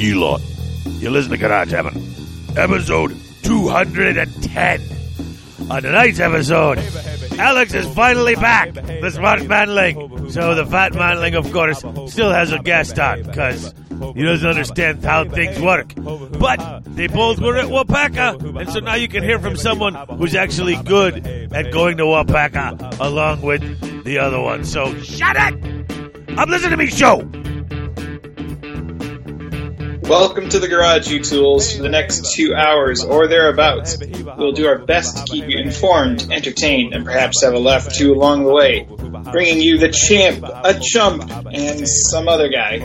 Elon. You listen to Garage Heaven. Episode 210. On tonight's episode, Alex is finally back, the smart manling. So the fat manling, of course, still has a guest on, because he doesn't understand how things work. But they both were at Wapaka, and so now you can hear from someone who's actually good at going to Wapaka, along with the other one. So shut it! I'm listening to me show! Welcome to the Garage U Tools for the next two hours or thereabouts. We'll do our best to keep you informed, entertained, and perhaps have a laugh or two along the way. Bringing you the champ, a chump, and some other guy.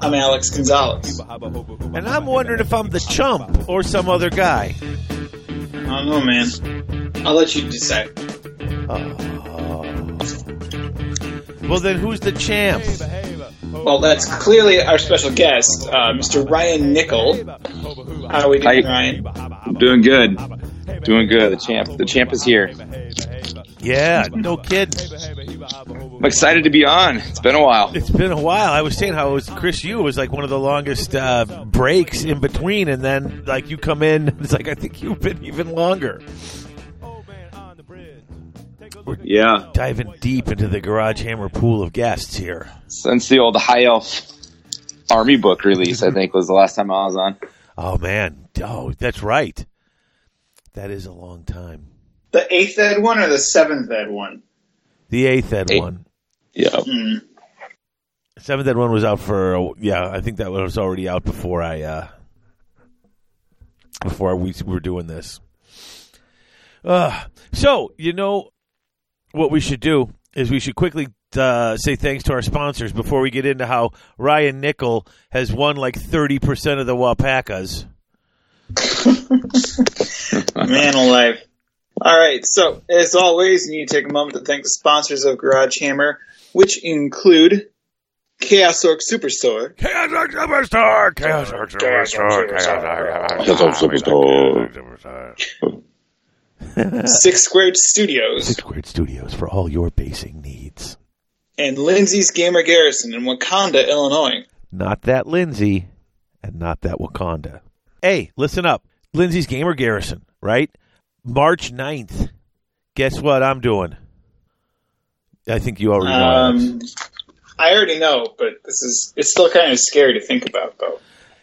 I'm Alex Gonzalez. And I'm wondering if I'm the chump or some other guy. I don't know, man. I'll let you decide. Oh. Well, then who's the champ? Well, that's clearly our special guest, uh, Mr. Ryan Nickel. How are we doing, Hi. Ryan? Doing good. Doing good. The champ. The champ is here. Yeah, no kid. I'm excited to be on. It's been a while. It's been a while. I was saying how it was Chris You was like one of the longest uh, breaks in between, and then like you come in, it's like I think you've been even longer. Yeah. Diving deep into the Garage Hammer pool of guests here. Since the old High Elf Army book release, I think was the last time I was on. Oh man, oh that's right. That is a long time. The eighth ed one or the seventh ed one? The eighth ed Eight. one. Yeah. Hmm. Seventh ed one was out for yeah, I think that was already out before I uh before we were doing this. Uh so, you know what we should do is we should quickly uh, say thanks to our sponsors before we get into how Ryan Nickel has won like 30% of the Wapakas. Man alive. All right, so as always, you need to take a moment to thank the sponsors of Garage Hammer, which include Chaos Orc Superstore, Chaos Orc Superstore! Chaos Orc Superstore! Chaos Orc Superstore! Six Squared Studios, Six Squared Studios for all your basing needs. and Lindsay's Gamer Garrison in Wauconda, Illinois. Not that Lindsay and not that Wauconda. Hey, listen up. Lindsay's Gamer Garrison, right? March 9th. Guess what I'm doing? I think you already know. Um, I already know, but this is it's still kind of scary to think about, though.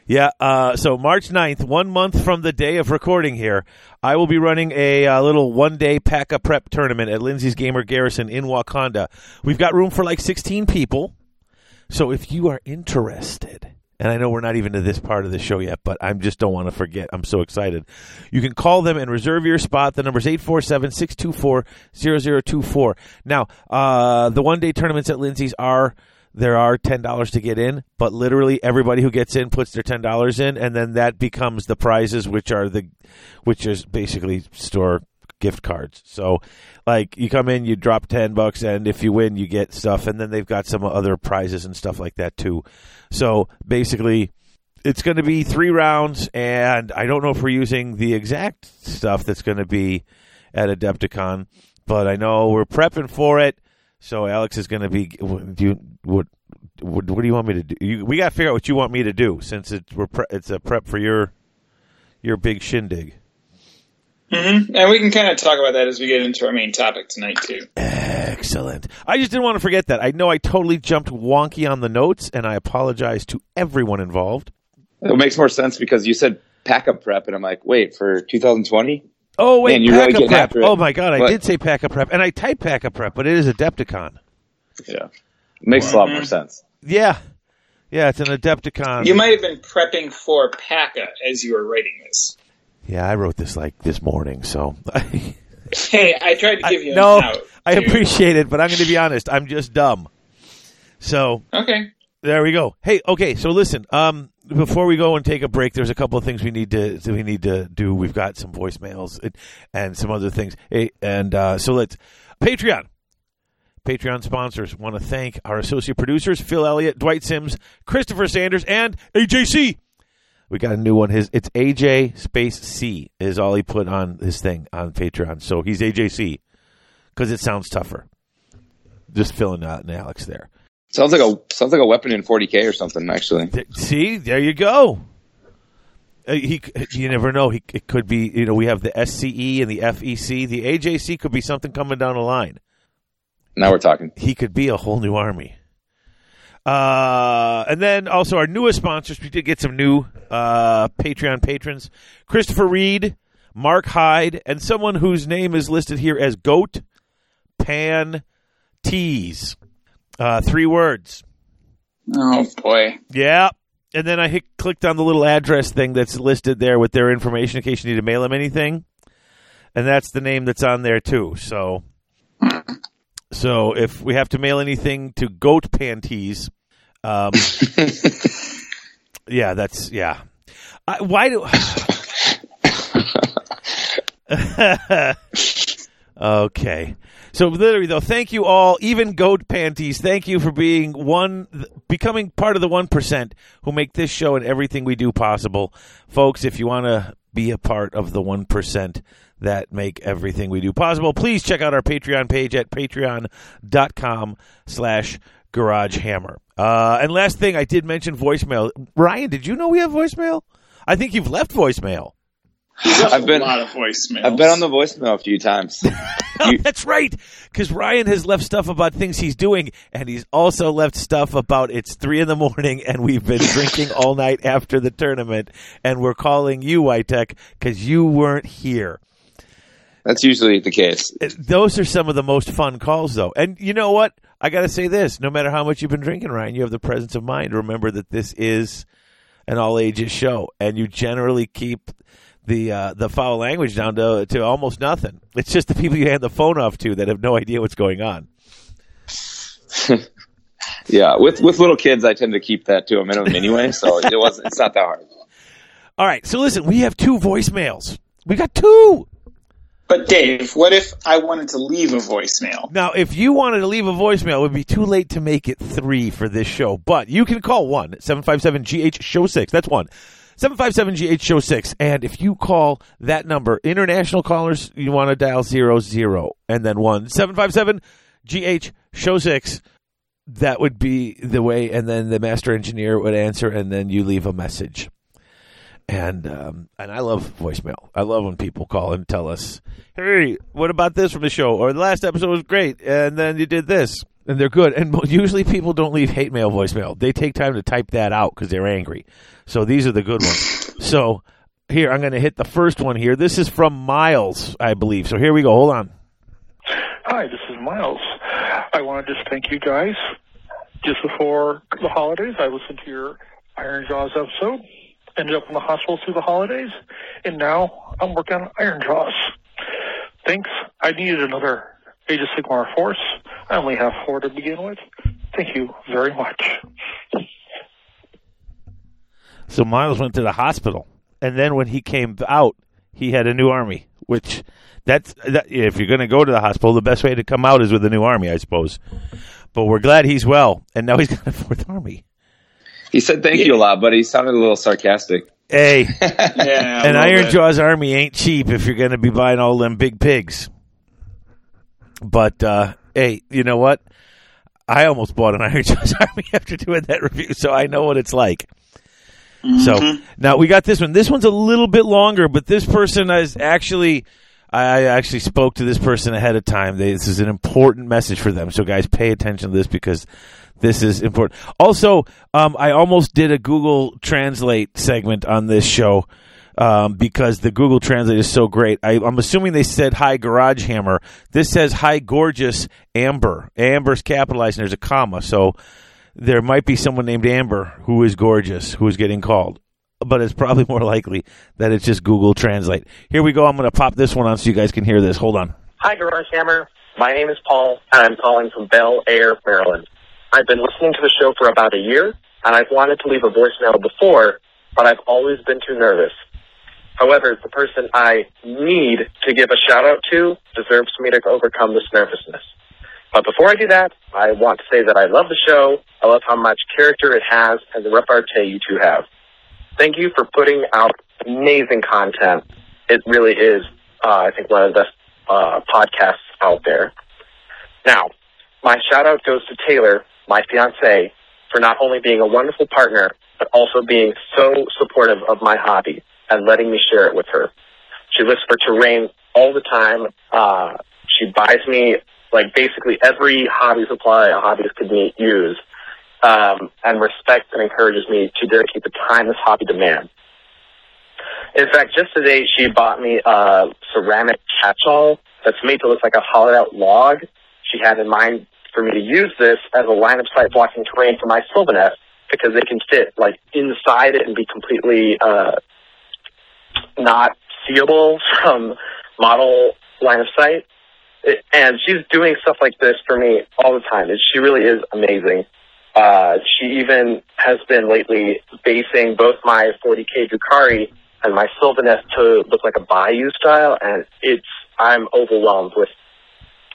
Yeah, uh, so March 9th, one month from the day of recording here, I will be running a uh, little one day pack a prep tournament at Lindsay's Gamer Garrison in Wauconda. We've got room for like 16 people. So if you are interested, and I know we're not even to this part of the show yet, but I just don't want to forget. I'm so excited. You can call them and reserve your spot. The number's 847 624 0024. Now, uh, the one day tournaments at Lindsay's are there are ten dollars to get in, but literally everybody who gets in puts their ten dollars in, and then that becomes the prizes, which are the, which is basically store gift cards. So, like you come in, you drop ten bucks, and if you win, you get stuff, and then they've got some other prizes and stuff like that too. So basically, it's going to be three rounds, and I don't know if we're using the exact stuff that's going to be at Adepticon, but I know we're prepping for it. So Alex is going to be. Do you what? What, what do you want me to do? You, we got to figure out what you want me to do since it's we're pre- it's a prep for your your big shindig. hmm And we can kind of talk about that as we get into our main topic tonight, too. Excellent. I just didn't want to forget that. I know I totally jumped wonky on the notes, and I apologize to everyone involved. It makes more sense because you said pack up prep, and I'm like, wait, for 2020? Oh wait, Man, you're really pack a prep. after it. Oh my god, I What? did say pack a prep, and I typed pack a prep, but it is Adepticon. Yeah. It makes a lot more sense. Yeah, yeah, it's an Adepticon. You might have been prepping for PACA as you were writing this. yeah, I wrote this like this morning, so Hey, I tried to give you no, an out. I appreciate it, but I'm going to be honest. I'm just dumb. So Okay. there we go. Hey, okay. So listen. Um, before we go and take a break, there's a couple of things we need to we need to do. We've got some voicemails and, and some other things. And uh, so let's Patreon. Patreon sponsors want to thank our associate producers Phil Elliott, Dwight Sims, Christopher Sanders, and AJC. We got a new one. His it's AJ space C is all he put on his thing on Patreon. So he's AJC because it sounds tougher. Just filling out an Alex there. Sounds like a sounds like a weapon in 40k or something. Actually, See, there you go. Uh, he, you never know. He it could be. You know, we have the SCE and the FEC. The AJC could be something coming down the line. Now we're talking. He could be a whole new army. Uh, and then also our newest sponsors. We did get some new uh, Patreon patrons: Christopher Reed, Mark Hyde, and someone whose name is listed here as Goat Pan Tees. Uh, three words. Oh boy. Yeah. And then I hit, clicked on the little address thing that's listed there with their information in case you need to mail them anything. And that's the name that's on there too. So so if we have to mail anything to Goat Panties, um, yeah, that's yeah. I, why do Okay. So literally though, thank you all, even goat panties. Thank you for being one, becoming part of the one percent who make this show and everything we do possible, folks. If you want to be a part of the one percent that make everything we do possible, please check out our Patreon page at patreon.com slash garage hammer. Uh, and last thing, I did mention voicemail. Ryan, did you know we have voicemail? I think you've left voicemail. I've been a lot of voicemails. I've been on the voicemail a few times. You- That's right, because Ryan has left stuff about things he's doing, and he's also left stuff about it's three in the morning and we've been drinking all night after the tournament, and we're calling you Whitek because you weren't here. That's usually the case. Uh, those are some of the most fun calls, though. And you know what? I got to say this: no matter how much you've been drinking, Ryan, you have the presence of mind to remember that this is an all ages show, and you generally keep the uh, the foul language down to to almost nothing. It's just the people you hand the phone off to that have no idea what's going on. Yeah, with with little kids, I tend to keep that to a minimum anyway. So it wasn't. It's not that hard. All right, so listen, we have two voicemails. We got two. But Dave, what if I wanted to leave a voicemail? Now, if you wanted to leave a voicemail, it would be too late to make it three for this show. But you can call one seven five seven GH Show six. That's one. 757 GH Show 6. And if you call that number, international callers, you want to dial 00 and then 1 757 GH Show 6. That would be the way. And then the master engineer would answer, and then you leave a message. And um, and I love voicemail. I love when people call and tell us, "Hey, what about this from the show?" Or the last episode was great, and then you did this, and they're good. And usually people don't leave hate mail voicemail. They take time to type that out because they're angry. So these are the good ones. So here I'm going to hit the first one here. This is from Miles, I believe. So here we go. Hold on. Hi, this is Miles. I want to just thank you guys. Just before the holidays, I listened to your Ironjawz episode. Ended up in the hospital through the holidays, and now I'm working on Ironjawz. Thanks. I needed another Age of Sigmar force. I only have four to begin with. Thank you very much. So Miles went to the hospital, and then when he came out, he had a new army. Which that's that, if you're going to go to the hospital, the best way to come out is with a new army, I suppose. But we're glad he's well, and now he's got a fourth army. He said thank you a lot, but he sounded a little sarcastic. Hey, Yeah, an Iron bit. Jaws army ain't cheap if you're going to be buying all them big pigs. But uh, hey, you know what? I almost bought an Ironjawz army after doing that review, so I know what it's like. So now we got this one. This one's a little bit longer, but this person is actually. I actually spoke to this person ahead of time. They, this is an important message for them. So, guys, pay attention to this because this is important. Also, um, I almost did a Google Translate segment on this show um, because the Google Translate is so great. I, I'm assuming they said "Hi Garage Hammer." This says "Hi Gorgeous Amber." Amber's capitalized and there's a comma, so there might be someone named Amber who is gorgeous who is getting called. But it's probably more likely that it's just Google Translate. Here we go. I'm going to pop this one on so you guys can hear this. Hold on. Hi, Garage Hammer. My name is Paul, and I'm calling from Bel Air, Maryland. I've been listening to the show for about a year, and I've wanted to leave a voicemail before, but I've always been too nervous. However, the person I need to give a shout out to deserves me to overcome this nervousness. But before I do that, I want to say that I love the show. I love how much character it has and the repartee you two have. Thank you for putting out amazing content. It really is, uh, I think, one of the best uh, podcasts out there. Now, my shout out goes to Taylor, my fiance, for not only being a wonderful partner, but also being so supportive of my hobby. And letting me share it with her. She looks for terrain all the time. Uh, she buys me like basically every hobby supply a hobbyist could need, use, um, and respects and encourages me to dedicate the time this hobby demands. In fact, just today she bought me a ceramic catch-all that's made to look like a hollowed out log. She had in mind for me to use this as a line of sight blocking terrain for my Sylvaneth because they can fit like inside it and be completely uh, not seeable from model line of sight. It, and she's doing stuff like this for me all the time. It, she really is amazing. Uh, she even has been lately basing both my 40k Drukhari and my Sylvaneth to look like a Bayou style, and it's I'm overwhelmed with.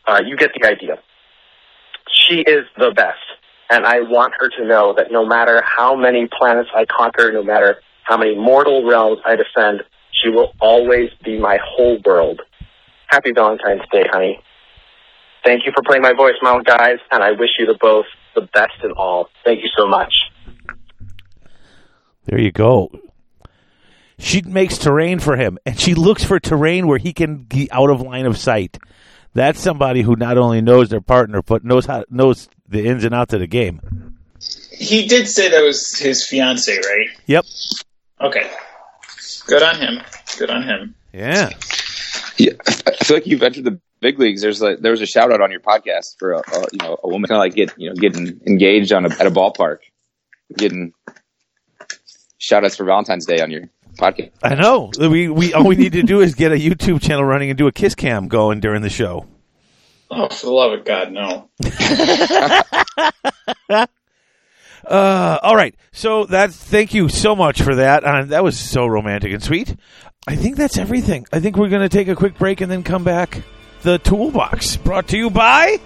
Uh, you get the idea. She is the best, and I want her to know that no matter how many planets I conquer, no matter how many mortal realms I defend, she will always be my whole world. Happy Valentine's Day, honey. Thank you for playing my voice, voicemail, guys, and I wish you the both the best in all. Thank you so much. There you go. She makes terrain for him, and she looks for terrain where he can be out of line of sight. That's somebody who not only knows their partner, but knows how knows the ins and outs of the game. He did say that was his fiance, right? Yep. Okay. Good on him. Good on him. Yeah. Yeah, I feel like you've entered the big leagues. There's like there was a shout out on your podcast for a, a you know a woman kind of like get you know getting engaged on a, at a ballpark, getting shout outs for Valentine's Day on your podcast. I know. We we all we need to do is get a YouTube channel running and do a kiss cam going during the show. Oh, for the love of God, no. Uh, all right. So that's thank you so much for that. Uh, that was so romantic and sweet. I think that's everything. I think we're going to take a quick break and then come back. The toolbox brought to you by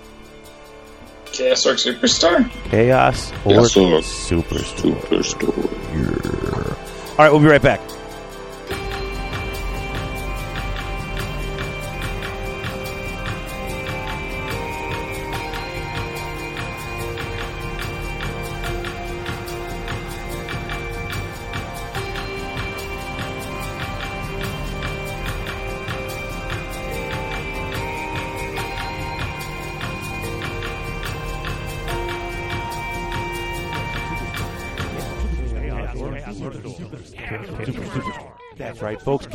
Chaos Orc Superstar. Chaos or Chaos Orc. Superstore. Superstore. All right, we'll be right back.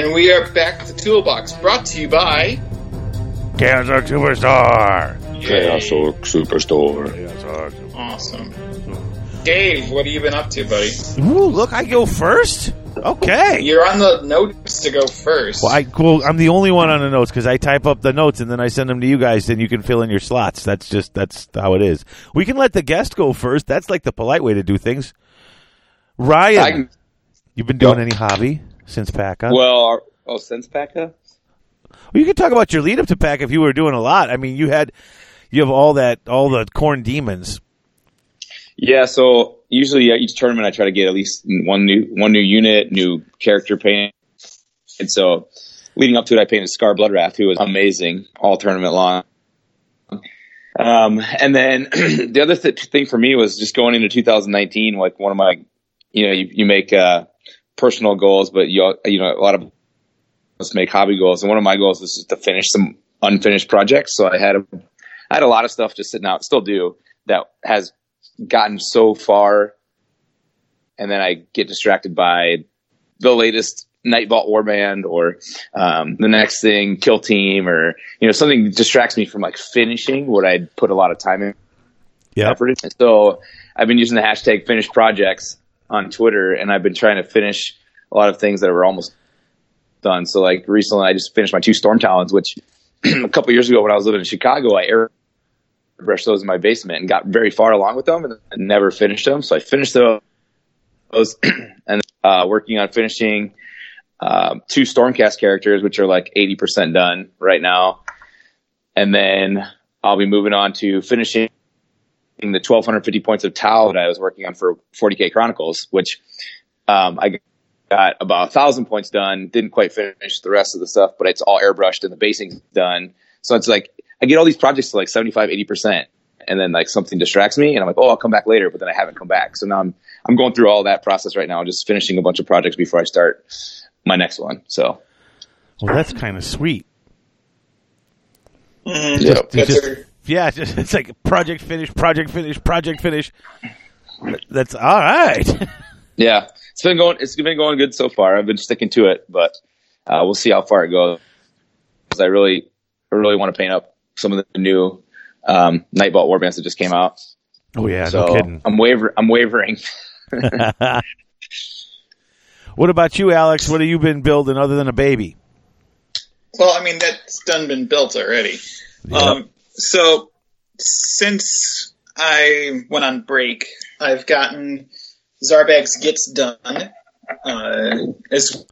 And we are back to the toolbox, brought to you by Chaos Orc Superstore. Chaos Orc Superstore. Awesome. Dave, what have you been up to, buddy? Ooh, look, I go first. Okay. You're on the notes to go first. Well, I, well, I'm the only one on the notes because I type up the notes and then I send them to you guys, and you can fill in your slots. That's just that's how it is. We can let the guest go first. That's like the polite way to do things. Ryan, I you've been doing Go. any hobby since PACA? well, oh, since PACA? Well, you can talk about your lead up to PACA if you were doing a lot. I mean, you had you have all that all the Khorne demons. Yeah, so usually at each tournament I try to get at least one new one new unit, new character paint. And so leading up to it I painted Skarr Bloodwrath, who was amazing all tournament long. Um, and then the other th- thing for me was just going into 2019, like one of my, you know, you, you make, uh, personal goals, but you, you know, a lot of us make hobby goals. And one of my goals was just to finish some unfinished projects. So I had a, I had a lot of stuff just sitting out, still do that has gotten so far and then I get distracted by the latest Nightvault Warband or um, the next thing, Kill Team, or you know something distracts me from like finishing what I'd put a lot of time in Yeah. So I've been using the hashtag finished projects on Twitter, and I've been trying to finish a lot of things that were almost done. So like recently, I just finished my two Storm Talons, which a couple years ago when I was living in Chicago, I airbrushed those in my basement and got very far along with them and never finished them. So I finished those and uh, working on finishing um, two Stormcast characters, which are like 80% done right now. And then I'll be moving on to finishing the 1250 points of Tau that I was working on for 40k Chronicles, which um, I got about a thousand points done. Didn't quite finish the rest of the stuff, but it's all airbrushed and the basing's done. So it's like I get all these projects to like 75, 80 percent, and then like something distracts me, and I'm like, oh, I'll come back later, but then I haven't come back. So now I'm I'm going through all that process right now, just finishing a bunch of projects before I start my next one. So Well, that's kind of sweet. Mhm. yeah, just- her- yeah, it's, just, it's like project finish, project finish, project finish. That's all right. yeah, it's been going it's been going good so far. I've been sticking to it, but uh, we'll see how far it goes. 'Cause I really I really want to paint up some of the new um, Nightvault warbands that just came out. oh yeah, so no kidding. I'm waver I'm wavering. what about you, Alex? What have you been building other than a baby? Well, I mean that's done been built already. Um, so since I went on break, I've gotten Zarbag's Gitz Done, uh, as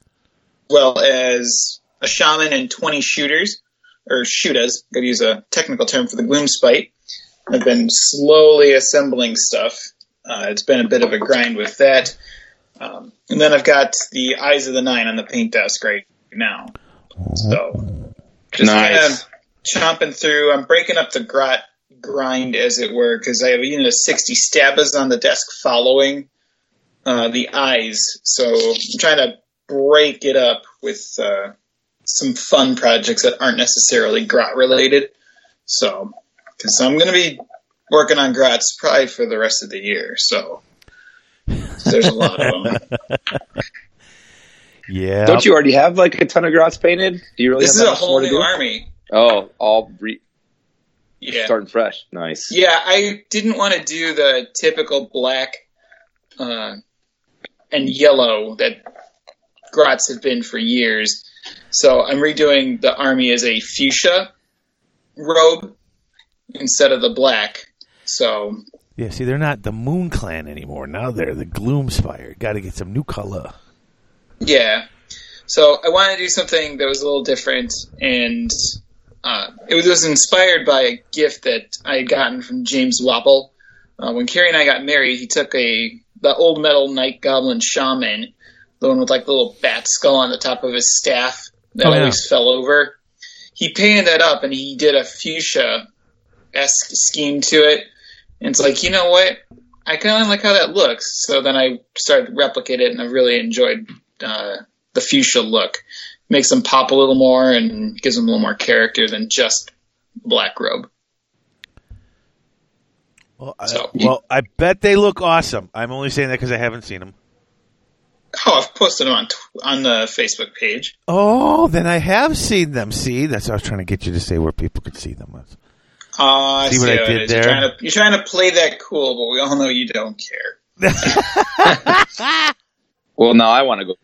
well as a shaman and 20 shooters, or shootas. Gotta use a technical term for the Gloomspite. I've been slowly assembling stuff. Uh, it's been a bit of a grind with that. Um, and then I've got the Eyes of the Nine on the paint desk right now. So, just Nice. Kind of chomping through. I'm breaking up the grot grind, as it were, because I have a unit of 60 stabbas on the desk following uh, the eyes. So I'm trying to break it up with uh, some fun projects that aren't necessarily grot related. So, because I'm going to be working on grots probably for the rest of the year. So. There's a lot of them. Yeah. Don't you already have like a ton of grots painted? Do you really This is have that a much whole more to new do? army. Oh, all re- Yeah. starting fresh. Nice. Yeah, I didn't want to do the typical black uh, and yellow that Grots have been for years. So I'm redoing the army as a fuchsia robe instead of the black. So Yeah, see, they're not the Moon Clan anymore. Now they're the Gloomspite. Got to get some new color. yeah, so I wanted to do something that was a little different, and uh, it was inspired by a gift that I had gotten from James Wapple. Uh, when Carrie and I got married, he took a the old metal Night Goblin Shaman, the one with like the little bat skull on the top of his staff that Oh, yeah. always fell over. He painted that up and he did a fuchsia esque scheme to it. And it's like, you know what? I kind of like how that looks. So then I started to replicate it, and I really enjoyed uh, the fuchsia look. Makes them pop a little more and gives them a little more character than just black robe. Well, I, So- well, I bet they look awesome. I'm only saying that because I haven't seen them. Oh, I've posted them on on the Facebook page. Oh, then I have seen them. See, that's what I was trying to get you to say where people could see them. Uh, I See see, what I did is. there? You're trying, to, you're trying to play that cool, but we all know you don't care. Well, now I want to go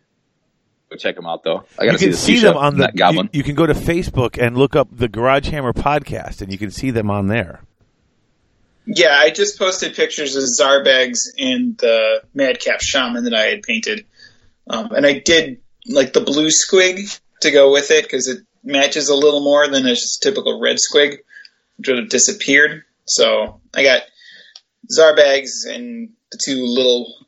go check them out though. I got You to see can the see them on the. goblin. You, you can go to Facebook and look up the Garage Hammer podcast, and you can see them on there. Yeah, I just posted pictures of Zarbags and the Madcap Shaman that I had painted. Um, and I did like the blue squig to go with it because it matches a little more than a just typical red squig, which would have disappeared. So I got Zarbags and the two little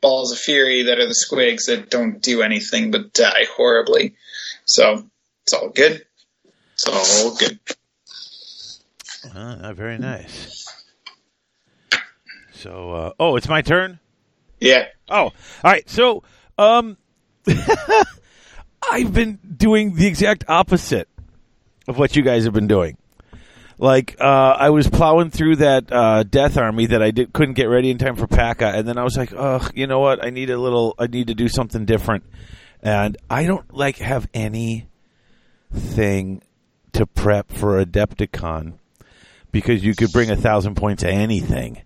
balls of fury that are the squigs that don't do anything but die horribly. So it's all good. It's all good. Ah, very nice. So, uh, oh, it's my turn. Yeah. Oh, all right. So, um, I've been doing the exact opposite of what you guys have been doing. Like, uh, I was plowing through that uh, Death Army that I did, couldn't get ready in time for PACA, and then I was like, "Ugh, you know what? I need a little. I need to do something different." And I don't like have any thing to prep for Adepticon because you could bring a thousand points to anything.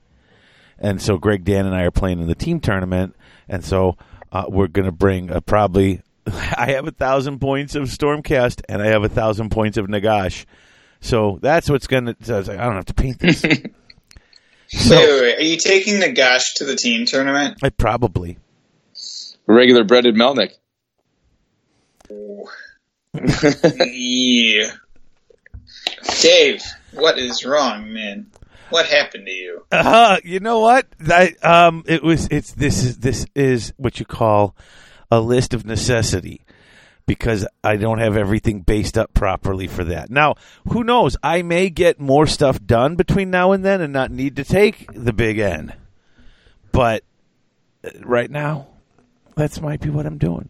and so Greg Dan and I are playing in the team tournament, and so uh, we're going to bring uh, probably. I have a thousand points of Stormcast, and I have a thousand points of Nagash. So that's what's going to. So I, like, I don't have to paint this. Wait, so wait, wait. Are you taking the Nagash to the team tournament? I probably. Regular breaded Melnick. yeah. Dave, what is wrong, man? What happened to you? Uh, you know what? I, um, it was. It's this is this is what you call a list of necessity because I don't have everything based up properly for that. Now, who knows? I may get more stuff done between now and then and not need to take the big N. But uh, right now, that's might be what I'm doing.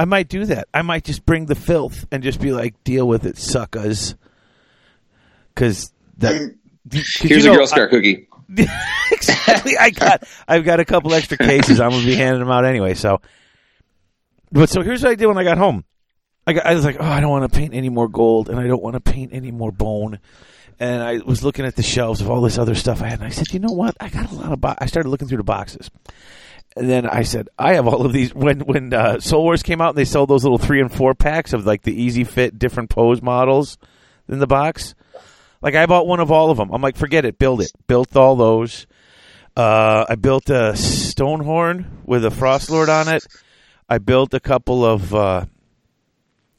I might do that. I might just bring the filth and just be like, deal with it, suckers. Because that. 'cause Here's you a Girl Scout cookie. exactly. I got I've got a couple extra cases. I'm gonna be handing them out anyway. So, but so here's what I did when I got home. I got, I was like, oh, I don't want to paint any more gold, and I don't want to paint any more bone. And I was looking at the shelves of all this other stuff I had, and I said, you know what? I got a lot of. Bo-. I started looking through the boxes, and then I said, I have all of these. When when uh, Soul Wars came out, and they sold those little three and four packs of like the easy fit, different pose models in the box. Like I bought one of all of them. I'm like, forget it, build it. Built all those. Uh, I built a Stonehorn with a Frost Lord on it. I built a couple of uh,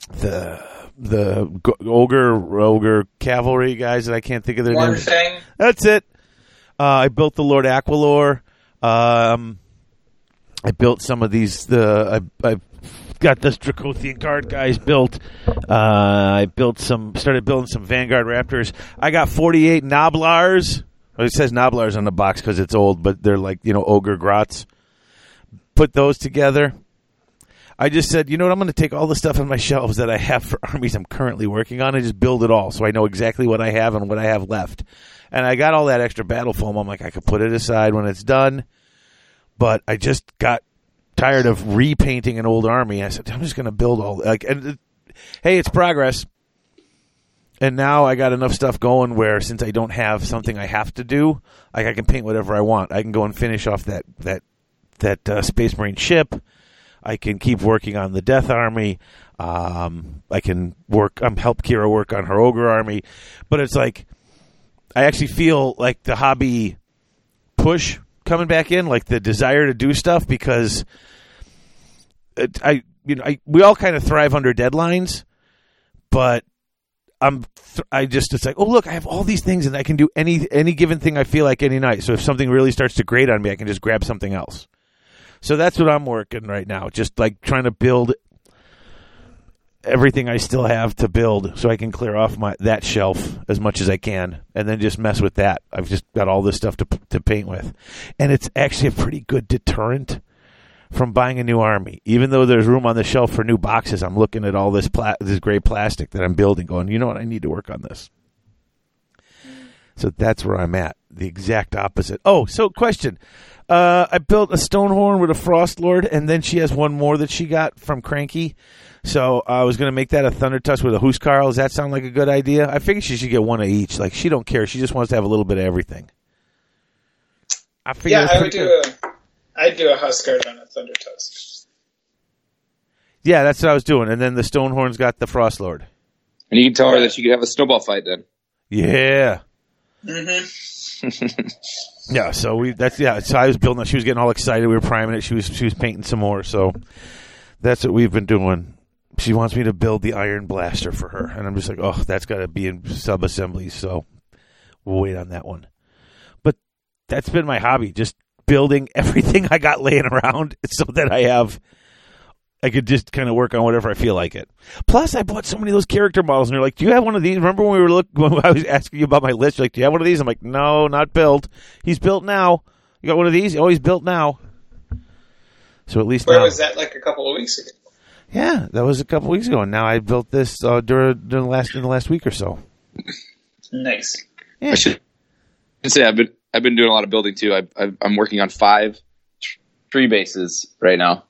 the the ogre ogre cavalry guys that I can't think of their One names. thing. That's it. Uh, I built the Lord Aquilor. Um, I built some of these. The I, I got this Dracothian guard guys built. Uh, I built some. Started building some Vanguard Raptors. I got forty eight Gnoblars. It says Gnoblars on the box because it's old, but they're like you know ogre grots. Put those together. I just said, you know what? I'm going to take all the stuff on my shelves that I have for armies I'm currently working on and just build it all, so I know exactly what I have and what I have left. And I got all that extra battle foam. I'm like, I could put it aside when it's done. But I just got tired of repainting an old army. I said, I'm just going to build all like. And it, hey, it's progress. And now I got enough stuff going where since I don't have something I have to do, like I can paint whatever I want. I can go and finish off that that that uh, Space Marine ship. I can keep working on the Death Army. Um, I can work. I'm help Kira work on her Ogre Army, but it's like I actually feel like the hobby push coming back in, like the desire to do stuff because it, I, you know, I we all kind of thrive under deadlines, but I'm th- I just it's like oh look I have all these things and I can do any any given thing I feel like any night. So if something really starts to grate on me, I can just grab something else. So that's what I'm working right now, just like trying to build everything I still have to build so I can clear off my that shelf as much as I can and then just mess with that. I've just got all this stuff to to paint with. And it's actually a pretty good deterrent from buying a new army. Even though there's room on the shelf for new boxes, I'm looking at all this pla- this gray plastic that I'm building going, "You know what? I need to work on this." So that's where I'm at. The exact opposite. Oh, so question. Uh, I built a Stonehorn with a Frost Lord, and then she has one more that she got from Cranky. So I was going to make that a Thunder Tusk with a Huskard. Does that sound like a good idea? I figured she should get one of each. Like she don't care. She just wants to have a little bit of everything. I figured Yeah, that's I would do good. a. I'd do a Huskard on a Thunder Tusk. Yeah, that's what I was doing. And then the Stonehorn's got the Frost Lord. And you can tell her that she could have a snowball fight then. Yeah. Mm-hmm. Yeah, so we that's yeah. So I was building. it. She was getting all excited. We were priming it. She was she was painting some more. So that's what we've been doing. She wants me to build the Iron Blaster for her, and I'm just like, oh, that's got to be in sub assemblies. So we'll wait on that one. But that's been my hobby, just building everything I got laying around, so that I have. I could just kind of work on whatever I feel like it. Plus, I bought so many of those character models, and they're like, "Do you have one of these?" Remember when we were look when I was asking you about my list? You're like, "Do you have one of these?" I'm like, "No, not built. He's built now. You got one of these? Oh, he's built now." So at least Where now, was that? Like a couple of weeks ago. yeah, that was a couple of weeks ago, and now I built this uh, during, during the last in the last week or so. Nice. Yeah. I should say I've been I've been doing a lot of building too. I, I, I'm working on five tree bases right now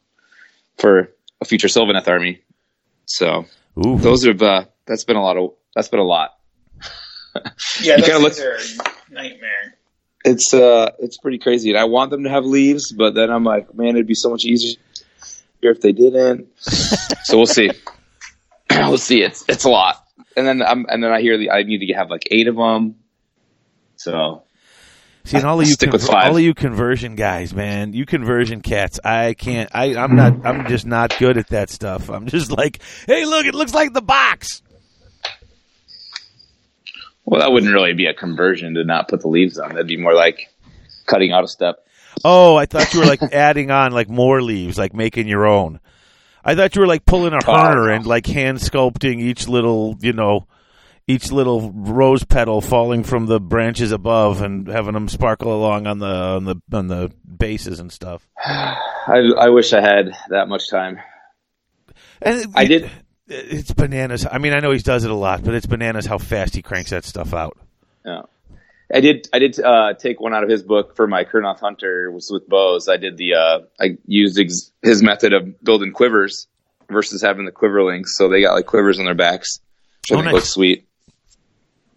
for a future Sylvaneth army. So Ooh, those have uh, that's been a lot of that's been a lot. Yeah, You those kinda things are a nightmare. it's uh it's pretty crazy, and I want them to have leaves, but then I'm like, man, it'd be so much easier if they didn't. so we'll see. we'll see. It's it's a lot, and then I'm and then I hear the I need to have like eight of them. So See, and all of you, Stick with five. all of you conversion guys, man, you conversion cats. I can't. I, I'm not. I'm just not good at that stuff. I'm just like, hey, look, it looks like the box. well, that wouldn't really be a conversion to not put the leaves on. That'd be more like cutting out a step. Oh, I thought you were like adding on like more leaves, like making your own. I thought you were like pulling a Herner and like hand sculpting each little, you know, each little rose petal falling from the branches above and having them sparkle along on the on the on the bases and stuff. I I wish I had that much time. And it- I did. It's bananas. I mean, I know he does it a lot, but it's bananas how fast he cranks that stuff out. Yeah. I did. I did uh, take one out of his book for my Kurnoth Hunter was with bows. I did the. Uh, I used ex- his method of building quivers versus having the quiver links, so they got like quivers on their backs, which I Oh, think nice. looks sweet.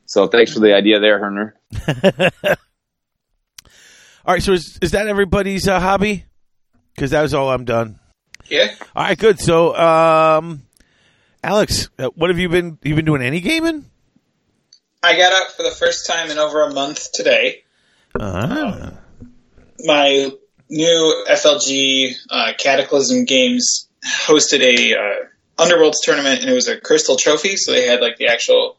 So thanks for the idea there, Herner. All right, so is is that everybody's uh, hobby? Because that was all I'm done. Yeah. All right, good. So, um, Alex, uh, what have you been? You been doing any gaming? I got up for the first time in over a month today. Uh-huh. My new FLG uh, Cataclysm Games hosted a uh, Underworlds tournament, and it was a Crystal Trophy. So they had like the actual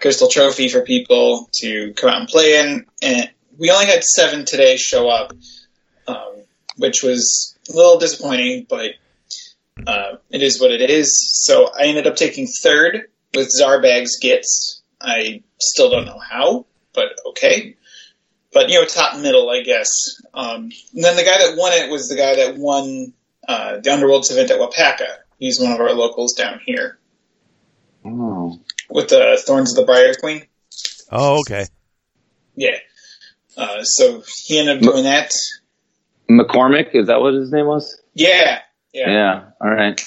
Crystal Trophy for people to come out and play in. And we only had seven today show up, um, which was a little disappointing, but uh, it is what it is. So I ended up taking third with Zarbag's Gitz. I still don't know how, but okay. But you know, top middle, I guess. Um, and then the guy that won it was the guy that won uh, the Underworlds event at Wapaka. He's one of our locals down here Oh. With the Thorns of the Briar Queen. Oh, okay. Yeah. Uh, so he ended up doing that. McCormick, is that what his name was? Yeah. Yeah. Yeah. All right.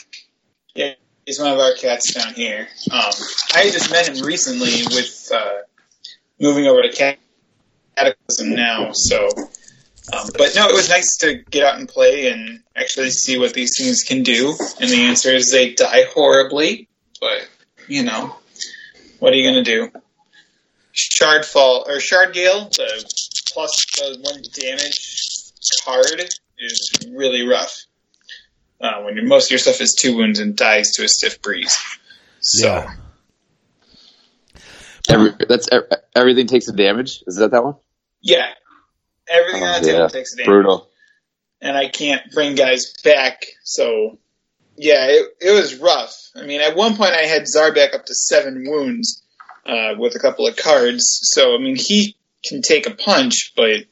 Yeah, he's one of our cats down here. Um, I just met him recently with uh, moving over to Cataclysm now. So, um, but no, it was nice to get out and play and actually see what these things can do. And the answer is they die horribly. But you know, what are you gonna do? Shardfall or Shardgale, the plus the one damage card is really rough uh, when your, most of your stuff is two wounds and dies to a stiff breeze. So Yeah. Every, that's everything takes a damage. Is that that one? yeah, everything on the table takes a damage, Brutal. and I can't bring guys back. So yeah, it, it was rough. I mean, at one point I had Zarbek up to seven wounds uh, with a couple of cards. So I mean, he can take a punch, but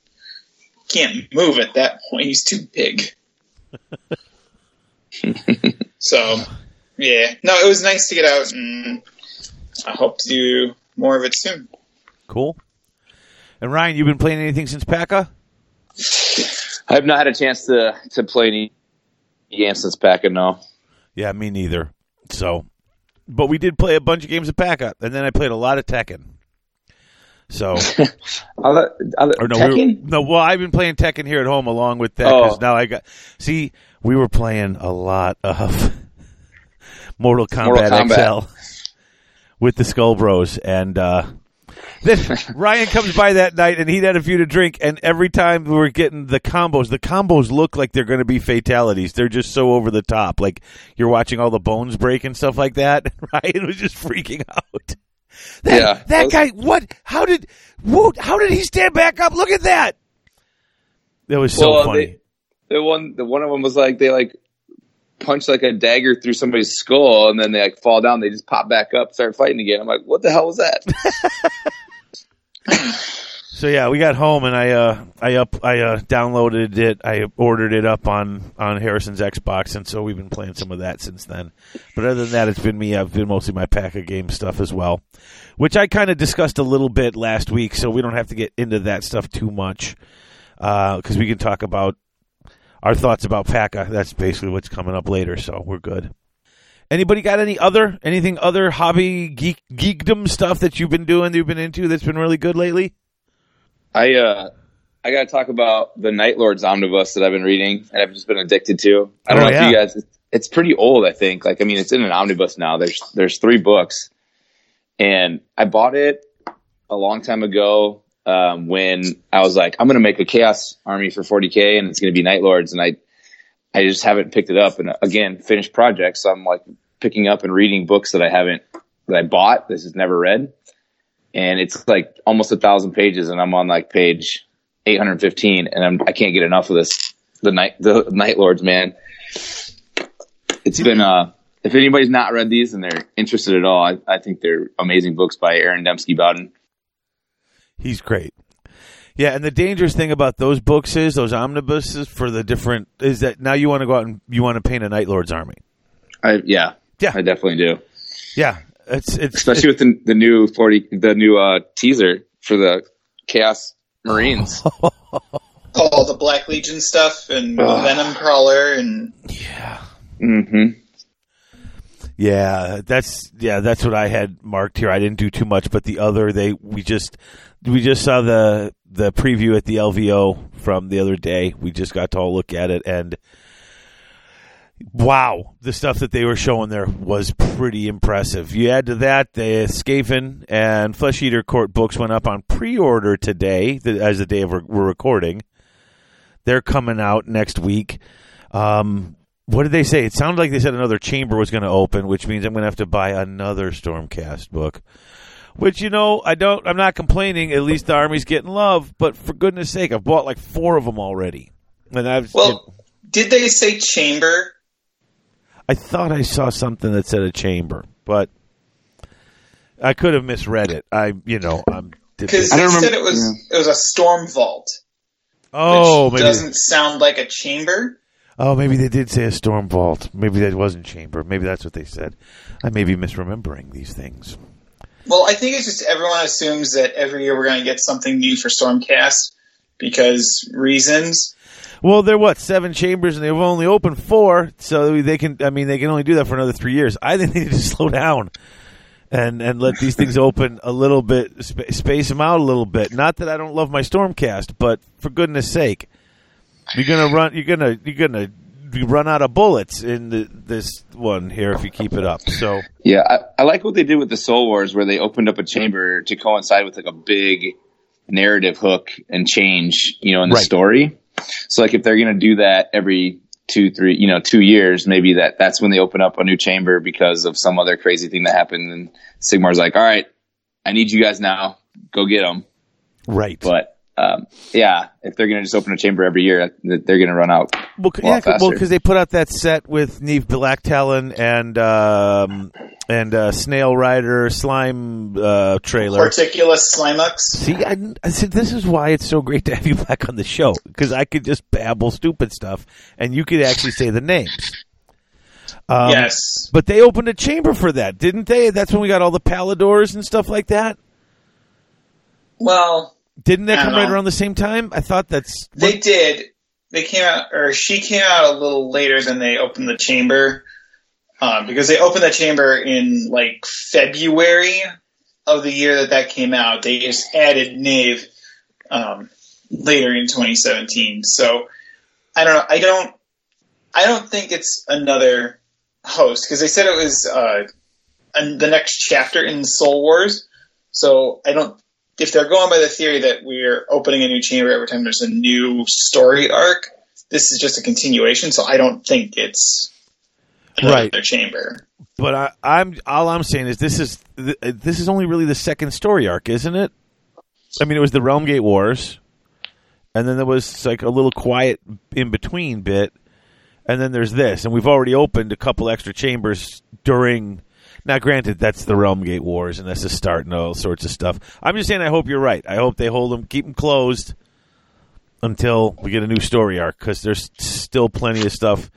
can't move at that point. He's too big. so yeah, no, it was nice to get out, and I hope to do more of it soon. Cool. And Ryan, you've been playing anything since PACA? I have not had a chance to to play any games since Packing. No. Yeah, me neither. So, but we did play a bunch of games of PACA, and then I played a lot of Tekken. So, Other, other, or no, we were, no. Well, I've been playing Tekken here at home along with that because Oh. now I got. See, we were playing a lot of Mortal Kombat, Mortal Kombat. XL with the Skull Bros, and uh, then Ryan comes by that night and he'd had a few to drink, and every time we were getting the combos, the combos look like they're going to be fatalities. They're just so over the top, like you're watching all the bones break and stuff like that. Ryan was just freaking out. That, Yeah, that those- guy. What? How did? Whoa, how did he stand back up? Look at that. That was so Well, funny. they- The one, the one of them was like they like punch like a dagger through somebody's skull, and then they like fall down. They just pop back up, start fighting again. I'm like, what the hell was that? So yeah, we got home and I uh I up I uh downloaded it. I ordered it up on on Harrison's Xbox, and so we've been playing some of that since then. But other than that, it's been me. I've been mostly my pack of game stuff as well, which I kind of discussed a little bit last week. So we don't have to get into that stuff too much because we can talk about our thoughts about PACA. That's basically what's coming up later, so we're good. Anybody got any other anything other hobby geek geekdom stuff that you've been doing that you've been into that's been really good lately? I uh I got to talk about the Night Lords omnibus that I've been reading and I've just been addicted to. I don't Oh, know yeah. if you guys. It's pretty old, I think. Like, I mean, it's in an omnibus now. There's there's three books, and I bought it a long time ago um, when I was like, I'm going to make a Chaos Army for 40k, and it's going to be Night Lords, and I I just haven't picked it up. And uh, again, finished projects, so I'm like picking up and reading books that I haven't that I bought. This is never read, and it's like almost a thousand pages, and I'm on like page 815, and I'm I can't get enough of this. The night the Night Lords, man. It's been uh if anybody's not read these and they're interested at all, I, I think they're amazing books by Aaron Dembski Bowden. He's great. Yeah, and the dangerous thing about those books is those omnibuses for the different is that now you want to go out and you want to paint a Night Lord's army. I yeah, Yeah. I definitely do. Yeah, it's it's Especially with the, the new forty, the new uh, teaser for the Chaos Marines. All the Black Legion stuff and Ugh. Venom Crawler and yeah. hmm Yeah, that's yeah, that's what I had marked here. I didn't do too much, but the other they we just we just saw the the preview at the LVO from the other day. We just got to all look at it and wow, the stuff that they were showing there was pretty impressive. You add to that the Skaven and Flesh Eater Court books went up on pre-order today as the day of we're recording. They're coming out next week. Um, what did they say? It sounded like they said another chamber was going to open, which means I'm going to have to buy another Stormcast book. Which you know, I don't. I'm not complaining. At least the army's getting love. But for goodness sake, I've bought like four of them already, and I've. well, did they say chamber? I thought I saw something that said a chamber, but I could have misread it. I, you know, I'm. Because I they don't said remember- it was it was a storm vault, oh, which maybe. doesn't sound like a chamber. Oh, maybe they did say a storm vault. Maybe that wasn't chamber. Maybe that's what they said. I may be misremembering these things. Well, I think it's just everyone assumes that every year we're going to get something new for Stormcast because reasons. Well, they're what seven chambers, and they've only opened four, so they can. I mean, they can only do that for another three years. I think they need to slow down and and let these things open a little bit, sp- space them out a little bit. Not that I don't love my Stormcast, but for goodness sake, you're gonna run. You're gonna you're gonna run out of bullets in the, this one here if you keep it up. So Yeah, I, I like what they did with the Soul Wars, where they opened up a chamber to coincide with like a big narrative hook and change, you know, in the Right. story. So, like, if they're going to do that every two, three, you know, two years, maybe that that's when they open up a new chamber because of some other crazy thing that happened. And Sigmar's like, "All right, I need you guys now. Go get them." right, But um, yeah, if they're going to just open a chamber every year, they're going to run out. Well, c- a lot yeah, well, because they put out that set with Neave Blacktalon and um, and uh, Snail Rider slime uh, trailer. Horticulus Slimux. See, I, I said this is why it's so great to have you back on the show because I could just babble stupid stuff and you could actually say the names. Um, yes. but they opened a chamber for that, didn't they? That's when we got all the Palladors and stuff like that. Well, Didn't that come don't right around the same time? I thought that's they did. They came out, or she came out a little later than they opened the chamber, um, because they opened the chamber in like February of the year that that came out. They just added Neave um, later in 2017. So I don't know. I don't. I don't think it's another host because they said it was uh, an- the next chapter in Soul Wars. So I don't if they're going by the theory that we're opening a new chamber every time there's a new story arc, this is just a continuation. So I don't think it's another Right. chamber. But I, I'm all I'm saying is this is th- this is only really the second story arc, isn't it? I mean, it was the Realmgate Wars, and then there was like a little quiet in between bit, and then there's this, and we've already opened a couple extra chambers during. Now, granted, that's the Realmgate Wars, and that's the start and all sorts of stuff. I'm just saying, I hope you're right. I hope they hold them, keep them closed until we get a new story arc, because there's still plenty of stuff.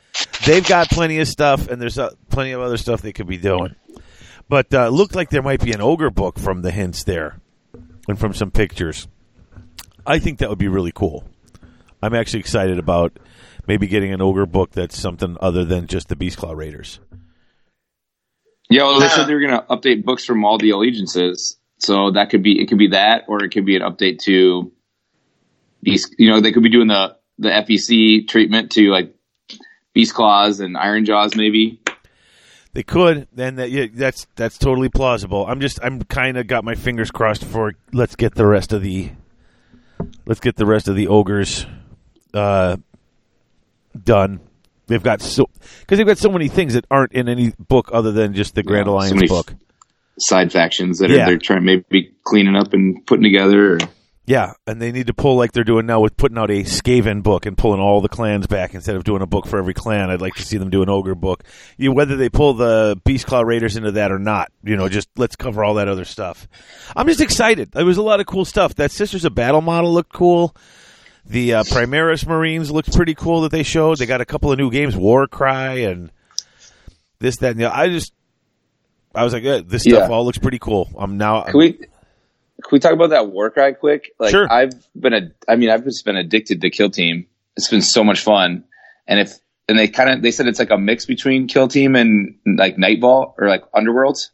They've got plenty of stuff, and there's uh, plenty of other stuff they could be doing. But uh, looked like there might be an ogre book from the hints there, and from some pictures. I think that would be really cool. I'm actually excited about maybe getting an ogre book that's something other than just the Beastclaw Raiders. Yeah, well, they Yeah. said they were going to update books from all the allegiances. So that could be it could be that, or it could be an update to these. You know, they could be doing the the FEC treatment to like beast claws and Ironjawz, maybe. They could, Then that, yeah, that's that's totally plausible. I'm just I'm kind of got my fingers crossed for let's get the rest of the let's get the rest of the ogres uh, done. They've got so because they've got so many things that aren't in any book other than just the Grand Yeah, so Alliance many- book. Side factions that Yeah. are they're trying maybe cleaning up and putting together. Or, Yeah, and they need to pull like they're doing now with putting out a Skaven book and pulling all the clans back instead of doing a book for every clan. I'd like to see them do an ogre book. You, whether they pull the Beastclaw Raiders into that or not, you know, just let's cover all that other stuff. I'm just excited. There was a lot of cool stuff. That Sisters of Battle model looked cool. The uh, Primaris Marines looked pretty cool that they showed. They got a couple of new games, Warcry and this, that, and the I just, I was like, eh, this stuff Yeah. all looks pretty cool. I'm now. can we can we talk about that Warcry quick? Like Sure. I've been a I mean I've just been addicted to Kill Team. It's been so much fun, and if and they kind of they said it's like a mix between Kill Team and like Nightvault or like Underworlds.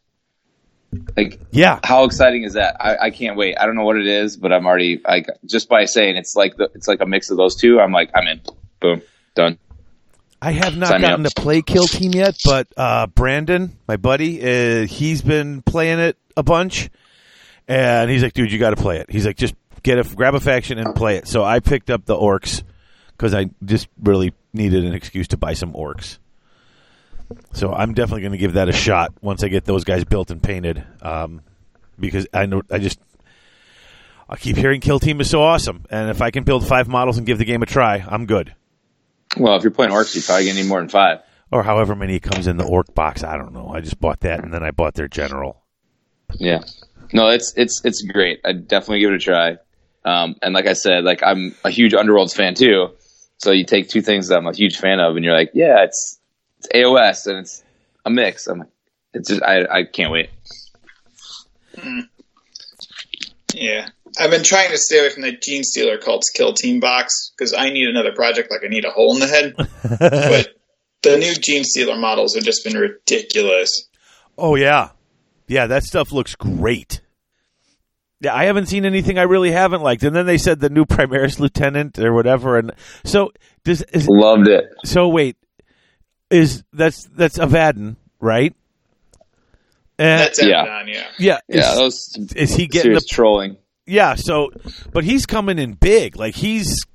Like yeah, how exciting is that? I, I can't wait. I don't know what it is, but I'm already like just by saying it's like the, it's like a mix of those two. I'm like I'm in. Boom, done. I have not Sign gotten to play Kill Team yet, but uh, Brandon, my buddy, uh, he's been playing it a bunch, and he's like, "Dude, you got to play it." He's like, "Just get a grab a faction and play it." So I picked up the orcs because I just really needed an excuse to buy some orcs. So I'm definitely going to give that a shot once I get those guys built and painted, um, because I know I just I keep hearing Kill Team is so awesome, and if I can build five models and give the game a try, I'm good. Well, if you're playing orcs, you're probably gonna need more than five. or however many comes in the orc box. I don't know. I just bought that, and then I bought their general. Yeah. No, it's it's it's great. I definitely give it a try. Um, and like I said, like I'm a huge Underworlds fan too. So you take two things that I'm a huge fan of, and you're like, yeah, it's it's AOS and it's a mix. I'm like, it's just I I can't wait. Hmm. Yeah. I've been trying to stay away from the Genestealer Cult's Kill Team box because I need another project like I need a hole in the head. but the new Gene Stealer models have just been ridiculous. Oh yeah, yeah. That stuff looks great. Yeah, I haven't seen anything I really haven't liked. And then they said the new Primaris Lieutenant or whatever. And so does is, Loved it. so wait is that's that's Abaddon right? And, That's Yeah. Abaddon, yeah. yeah, Yeah, is, those is he getting the trolling. Yeah, so but he's coming in big. Like he's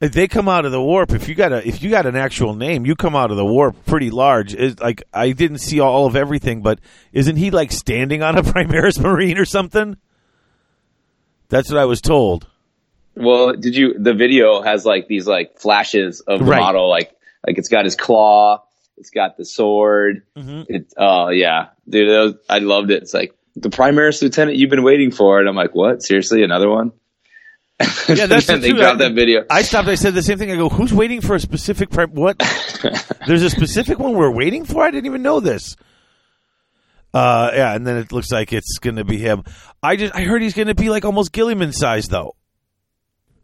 if they come out of the warp, if you got a if you got an actual name, you come out of the warp pretty large. Is like I didn't see all of everything, but isn't he like standing on a Primaris Marine or something? That's what I was told. Well, did you? The video has like these like flashes of the Right. model, like like it's got his claw, it's got the sword. Mm-hmm. It, oh yeah, dude, was, I loved it. It's like the Primaris Lieutenant you've been waiting for, and I'm like, what? Seriously, another one? Yeah, that's and the they truth. I- that video. I stopped. I said the same thing. I go, "Who's waiting for a specific prim- what? There's a specific one we're waiting for. I didn't even know this." Uh, yeah, and then it looks like it's going to be him. I just I heard he's going to be like almost Guilliman size though.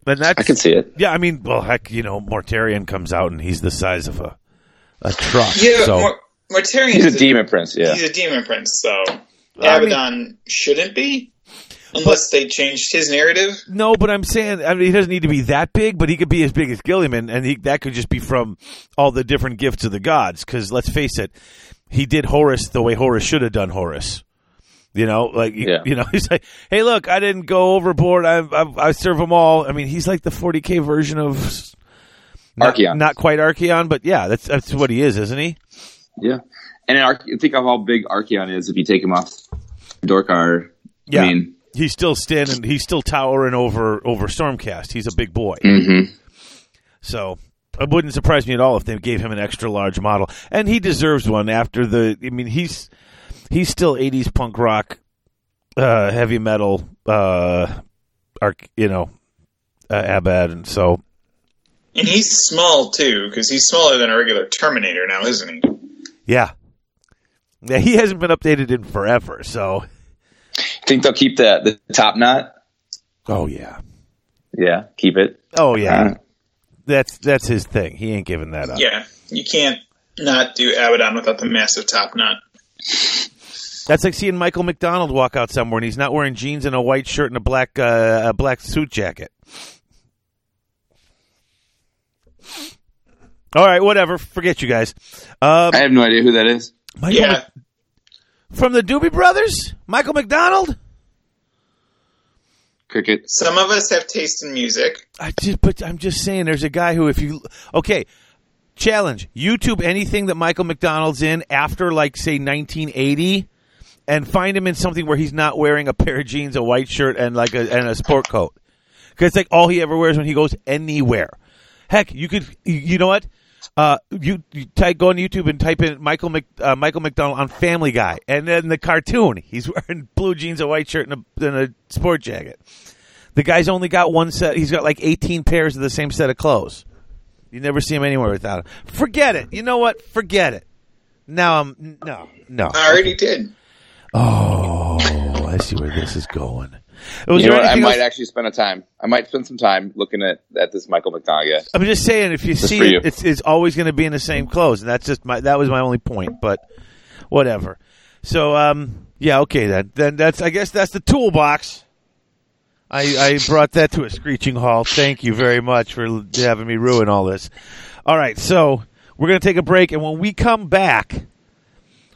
And that's I can see it. yeah. I mean, well, heck, you know, Mortarion comes out and he's the size of a a truck. Yeah, so Mor- Mortarion He's is a demon prince. Yeah, He's a demon prince, so I Abaddon shouldn't be, unless they changed his narrative. no, but I'm saying I mean he doesn't need to be that big, but he could be as big as Guilliman, and he, that could just be from all the different gifts of the gods. Because let's face it, he did Horus the way Horus should have done Horus. You know, like you- Yeah. you know, he's like, "Hey, look, I didn't go overboard. I, I, I serve them all." I mean, he's like the 40k version of not, Archaon. not quite Archaon, but yeah, that's that's what he is, isn't he? yeah. And think of how big Archaon is if you take him off Dorghar. Yeah, I mean, he's still standing. He's still towering over over Stormcast. He's a big boy. mhm. So it wouldn't surprise me at all if they gave him an extra large model, and he deserves one after the. I mean, he's he's still '80s punk rock, uh, heavy metal, uh, arc, you know, uh, Abad, and so And he's small too, because he's smaller than a regular Terminator now, isn't he? yeah, yeah. He hasn't been updated in forever. So think they'll keep the the top knot. oh yeah, Yeah, keep it. oh yeah. Uh, That's that's his thing. He ain't giving that up. Yeah, you can't not do Abaddon without the massive top knot. That's like seeing Michael McDonald walk out somewhere and he's not wearing jeans and a white shirt and a black uh, a black suit jacket. All right, whatever. Forget you guys. Um, I have no idea who that is. Michael Yeah. Mc- from the Doobie Brothers, Michael McDonald. Cricket. Some of us have taste in music. I just, but I'm just saying, there's a guy who, if you, okay, challenge YouTube anything that Michael McDonald's in after, like, say, 1980, and find him in something where he's not wearing a pair of jeans, a white shirt, and like a and a sport coat, because like all he ever wears when he goes anywhere. Heck, you could, you, know what? Uh, you, you type, go on YouTube and type in Michael Mc, uh, Michael McDonald on Family Guy, and then the cartoon, he's wearing blue jeans, a white shirt, and a, and a sport jacket. The guy's only got one set. He's got like 18 pairs of the same set of clothes. You never see him anywhere without it. Forget it. You know what? Forget it. Now I'm no, no. I already did. Oh, I see where this is going. Was You know what? I might else? actually spend a time. I might spend some time looking at, at this Michael McDonald guy. I'm just saying, if you Just see it, you. it's, it's always going to be in the same clothes, and that's just my that was my only point. But whatever. So, um, yeah, okay then. Then that's I guess that's the toolbox. I, I brought that to a screeching halt. Thank you very much for having me ruin all this. All right, so we're going to take a break, and when we come back,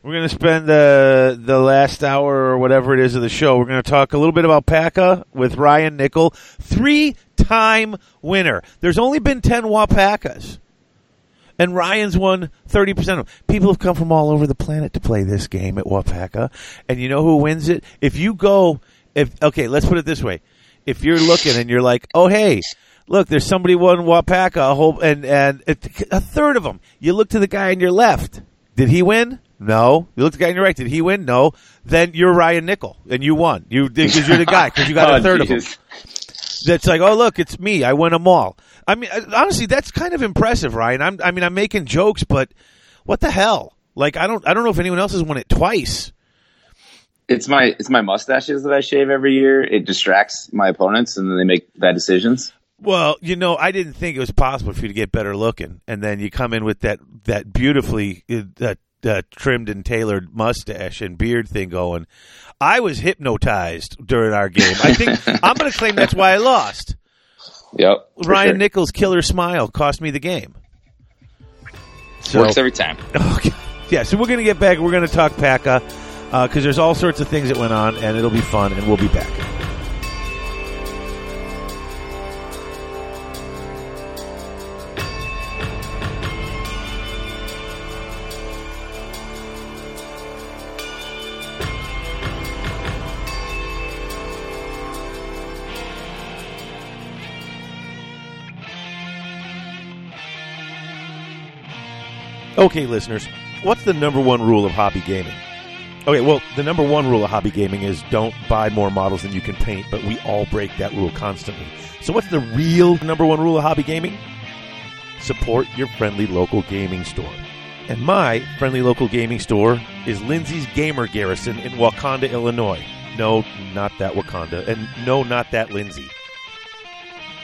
we're going to spend the the last hour or whatever it is of the show. We're going to talk a little bit about PACA with Ryan Nickel, three time winner. There's only been ten Wapakas. And Ryan's won 30% of them. People have come from all over the planet to play this game at Wapaka. And you know who wins it? If you go, if, okay, let's put it this way. If you're looking and you're like, oh, hey, look, there's somebody won Wapaka, a whole, and, and a third of them. You look to the guy on your left. Did he win? No. You look to the guy on your right. Did he win? No. Then you're Ryan Nickel and you won. You, because you're the guy, because you got Oh, a third of them that's like, oh look, it's me. I won them all. I mean, honestly, that's kind of impressive, Ryan. I'm, I mean, I'm making jokes, but what the hell? Like, I don't, I don't know if anyone else has won it twice. It's my it's my mustaches that I shave every year. It distracts my opponents, and then they make bad decisions. Well, you know, I didn't think it was possible for you to get better looking, and then you come in with that that beautifully uh, uh, trimmed and tailored mustache and beard thing going. I was hypnotized during our game. I think I'm going to claim that's why I lost. Yep. Ryan sure. Nickel's killer smile cost me the game. So, works every time. Okay. Yeah, so we're going to get back. We're going to talk PACA Uh, because there's all sorts of things that went on, and it'll be fun, and we'll be back. Okay, listeners, what's the number one rule of hobby gaming? Okay, well, the number one rule of hobby gaming is don't buy more models than you can paint, but we all break that rule constantly. So, what's the real number one rule of hobby gaming? Support your friendly local gaming store. And my friendly local gaming store is Lindsay's Gamer Garrison in Wauconda, Illinois. No, not that Wakanda. And no, not that Lindsay.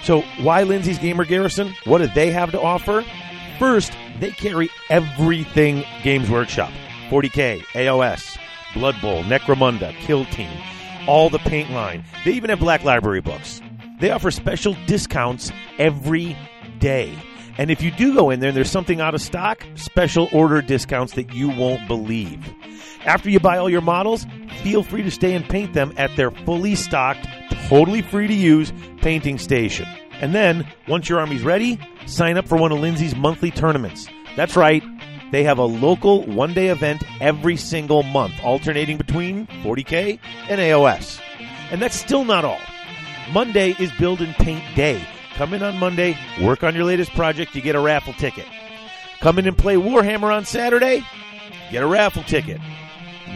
So, why Lindsay's Gamer Garrison? What do they have to offer? First, they carry everything Games Workshop 40K, AOS, Blood Bowl, Necromunda, Kill Team, all the paint line. They even have Black Library books. They offer special discounts every day. And if you do go in there and there's something out of stock, special order discounts that you won't believe. After you buy all your models, feel free to stay and paint them at their fully stocked, totally free to use painting station. And then, once your army's ready, sign up for one of Lindsay's monthly tournaments. That's right, they have a local one day event every single month, alternating between 40K and AOS. And that's still not all. Monday is Build and Paint Day. Come in on Monday, work on your latest project, you get a raffle ticket. Come in and play Warhammer on Saturday, get a raffle ticket.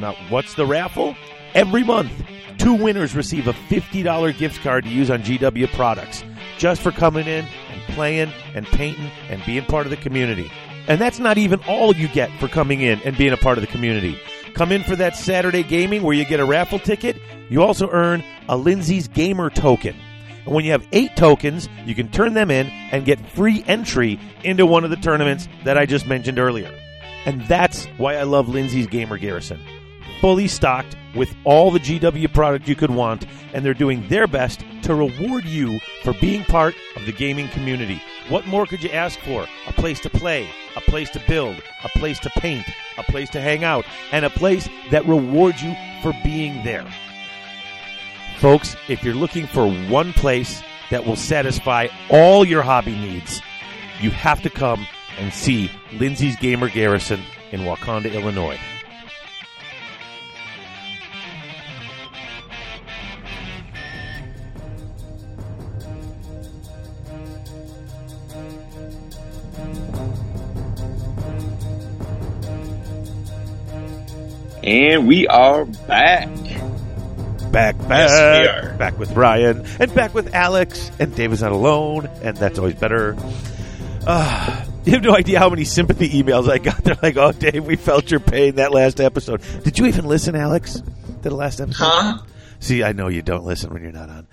Now, what's the raffle? Every month, two winners receive a $50 gift card to use on GW products just for coming in and playing and painting and being part of the community. And that's not even all you get for coming in and being a part of the community. Come in for that Saturday gaming where you get a raffle ticket. You also earn a Lindsay's Gamer token. And when you have eight tokens, you can turn them in and get free entry into one of the tournaments that I just mentioned earlier. And that's why I love Lindsay's Gamer Garrison. Fully stocked with all the GW product you could want, and they're doing their best to reward you for being part of the gaming community. What more could you ask for? A place to play, a place to build, a place to paint, a place to hang out, and a place that rewards you for being there. Folks, if you're looking for one place that will satisfy all your hobby needs, you have to come and see Lindsay's Gamer Garrison in Wauconda, Illinois. And we are back. Back, back, Yes, we are. back with Ryan, and back with Alex, and David's not alone, and that's always better. Uh, you have no idea how many sympathy emails I got. They're like, "Oh, Dave, we felt your pain that last episode." Did you even listen, Alex, to the last episode? Huh? See, I know you don't listen when you're not on.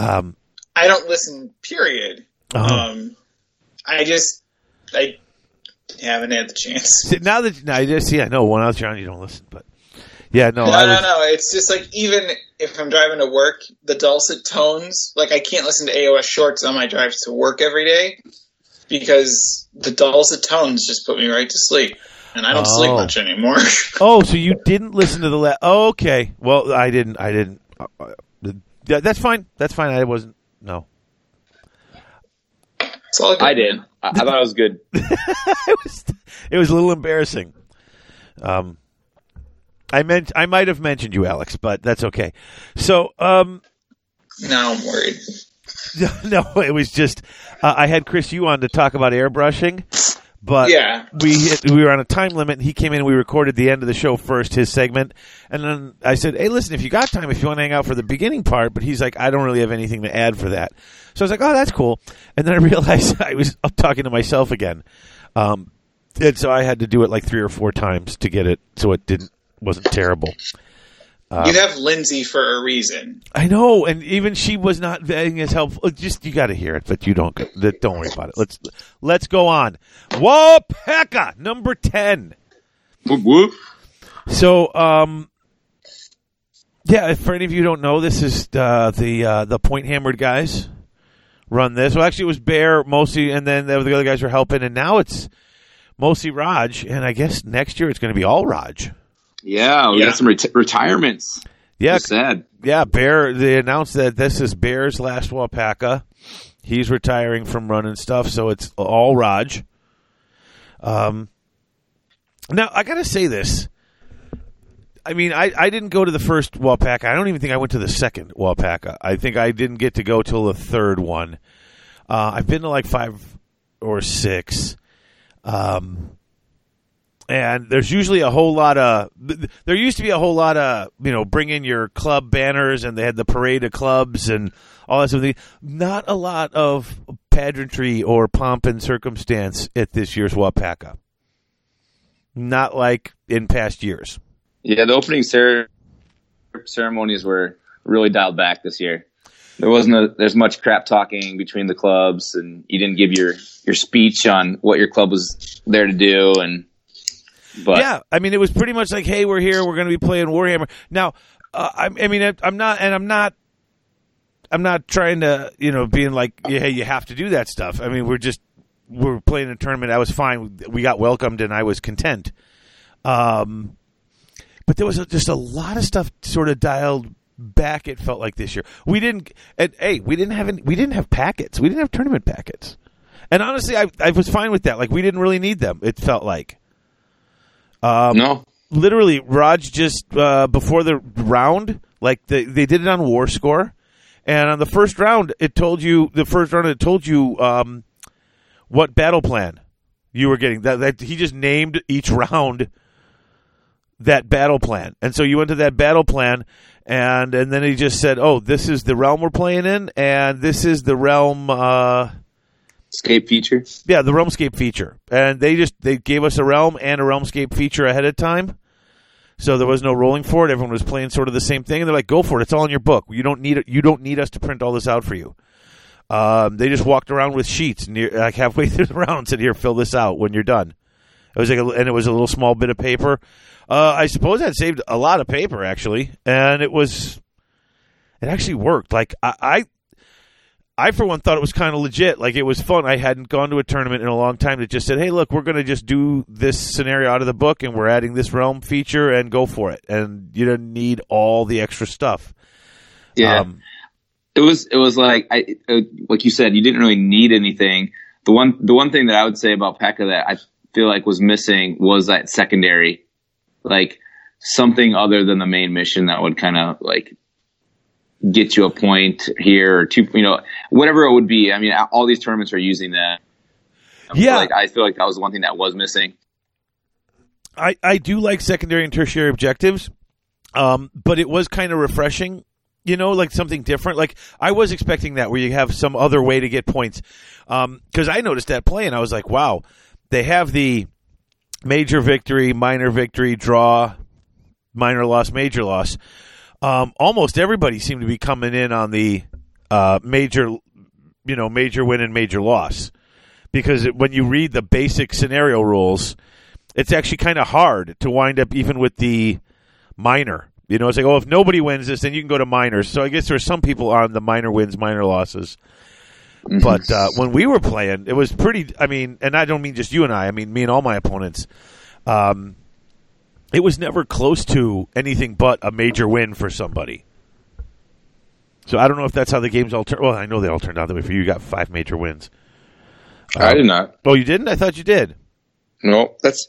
Um, I don't listen. Period. uh-huh. Um, I just I haven't had the chance. see, now that now, I just see, I know one out you're on, you don't listen, but yeah, no, No, I no, was, no. It's just like even if I'm driving to work, the dulcet tones. Like I can't listen to AOS shorts on my drive to work every day because the dulcet tones just put me right to sleep, and I don't sleep Oh. much anymore. Oh, so you didn't listen to the last? Oh, okay. Well, I didn't. I didn't. Uh, uh, yeah, that's fine. That's fine. I wasn't. No, it's all good. I did. I, I thought it was good. it was. It was a little embarrassing. Um, I meant. I might have mentioned you, Alex, but that's okay. So, um, Now I'm worried. no, it was just. Uh, I had Chris you on to talk about airbrushing, but Yeah. we hit, we were on a time limit. and He came in. and We recorded the end of the show first, his segment, and then I said, "Hey, listen, if you got time, if you want to hang out for the beginning part," but he's like, "I don't really have anything to add for that." So I was like, "Oh, that's cool." And then I realized I was talking to myself again, um, and so I had to do it like three or four times to get it so it didn't wasn't terrible. you have Lindsay for a reason. I know, and even she was not being as helpful. Just you got to hear it, but you don't. Don't worry about it. Let's let's go on. Wapaka number ten. Whoop, whoop. So, um, yeah, if for any of you who don't know, this is uh, the uh, the Point Hammered guys run this. Well, actually, it was Bear mostly, and then the other guys were helping, and now it's mostly Raj, and I guess next year it's going to be all Raj. Yeah, we Yeah. got some reti- retirements. Yeah, So sad. yeah. Bear. They announced that this is Bear's last Wapaka. He's retiring from running stuff, so it's all Raj. Um, now I gotta say this. I mean, I, I didn't go to the first Wapaka. I don't even think I went to the second Wapaka. I think I didn't get to go till the third one. Uh, I've been to like five or six. Um, and there's usually a whole lot of there used to be a whole lot of you know bring in your club banners and they had the parade of clubs and all that sort of thing. Not a lot of pageantry or pomp and circumstance at this year's Wapaka. Not like in past years. Yeah, the opening cer- ceremonies were really dialed back this year. There wasn't a, there's much crap talking between the clubs, and you didn't give your your speech on what your club was there to do. And but yeah, I mean, it was pretty much like, "Hey, we're here. We're going to be playing Warhammer." Now, uh, I, I mean, I'm not, and I'm not, I'm not trying to, you know, being like, yeah, "Hey, you have to do that stuff." I mean, we're just we're playing a tournament. I was fine. We got welcomed, and I was content. Um, but there was a, just a lot of stuff sort of dialed back. It felt like this year we didn't. And hey, we didn't have any, we didn't have packets. We didn't have tournament packets. And honestly, I I was fine with that. Like we didn't really need them. It felt like. Um, no, literally Raj just uh, before the round, like they they did it on War Score, and on the first round it told you the first round it told you um, what battle plan you were getting. That, that he just named each round that battle plan, and so you went to that battle plan, and and then he just said, "Oh, this is the realm we're playing in, and this is the realm." Uh, escape feature. yeah, the Realmscape feature, and they just they gave us a realm and a Realmscape feature ahead of time, so there was no rolling for it. Everyone was playing sort of the same thing, and they're like, "Go for it! It's all in your book. You don't need it. You don't need us to print all this out for you." Um, they just walked around with sheets near like halfway through the round and said, "Here, fill this out when you're done." It was like, a, and it was a little small bit of paper. Uh, I suppose that saved a lot of paper actually, and it was, it actually worked. Like I, I I for one thought it was kind of legit. Like it was fun. I hadn't gone to a tournament in a long time that just said, "Hey, look, we're going to just do this scenario out of the book, and we're adding this realm feature, and go for it." And you don't need all the extra stuff. Yeah. Um, it was it was like I uh, like you said you didn't really need anything. The one the one thing that I would say about P.E.K.K.A that I feel like was missing was that secondary, like something other than the main mission that would kind of like get you a point here or two, you know, whatever it would be. I mean, all these tournaments are using that. I feel Yeah. like I feel like that was the one thing that was missing. I, I do like secondary and tertiary objectives, um, but it was kind of refreshing, you know, like something different. Like I was expecting that where you have some other way to get points, because I noticed that play and I was like, wow, they have the major victory, minor victory, draw, minor loss, major loss. Um, almost everybody seemed to be coming in on the uh, major, you know, major win and major loss, because it, when you read the basic scenario rules it's actually kind of hard to wind up even with the minor. You know, it's like, oh, if nobody wins this, then you can go to minors. So I guess there are some people on the minor wins, minor losses. But uh, when we were playing, it was pretty. I mean, and I don't mean just you and I. I mean me and all my opponents. Um, it was never close to anything but a major win for somebody. So I don't know if that's how the games all turn. Well, I know they all turned out that way for you. You got five major wins. I did not. Oh, you didn't? I thought you did. No, that's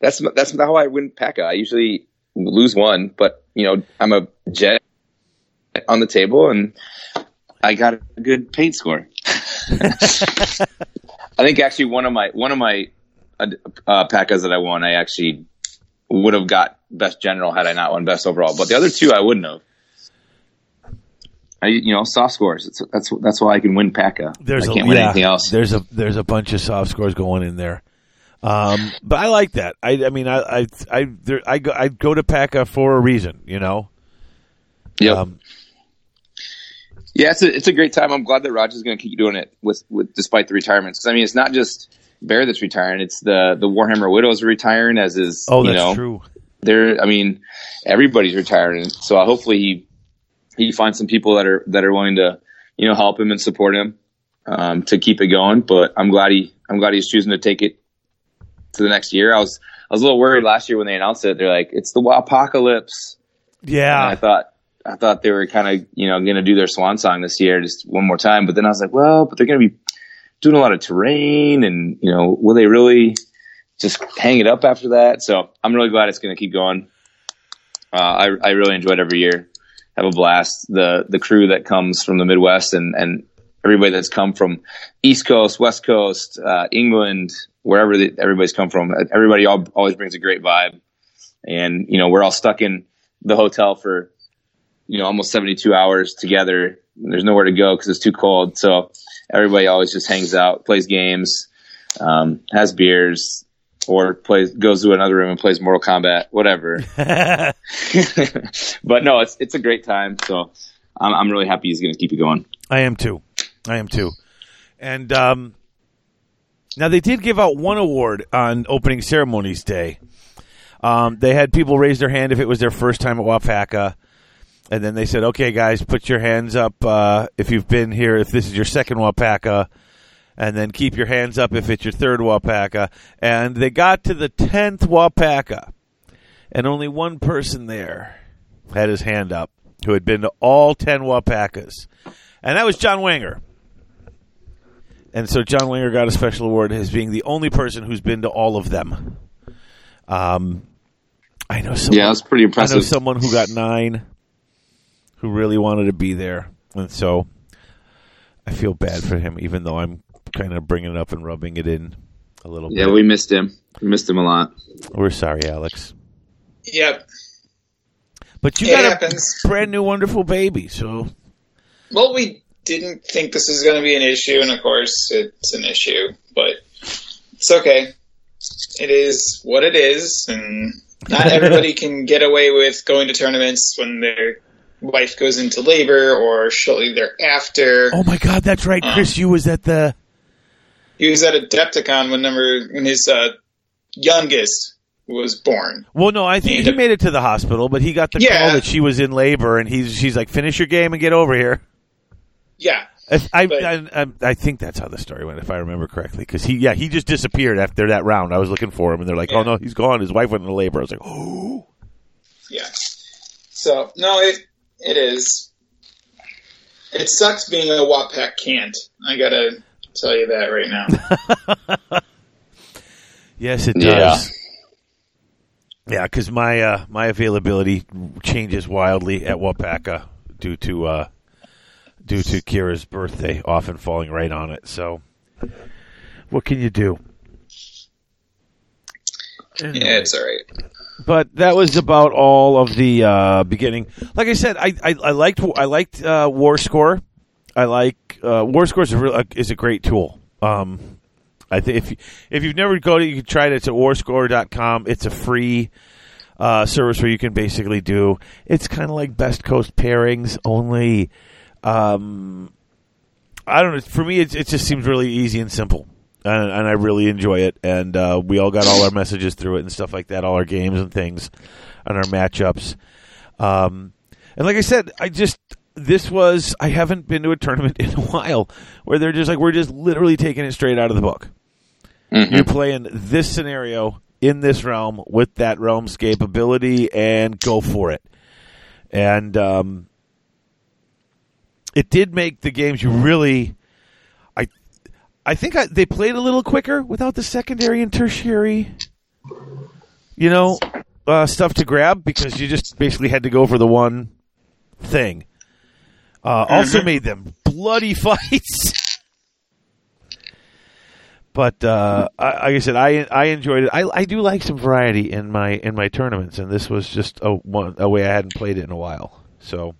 that's that's not how I win P.E.K.K.A. I usually lose one, but you know I'm a jet on the table, and I got a good paint score. I think actually one of my one of my uh, uh, P.E.K.K.As that I won, I actually would have got best general had I not won best overall, but the other two I wouldn't have. I, you know, soft scores. It's, that's that's why I can win P.E.K.K.A. There's I a, can't win yeah, anything else. There's a there's a bunch of soft scores going in there. Um, but I like that. I, I mean, I I I, there, I go I go to PACA for a reason, you know. Yep. Um, Yeah, it's a it's a great time. I'm glad that Raj's going to keep doing it with, with despite the retirements. I mean, it's not just Bear that's retiring; it's the the Warhammer Widows retiring, as is oh, you that's know true. they're. I mean, everybody's retiring, so uh, hopefully he he finds some people that are that are willing to you know help him and support him um, to keep it going. But I'm glad he I'm glad he's choosing to take it to the next year. I was I was a little worried last year when they announced it. They're like, it's the apocalypse. And I Yeah, thought I thought they were kind of you know going to do their swan song this year just one more time, but then I was like, well, but they're going to be doing a lot of terrain, and you know, will they really just hang it up after that? So I'm really glad it's going to keep going. Uh, I I really enjoyed every year, have a blast. The the crew that comes from the Midwest and and everybody that's come from East Coast, West Coast, uh, England, wherever the, everybody's come from, everybody all, always brings a great vibe. And you know, we're all stuck in the hotel for you know almost 72 hours together. There's nowhere to go because it's too cold. So everybody always just hangs out, plays games, um, has beers, or plays goes to another room and plays Mortal Kombat, whatever. but no, it's it's a great time. So I'm, I'm really happy he's going to keep it going. I am too. I am too. And um, now they did give out one award on opening ceremonies day. Um, they had people raise their hand if it was their first time at Wapaka. And then they said, okay, guys, put your hands up uh, if you've been here, if this is your second Wapaka. And then keep your hands up if it's your third Wapaka. And they got to the 10th Wapaka. And only one person there had his hand up who had been to all 10 Wapakas. And that was John Wanger. And so John Wanger got a special award as being the only person who's been to all of them. Um, I know someone, Yeah, that's pretty impressive. I know someone who got nine who really wanted to be there. And so I feel bad for him, even though I'm kind of bringing it up and rubbing it in a little Yeah, bit. Yeah, we missed him. We missed him a lot. We're sorry, Alex. Yep. But you It got happens. a brand new, wonderful baby. So Well, we didn't think this was going to be an issue, and of course, it's an issue, but it's okay. It is what it is, and not everybody can get away with going to tournaments when their wife goes into labor or shortly thereafter. Oh my God, that's right, Chris. Um, you was at the. He was at Adepticon when number when his uh, youngest was born. Well, no, I think he And- made it to the hospital, but he got the Yeah. call that she was in labor, and he's she's like, "Finish your game and get over here." Yeah, I, I, I, I think that's how the story went, if I remember correctly. Because he, yeah, he just disappeared after that round. I was looking for him, and they're like, "Oh no, he's gone." His wife went into labor. I was like, "Oh, Yeah. So no, it it is. It sucks being a Wappack can't. I gotta tell you that right now. yes, it does." Yeah, because my uh, my availability changes wildly at Wapaka due to uh, due to Kira's birthday, often falling right on it. So, what can you do? yeah, it's all right. but that was about all of the uh, beginning. Like I said, I I, I liked I liked uh, War Score. I like uh, War Score is a is a great tool. Um, I think if you, if you've never go to you can try it. It's at warscore.com. It's a free uh, service where you can basically do. It's kind of like Best Coast pairings, only. Um, I don't know. For me, it, it just seems really easy and simple, and, and I really enjoy it. And uh, we all got all our messages through it and stuff like that, all our games and things, and our matchups. Um, and like I said, I just this was I haven't been to a tournament in a while where they're just like we're just literally taking it straight out of the book. You're playing this scenario in this realm with that realmscape ability and go for it. And um, it did make the games you really I I think I, they played a little quicker without the secondary and tertiary you know uh, stuff to grab because you just basically had to go for the one thing. Uh, also made them bloody fights. But uh, I, like I said, I I enjoyed it. I, I do like some variety in my in my tournaments, and this was just a one a way I hadn't played it in a while. So,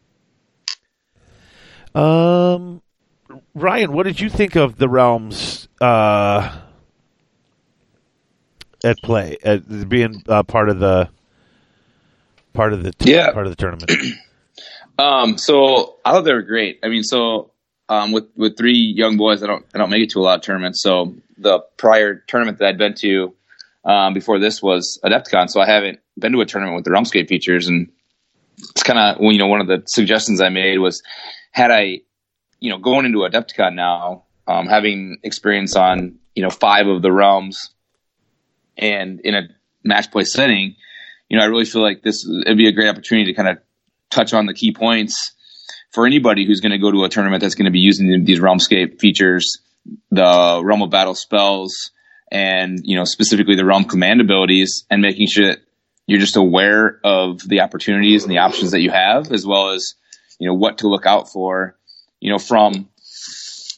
um, Ryan, what did you think of the realms uh, at play at being uh, part of the part of the Yeah. part of the tournament? Um, so I thought they were great. I mean, so um, with with three young boys, I don't I don't make it to a lot of tournaments. So the prior tournament that I'd been to um, before this was Adepticon, so I haven't been to a tournament with the Realmscape features, and it's kind of you know one of the suggestions I made was had I you know going into Adepticon now, um, having experience on you know five of the realms, and in a match play setting, you know I really feel like this it'd be a great opportunity to kind of touch on the key points. For anybody who's going to go to a tournament that's going to be using these Realmscape features, the Realm of Battle spells, and you know specifically the Realm Command abilities, and making sure that you're just aware of the opportunities and the options that you have, as well as you know what to look out for, you know from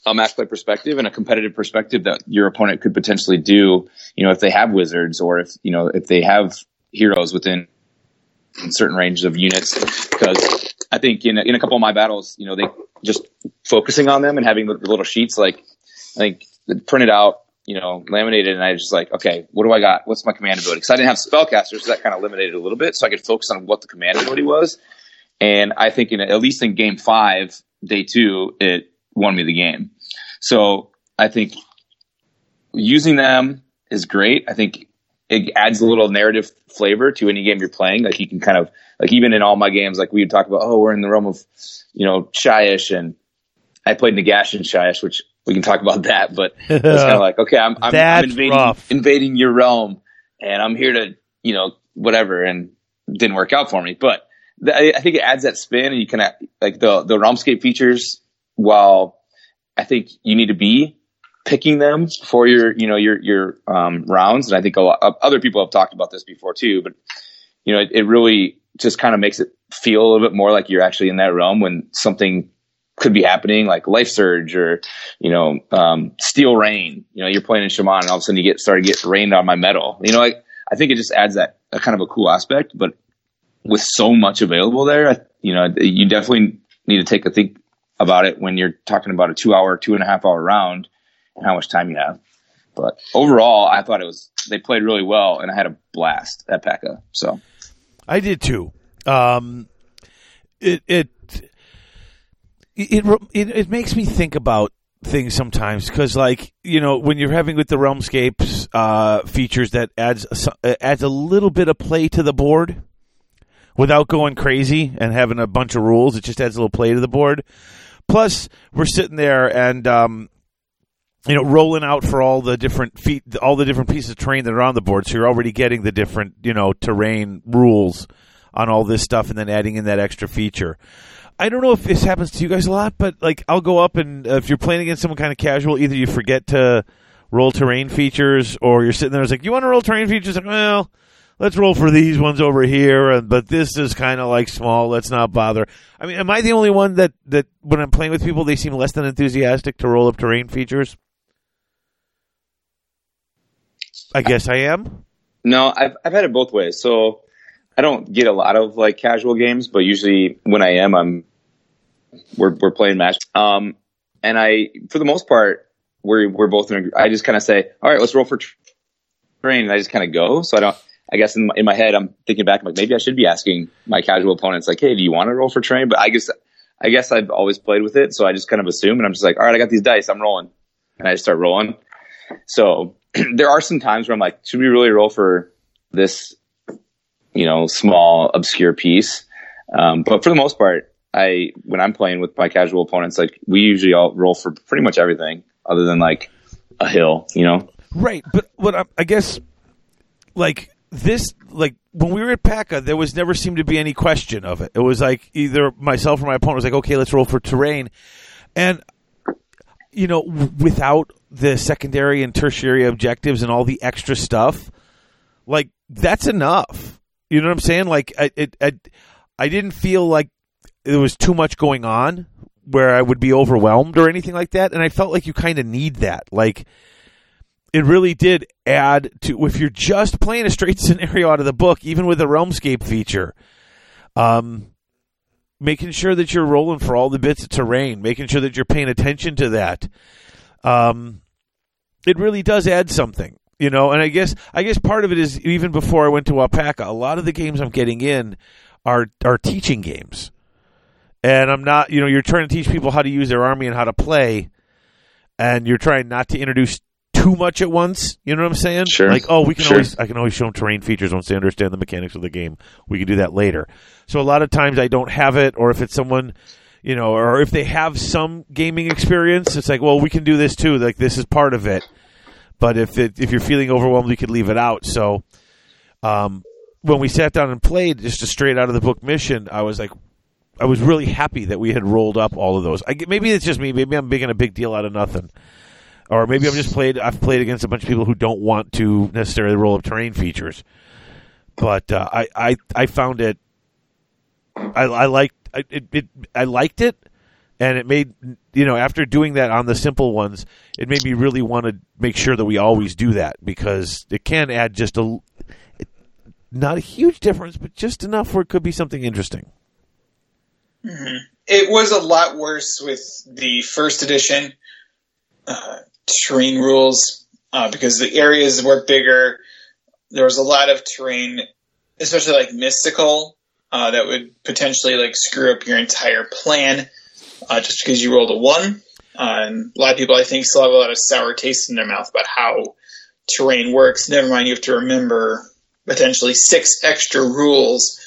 a match play perspective and a competitive perspective that your opponent could potentially do, you know, if they have wizards or if you know if they have heroes within certain ranges of units think in a, in a couple of my battles, you know, they just focusing on them and having the, little sheets like I think printed out, you know, laminated, and I just like, okay, what do I got? What's my command ability? Because I didn't have spellcasters, so that kind of limited a little bit, so I could focus on what the command ability was. And I think in at least in game five, day two, it won me the game. So I think using them is great. I think it adds a little narrative flavor to any game you're playing. Like you can kind of like even in all my games, like we would talk about, oh, we're in the realm of you know Shyish, and I played Nagash and Shyish, which we can talk about that. But it's kind of like, okay, I'm I'm, I'm invading rough. invading your realm, and I'm here to you know whatever, and it didn't work out for me. But th- I think it adds that spin, and you of like the the Realmscape features. While I think you need to be picking them for your you know your your um, rounds, and I think a lot of other people have talked about this before too. But you know, it, it really just kind of makes it feel a little bit more like you're actually in that realm when something could be happening, like Life Surge or you know um, Steel Rain. You know, you're playing in Chamon, and all of a sudden you get started get rained on my metal. You know, like I think it just adds that a kind of a cool aspect. But with so much available there, you know, you definitely need to take a think about it when you're talking about a two hour, two and a half hour round and how much time you have. But overall, I thought it was they played really well, and I had a blast at PACA. So I did too. Um, it it it it, it makes me think about things sometimes because, like you know, when you're having with the Realmscapes uh, features that adds uh, adds a little bit of play to the board without going crazy and having a bunch of rules. It just adds a little play to the board. Plus, we're sitting there and um, you know rolling out for all the different feet, all the different pieces of terrain that are on the board. So you're already getting the different you know terrain rules on all this stuff, and then adding in that extra feature. I don't know if this happens to you guys a lot, but like I'll go up and uh, if you're playing against someone kind of casual, either you forget to roll terrain features, or you're sitting there, it's like, you want to roll terrain features? Like, well, let's roll for these ones over here, but this is kind of like small. Let's not bother. I mean, am I the only one that that when I'm playing with people, they seem less than enthusiastic to roll up terrain features? I guess I am. No, I've I've had it both ways. So I don't get a lot of like casual games, but usually when I am, I'm we're we're playing match. Um, and I for the most part we're we're both in. A, I just kind of say, all right, let's roll for train, and I just kind of go. So I don't. I guess in my, in my head, I'm thinking back, I'm like maybe I should be asking my casual opponents, like, hey, do you want to roll for train? But I guess I guess I've always played with it, so I just kind of assume, and I'm just like, all right, I got these dice, I'm rolling, and I just start rolling. So there are some times where I'm like, should we really roll for this, you know, small obscure piece? Um, but for the most part, I when I'm playing with my casual opponents, like we usually all roll for pretty much everything other than like a hill, you know? Right, but what I, I guess, like this, like when we were at PACA, there was never seemed to be any question of it. It was like either myself or my opponent was like, okay, let's roll for terrain, and you know, without the secondary and tertiary objectives and all the extra stuff, like that's enough. You know what I'm saying? Like, I, it, I, I didn't feel like there was too much going on where I would be overwhelmed or anything like that. And I felt like you kind of need that. Like, it really did add to if you're just playing a straight scenario out of the book, even with the Realmscape feature. Um, making sure that you're rolling for all the bits of terrain, making sure that you're paying attention to that. Um, it really does add something, you know. And I guess I guess part of it is even before I went to Wapaka, a lot of the games I'm getting in are are teaching games, and I'm not, you know, you're trying to teach people how to use their army and how to play, and you're trying not to introduce too much at once. You know what I'm saying? Sure. Like, oh, we can Sure. always I can always show them terrain features once they understand the mechanics of the game. We can do that later. So a lot of times I don't have it, or if it's someone, you know, or if they have some gaming experience, it's like, well, we can do this too. Like this is part of it. But if it, if you're feeling overwhelmed, you could leave it out. So, um, when we sat down and played just a straight out of the book mission, I was like, I was really happy that we had rolled up all of those. I, maybe it's just me. Maybe I'm making a big deal out of nothing, or maybe I've just played. I've played against a bunch of people who don't want to necessarily roll up terrain features. But uh, I, I I found it. I, I liked I, it, it. I liked it, and it made you know after doing that on the simple ones, it made me really want to make sure that we always do that because it can add just a not a huge difference, but just enough where it could be something interesting. It was a lot worse with the first edition uh, terrain rules uh, because the areas were bigger. There was a lot of terrain, especially like mystical, uh, that would potentially like screw up your entire plan uh, just because you rolled a one. Uh, and a lot of people, I think, still have a lot of sour taste in their mouth about how terrain works. Never mind, you have to remember potentially six extra rules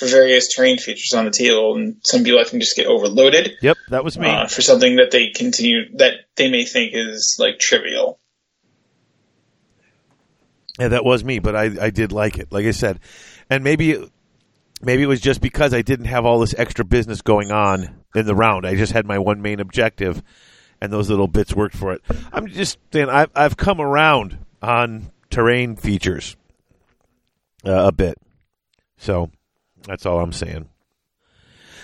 for various terrain features on the table, and some people I think just get overloaded Yep, that was me. uh, for something that they continue that they may think is like trivial. Yeah, that was me, but I, I did like it. Like I said, and maybe maybe it was just because I didn't have all this extra business going on in the round. I just had my one main objective, and those little bits worked for it. I'm just saying I've I've come around on terrain features uh, a bit, so that's all I'm saying.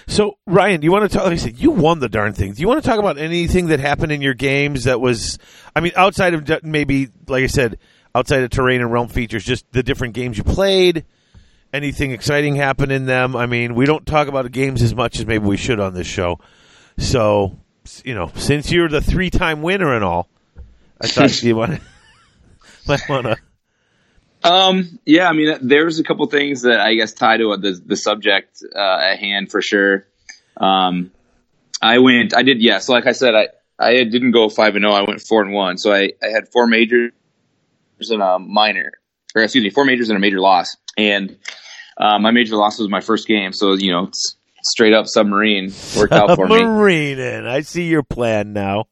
So Ryan, do you want to talk? Like I said, you won the darn thing. Do you want to talk about anything that happened in your games that was? I mean, outside of maybe, like I said, outside of terrain and realm features, just the different games you played. Anything exciting happen in them? I mean, we don't talk about games as much as maybe we should on this show. So, you know, since you're the three-time winner and all, I thought you want might want to. Um, yeah, I mean, there's a couple things that I guess tie to the the subject uh, at hand for sure. Um, I went, I did, yeah. So like I said, I I didn't go five and zero. I went four and one. So I I had four majors and a minor, or excuse me, four majors and a major loss. And uh, my major loss was my first game. So you know, straight up submarine worked out for me. Submarine. I see your plan now.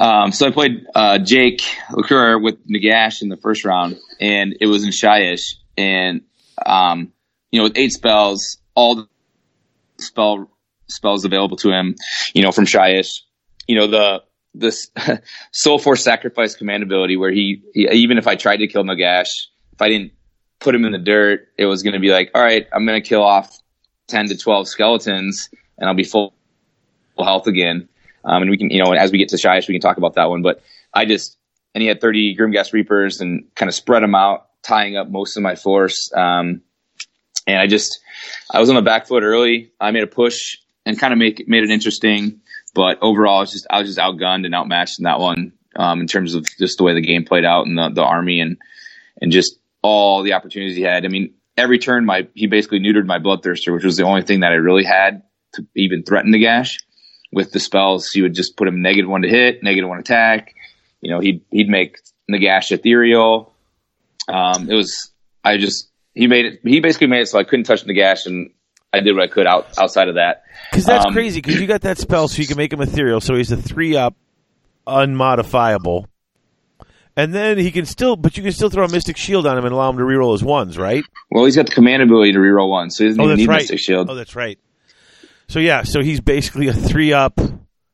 Um, so I played uh, Jake LaCour with Nagash in the first round, and it was in Shyish. And, um, you know, with eight spells, all the spell spells available to him, you know, from Shyish, you know, the this Soul Force Sacrifice command ability where he, he, even if I tried to kill Nagash, if I didn't put him in the dirt, it was going to be like, all right, I'm going to kill off 10 to 12 skeletons and I'll be full health again. Um, and we can, you know, as we get to Shyish, we can talk about that one. But I just, and he had 30 Grimghast Reapers and kind of spread them out, tying up most of my force. Um, and I just, I was on the back foot early. I made a push and kind of make made it interesting. But overall, just I was just outgunned and outmatched in that one um, in terms of just the way the game played out and the, the army and and just all the opportunities he had. I mean, every turn, my he basically neutered my bloodthirster, which was the only thing that I really had to even threaten Nagash. With the spells, he would just put him negative one to hit, negative one attack. You know, he'd he'd make Nagash ethereal. Um, it was I just he made it. He basically made it so I couldn't touch Nagash, and I did what I could out outside of that. Because that's Um, crazy. Because you got that spell, so you can make him ethereal. So he's a three up, unmodifiable, and then he can still, but you can still throw a mystic shield on him and allow him to reroll his ones, right? Well, he's got the command ability to reroll one, so he doesn't Oh, need right. Mystic Shield. Oh, that's right. So yeah, so he's basically a three up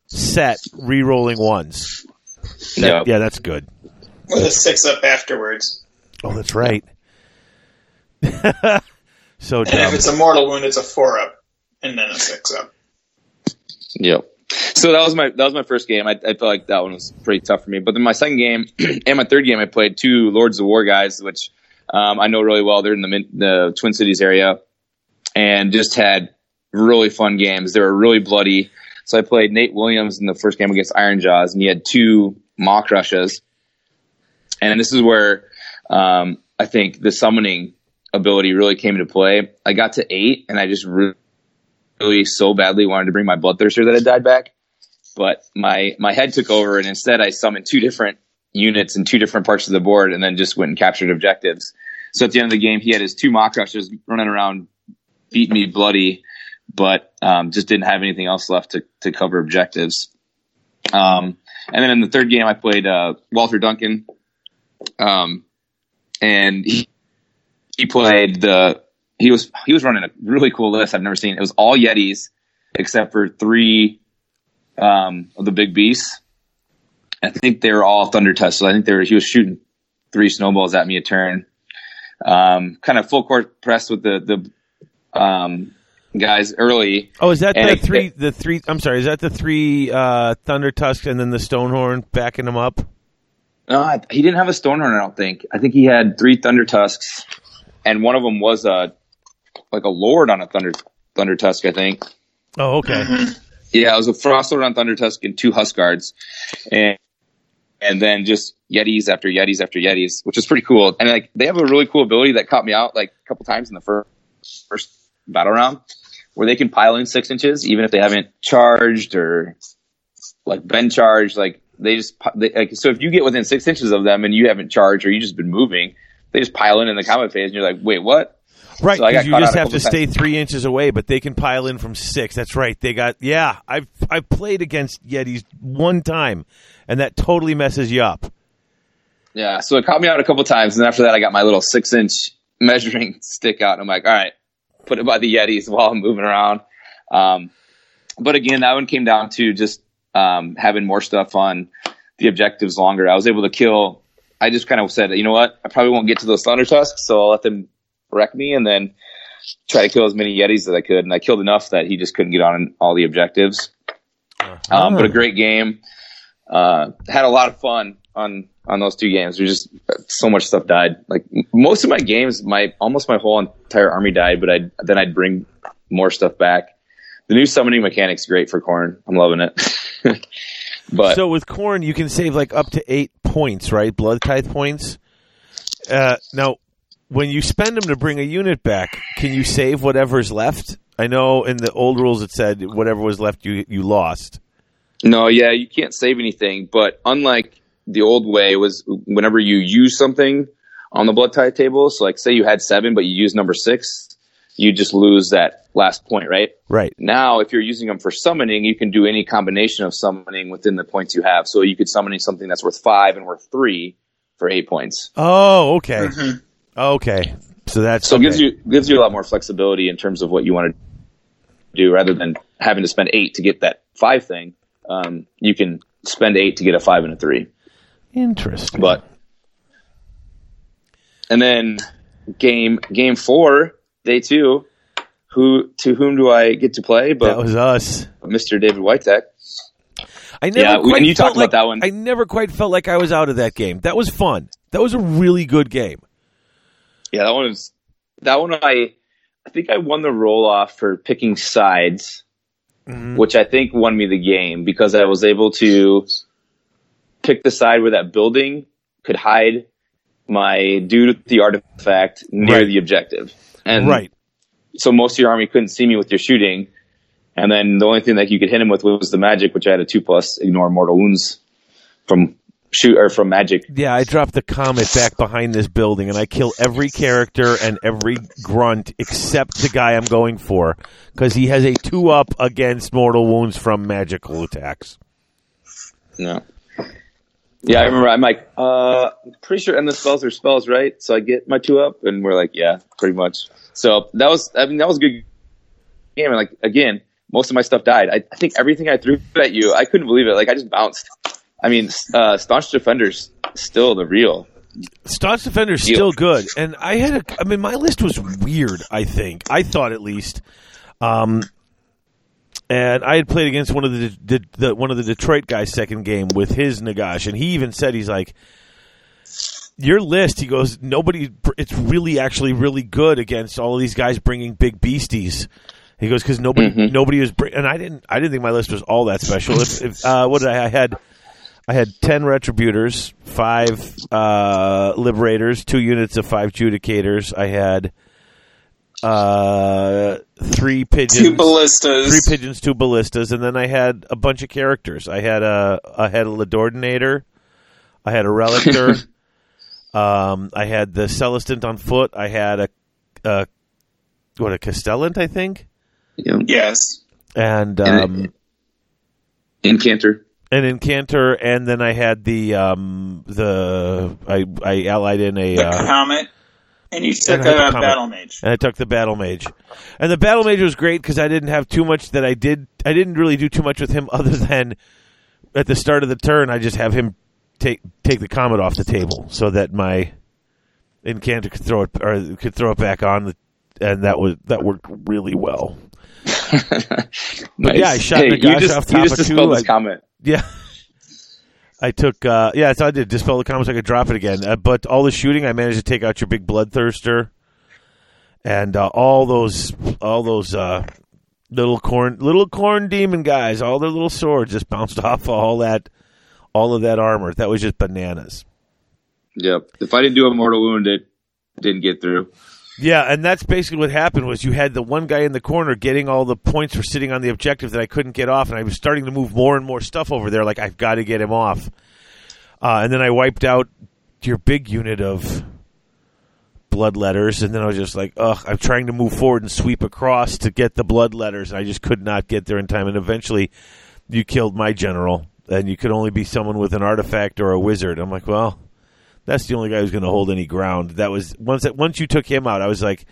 set re-rolling ones. That- Yep. Yeah, that's good. With a six up afterwards. Oh, that's right. so And if it's a mortal wound, it's a four up, and then a six up. Yep. So that was my that was my first game. I, I felt like that one was pretty tough for me. But then my second game and my third game, I played two Lords of War guys, which um, I know really well. They're in the the Twin Cities area, and just had really fun games. They were really bloody. So I played Nate Williams in the first game against Ironjawz, and he had two Maw-Krushas. And this is where um, I think the summoning ability really came into play. I got to eight, and I just really really so badly wanted to bring my bloodthirster that had died back, but my my head took over, and instead I summoned two different units in two different parts of the board, and then just went and captured objectives. So at the end of the game, he had his two Maw-Krushas running around, beating me bloody, but um, just didn't have anything else left to to cover objectives. Um, and then in the third game, I played uh, Walter Duncan, um, and he he played the he was he was running a really cool list I've never seen. It was all Yetis except for three um, of the big beasts. I think they were all Thundertusk. So I think they were he was shooting three snowballs at me a turn. Um, kind of full court press with the the um, guys early. Oh, is that the it- three? The three? I'm sorry. Is that the three uh, Thundertusks and then the Stonehorn backing them up? No, I- he didn't have a Stonehorn. I don't think. I think he had three Thundertusks, and one of them was a like a Lord on a Thunder Thundertusk. I think. Oh, okay. Yeah, it was a Frost Lord on Thundertusk and two Huskards, and and then just Yetis after Yetis after Yetis, which is pretty cool. And like they have a really cool ability that caught me out like a couple times in the first first battle round, where they can pile in six inches even if they haven't charged or like been charged. Like they just they, like so if you get within six inches of them and you haven't charged or you just been moving, they just pile in in the combat phase, and you're like, wait, what? Right, So because you just have to couple stay three inches away, but they can pile in from six. That's right. They got yeah. I've I've played against Yetis one time, and that totally messes you up. Yeah, so it caught me out a couple times, and after that, I got my little six inch measuring stick out, and I'm like, all right, put it by the Yetis while I'm moving around. Um, but again, that one came down to just um, having more stuff on the objectives longer. I was able to kill. I just kind of said, you know what, I probably won't get to those thundertusks, so I'll let them wreck me, and then try to kill as many Yetis as I could. And I killed enough that he just couldn't get on all the objectives. Um, but a great game. Uh, had a lot of fun on on those two games. There's just so much stuff died. Like most of my games, my almost my whole entire army died, but I then I'd bring more stuff back. The new summoning mechanic's great for Khorne. I'm loving it. but so with Khorne, you can save like up to eight points, right? Blood tithe points. Uh, now, when you spend them to bring a unit back, can you save whatever's left? I know in the old rules it said whatever was left you you lost. No, yeah, you can't save anything. But unlike the old way, was whenever you use something on the blood tithe table. So, like, say you had seven, but you use number six, you just lose that last point, right? Right. Now, if you're using them for summoning, you can do any combination of summoning within the points you have. So you could summon something that's worth five and worth three for eight points. Oh, okay. Okay. So that's So okay. it gives you gives you a lot more flexibility in terms of what you want to do, rather than having to spend eight to get that five thing. Um, you can spend eight to get a five and a three. Interesting. But and then game game four, day two. Who to whom do I get to play? But that was us. Mr. David Whitetek. I never Yeah, quite and you felt talked like, about that one. I never quite felt like I was out of that game. That was fun. That was a really good game. Yeah, that one was that one. I I think I won the roll off for picking sides, Mm-hmm. which I think won me the game because I was able to pick the side where that building could hide my dude with the artifact near Right. the objective. And right. so most of your army couldn't see me with your shooting. And then the only thing that you could hit him with was the magic, which I had a two plus ignore mortal wounds from shoot or from magic. Yeah, I dropped the comet back behind this building, and I kill every character and every grunt except the guy I'm going for because he has a two up against mortal wounds from magical attacks. No. Yeah, I remember. I'm like, uh, pretty sure endless spells are spells, right? So I get my two up, and we're like, yeah, pretty much. So that was, I mean, that was a good game. And like again, most of my stuff died. I, I think everything I threw at you, I couldn't believe it. Like I just bounced. I mean, uh, staunch defenders still the real. Staunch Defender's Deal. still good, and I had a. I mean, my list was weird. I think I thought at least, um, and I had played against one of the, the, the one of the Detroit guys' second game with his Nagash, and he even said he's like, your list. He goes, nobody. It's really actually really good against all of these guys bringing big beasties. He goes because nobody nobody was, bring, and I didn't I didn't think my list was all that special. If, if uh, what did I, I had. I had ten retributors, five uh, liberators, two units of five judicators. I had uh, three pigeons, Two ballistas. three pigeons, two ballistas, and then I had a bunch of characters. I had a I had a Lord-Ordinator, I had a Relictor, um, I had the Celestant on foot. I had a, a what a Castellant, I think, You Yes. and And um, Incantor. an Incantor, and then I had the um, the I I allied in a The uh, comet. And you took And I the a battle mage. and I took the battle mage, and the battle mage was great because I didn't have too much that I did. I didn't really do too much with him other than at the start of the turn I just have him take take the comet off the table so that my incantor could throw it or could throw it back on the, and that was that worked really well. But yeah, I shot hey, Nagash you just, off you top just of two, dispelled this I- comment. Yeah. I took, uh, yeah, so I did dispel the comments. I could drop it again, uh, but all the shooting, I managed to take out your big bloodthirster, and uh, all those, all those uh, little Khorne, little Khorne demon guys, all their little swords just bounced off all that, all of that armor. That was just bananas. Yep. If I didn't do a mortal wound, it didn't get through. Yeah, and that's basically what happened was you had the one guy in the corner getting all the points for sitting on the objective that I couldn't get off, and I was starting to move more and more stuff over there. Like I've got to get him off, uh, and then I wiped out your big unit of blood letters, and then I was just like, ugh, I'm trying to move forward and sweep across to get the blood letters, and I just could not get there in time. And eventually, you killed my general, and you could only be someone with an artifact or a wizard. I'm like, well that's the only guy who's going to hold any ground. That was once that once you took him out, I was like,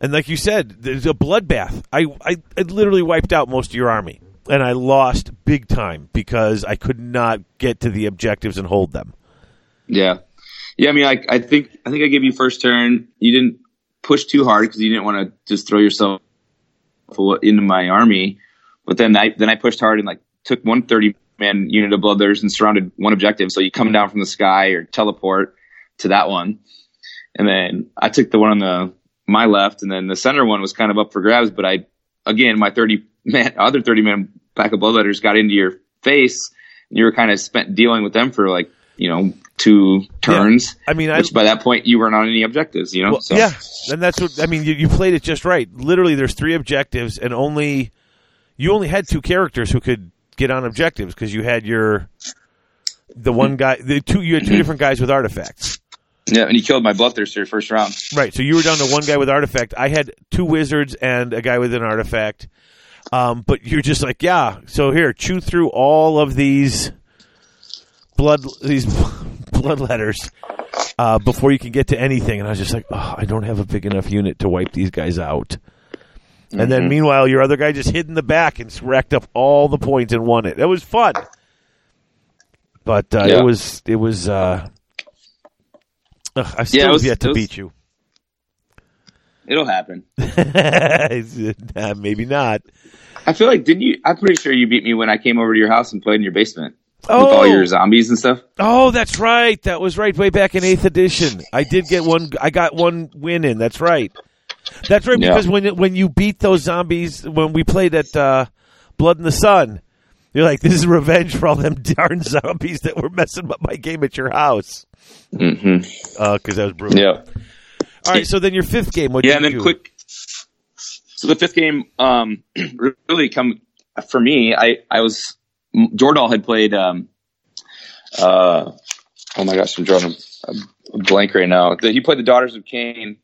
and like you said, there's a bloodbath. I, I I literally wiped out most of your army, and I lost big time because I could not get to the objectives and hold them. Yeah. Yeah, I mean, I, I think I think I gave you first turn. You didn't push too hard because you didn't want to just throw yourself into my army. But then I then I pushed hard and like took one thirty man unit of bloodletters and surrounded one objective. So you come down from the sky or teleport to that one, and then I took the one on the my left, and then the center one was kind of up for grabs. But I again my thirty man other thirty man pack of bloodletters got into your face. And you were kind of spent dealing with them for like you know two turns. I mean, I Which by that point you weren't on any objectives, you know. well, so. yeah, and that's what I mean. You, you played it just right. Literally, there's three objectives, and only you only had two characters who could get on objectives because you had your the one guy, the two you had two different guys with artifacts. Yeah, and he killed my bloodthirster first round. Right. So you were down to one guy with artifact. I had two wizards and a guy with an artifact. Um, but you're just like, yeah. So here, chew through all of these blood these blood letters uh, before you can get to anything. And I was just like, oh, I don't have a big enough unit to wipe these guys out. And then meanwhile, your other guy just hid in the back and racked up all the points and won it. It was fun. But uh, Yeah. it was it was. Uh, ugh, I still have was- yet to was- beat you. It'll happen. Nah, Maybe not. I feel like didn't you? I'm pretty sure you beat me when I came over to your house and played in your basement Oh, with all your zombies and stuff. oh, that's right. That was right. Way back in eighth edition, I did get one. I got one win in. That's right. That's right. Yeah. Because when when you beat those zombies, when we played at uh, Blood in the Sun, you're like, "This is revenge for all them darn zombies that were messing up my game at your house." Because that was brutal. Yeah, All right. So then your fifth game. What? yeah, you and then do? quick. So the fifth game, um, really come for me. I I was Jordal had played. Um, uh, oh my gosh, I'm drawing a, a blank right now. He played the Daughters of Khaine.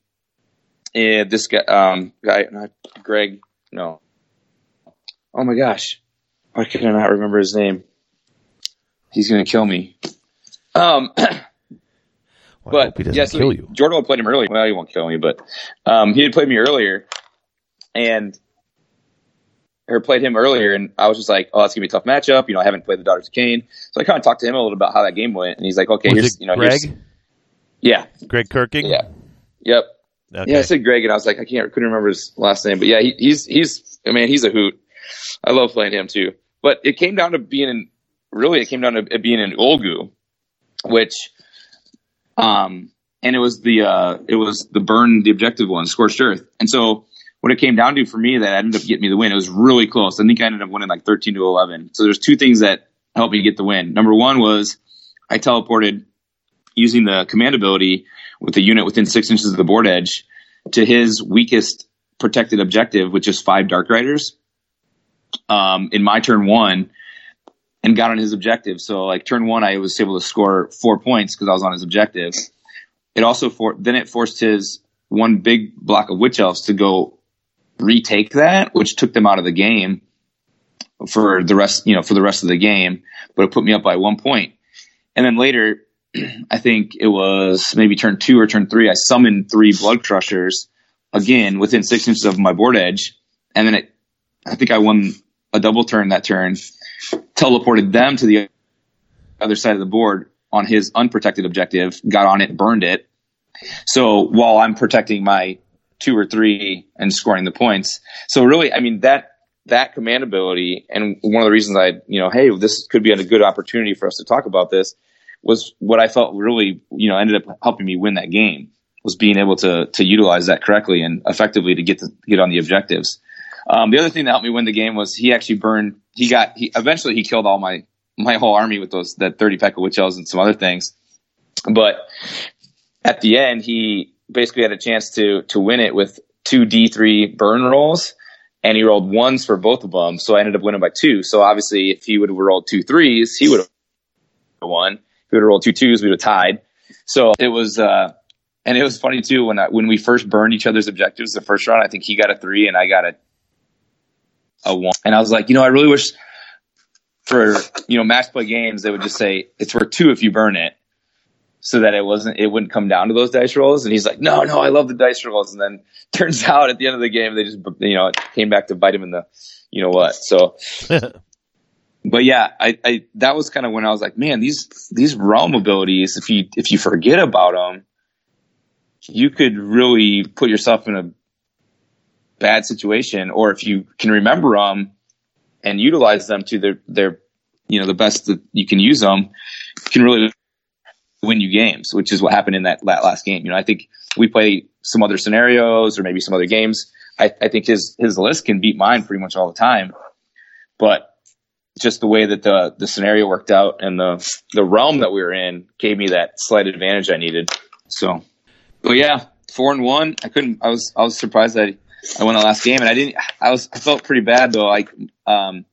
And this guy, um, guy, not Greg. No. Oh my gosh, why can I not remember his name? He's gonna kill me. Um, Well, but hope he doesn't yeah, kill you. Jordan played him earlier. Well, he won't kill me, but um, he had played me earlier, and or played him earlier, and I was just like, "Oh, that's gonna be a tough matchup." You know, I haven't played the Daughters of Khaine, so I kind of talked to him a little about how that game went, and he's like, "Okay, Was here's it you know, Greg? yeah, Greg Kirking. yeah, yep." Okay. Yeah, I said Greg, and I was like, I can't, couldn't remember his last name, but yeah, he, he's he's, I mean, he's a hoot. I love playing him too. But it came down to being in, really, it came down to being in Ulgu, which, um, and it was the uh, it was the burn, the objective one, scorched earth, and so what it came down to for me that ended up getting me the win. It was really close. I think I ended up winning like thirteen to eleven. So there's two things that helped me get the win. Number one was I teleported using the command ability with the unit within six inches of the board edge to his weakest protected objective, which is five Dark Riders. Um, in my turn one, and got on his objective. So like turn one, I was able to score four points because I was on his objective. It also for then it forced his one big block of witch elves to go retake that, which took them out of the game for the rest, you know, for the rest of the game. But it put me up by one point. And then later, I think it was maybe turn two or turn three. I summoned three blood crushers again within six inches of my board edge, and then it. I think I won a double turn that turn, teleported them to the other side of the board on his unprotected objective, got on it, burned it. So while I'm protecting my two or three and scoring the points, so really, I mean that that command ability, and one of the reasons I, you know, hey, this could be a good opportunity for us to talk about this was what I felt really, you know, ended up helping me win that game was being able to to utilize that correctly and effectively to get to get on the objectives. Um, the other thing that helped me win the game was he actually burned. He got he eventually he killed all my my whole army with those that thirty pack of witch elves and some other things. But at the end, he basically had a chance to to win it with two D three burn rolls, and he rolled ones for both of them. So I ended up winning by two. So obviously, if he would have rolled two threes, he would have won. Would have rolled two twos, we would have tied. So it was, uh, and it was funny too when I, when we first burned each other's objectives the first round. I think he got a three and I got a a one, and I was like, you know, I really wish for you know match play games they would just say it's worth two if you burn it so that it wasn't it wouldn't come down to those dice rolls and he's like no no i love the dice rolls and then turns out at the end of the game they just you know came back to bite him in the you know what so but yeah i, I that was kind of when i was like man these these realm abilities if you if you forget about them you could really put yourself in a bad situation or if you can remember them and utilize them to their their you know the best that you can use them can really win you games which is what happened in that, that last game. You know i think we play some other scenarios or maybe some other games. I, I think his his list can beat mine pretty much all the time but just the way that the the scenario worked out and the the realm that we were in gave me that slight advantage i needed so but yeah four and one i couldn't i was i was surprised that I won the last game, and I didn't. I was. I felt pretty bad though. Like, um,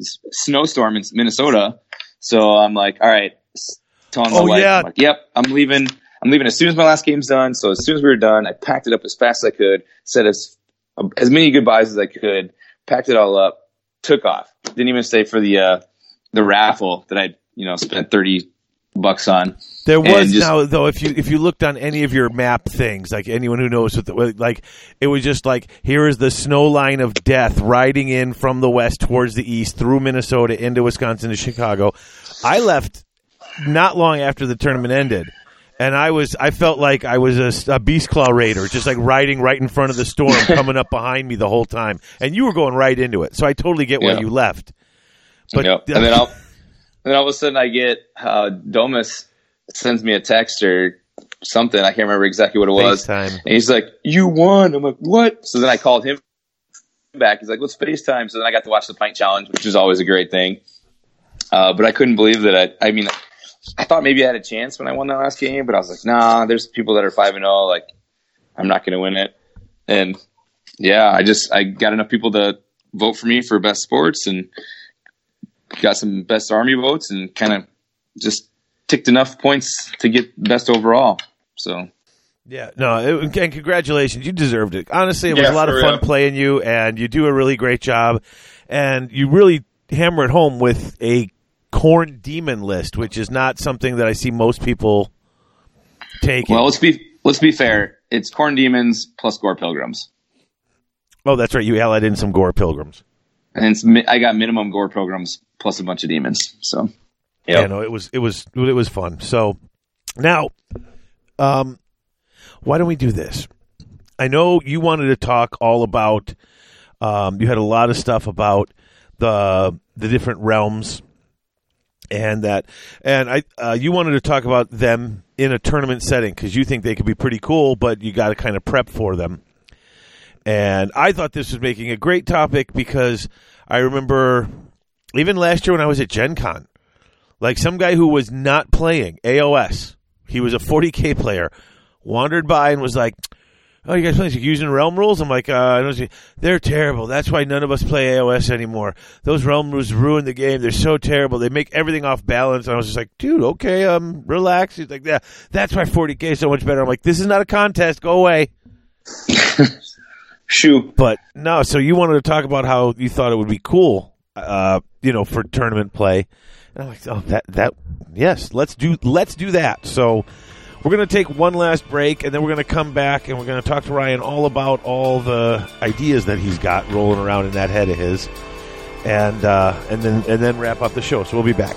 snowstorm in Minnesota, so I'm like, all right. Telling my Oh, wife, yeah. I'm like, yep, I'm leaving. I'm leaving as soon as my last game's done. So as soon as we were done, I packed it up as fast as I could, said as as many goodbyes as I could, packed it all up, took off. Didn't even stay for the uh, the raffle that I you know spent thirty bucks on. There was just- now though if you if you looked on any of your map things like anyone who knows what the, like it was just like here is the snow line of death riding in from the west towards the east through Minnesota into Wisconsin to Chicago. I left not long after the tournament ended. And I was, I felt like I was a, a beast claw raider, just like riding right in front of the storm, coming up behind me the whole time. And you were going right into it, so I totally get why Yeah. you left. But Yep. and then I'll, and then all of a sudden I get uh, Domus sends me a text or something. I can't remember exactly what it was. FaceTime. And he's like, "You won." I'm like, "What?" So then I called him back. He's like, "Let's FaceTime." So then I got to watch the pint challenge, which is always a great thing. Uh, but I couldn't believe that. I, I mean, I thought maybe I had a chance when I won that last game, but I was like, "Nah." There's people that are five and zero. Like, I'm not going to win it. And yeah, I just I got enough people to vote for me for best sports and got some best army votes and kind of just ticked enough points to get best overall. So Yeah, no, it, and congratulations. You deserved it. Honestly, it was Yeah, a lot of fun real. playing you, and you do a really great job. And you really hammer it home with a Khorne demon list, which is not something that I see most people taking. well, let's be let's be fair. It's Khorne demons plus gore pilgrims, oh, that's right. You allied in some gore pilgrims. and it's I got minimum gore pilgrims plus a bunch of demons. So Yeah, no, it was it was it was fun. So now, um, why don't we do this? I know you wanted to talk all about. Um, you had a lot of stuff about the the different realms, and that, and I uh, you wanted to talk about them in a tournament setting because you think they could be pretty cool, but you got to kind of prep for them. And I thought this was making a great topic because I remember even last year when I was at Gen Con, like some guy who was not playing AOS, he was a 40k player, wandered by and was like, "Oh, you guys playing like, using realm rules?" I'm like, uh, I don't see. "They're terrible. That's why none of us play AOS anymore. Those realm rules ruin the game. They're so terrible. They make everything off balance." And I was just like, "Dude, okay, um, relax." He's like, "Yeah, that's why 40k is so much better." I'm like, "This is not a contest. Go away." Shoot. But no, so you wanted to talk about how you thought it would be cool, uh, you know, for tournament play. And I'm like, oh, that that yes, let's do let's do that. So we're gonna take one last break, and then we're gonna come back, and we're gonna talk to Ryan all about all the ideas that he's got rolling around in that head of his, and uh, and then and then wrap up the show. So we'll be back.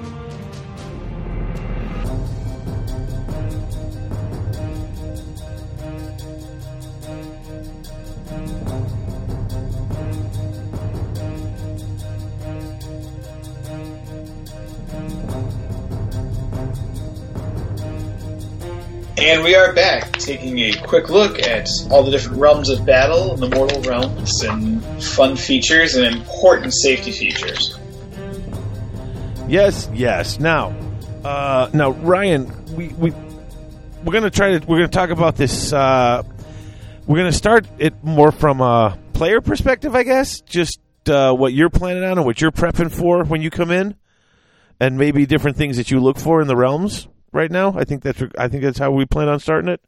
And we are back, taking a quick look at all the different realms of battle and the mortal realms and fun features and important safety features. Yes, yes. Now, uh, now, Ryan, we we we're gonna try to we're gonna talk about this. Uh, we're gonna start it more from a player perspective, I guess. Just uh, what you're planning on and what you're prepping for when you come in, and maybe different things that you look for in the realms right now. I think that's I think that's how we plan on starting it.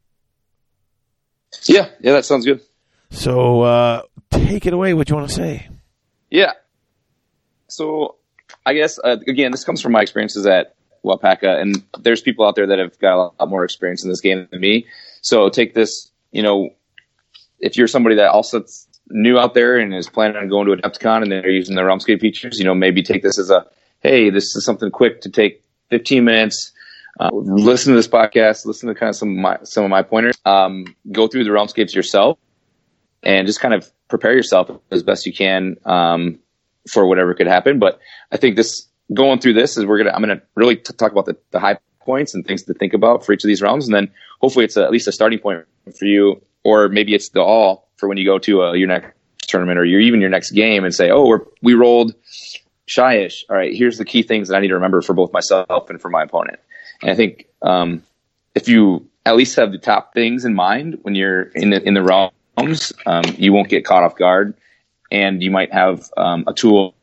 Yeah, yeah, that sounds good. So uh, take it away. What you want to say? Yeah. So I guess uh, again, this comes from my experiences at Wapaka, and there's people out there that have got a lot more experience in this game than me. So take this, you know, if you're somebody that also new out there and is planning on going to Adepticon and they're using the Realmscape features, you know, maybe take this as a hey, this is something quick to take 15 minutes. Uh, listen to this podcast. Listen to kind of some of my some of my pointers. Um, go through the Realmscapes yourself, and just kind of prepare yourself as best you can um, for whatever could happen. But I think this going through this is we're gonna I'm gonna really t- talk about the, the high points and things to think about for each of these realms, and then hopefully it's a, at least a starting point for you, or maybe it's the all for when you go to uh, your next tournament or your, even your next game and say, oh, we're, we rolled Shyish. All right, here's the key things that I need to remember for both myself and for my opponent. And I think um, if you at least have the top things in mind when you're in the in the realms, um, you won't get caught off guard, and you might have um, a tool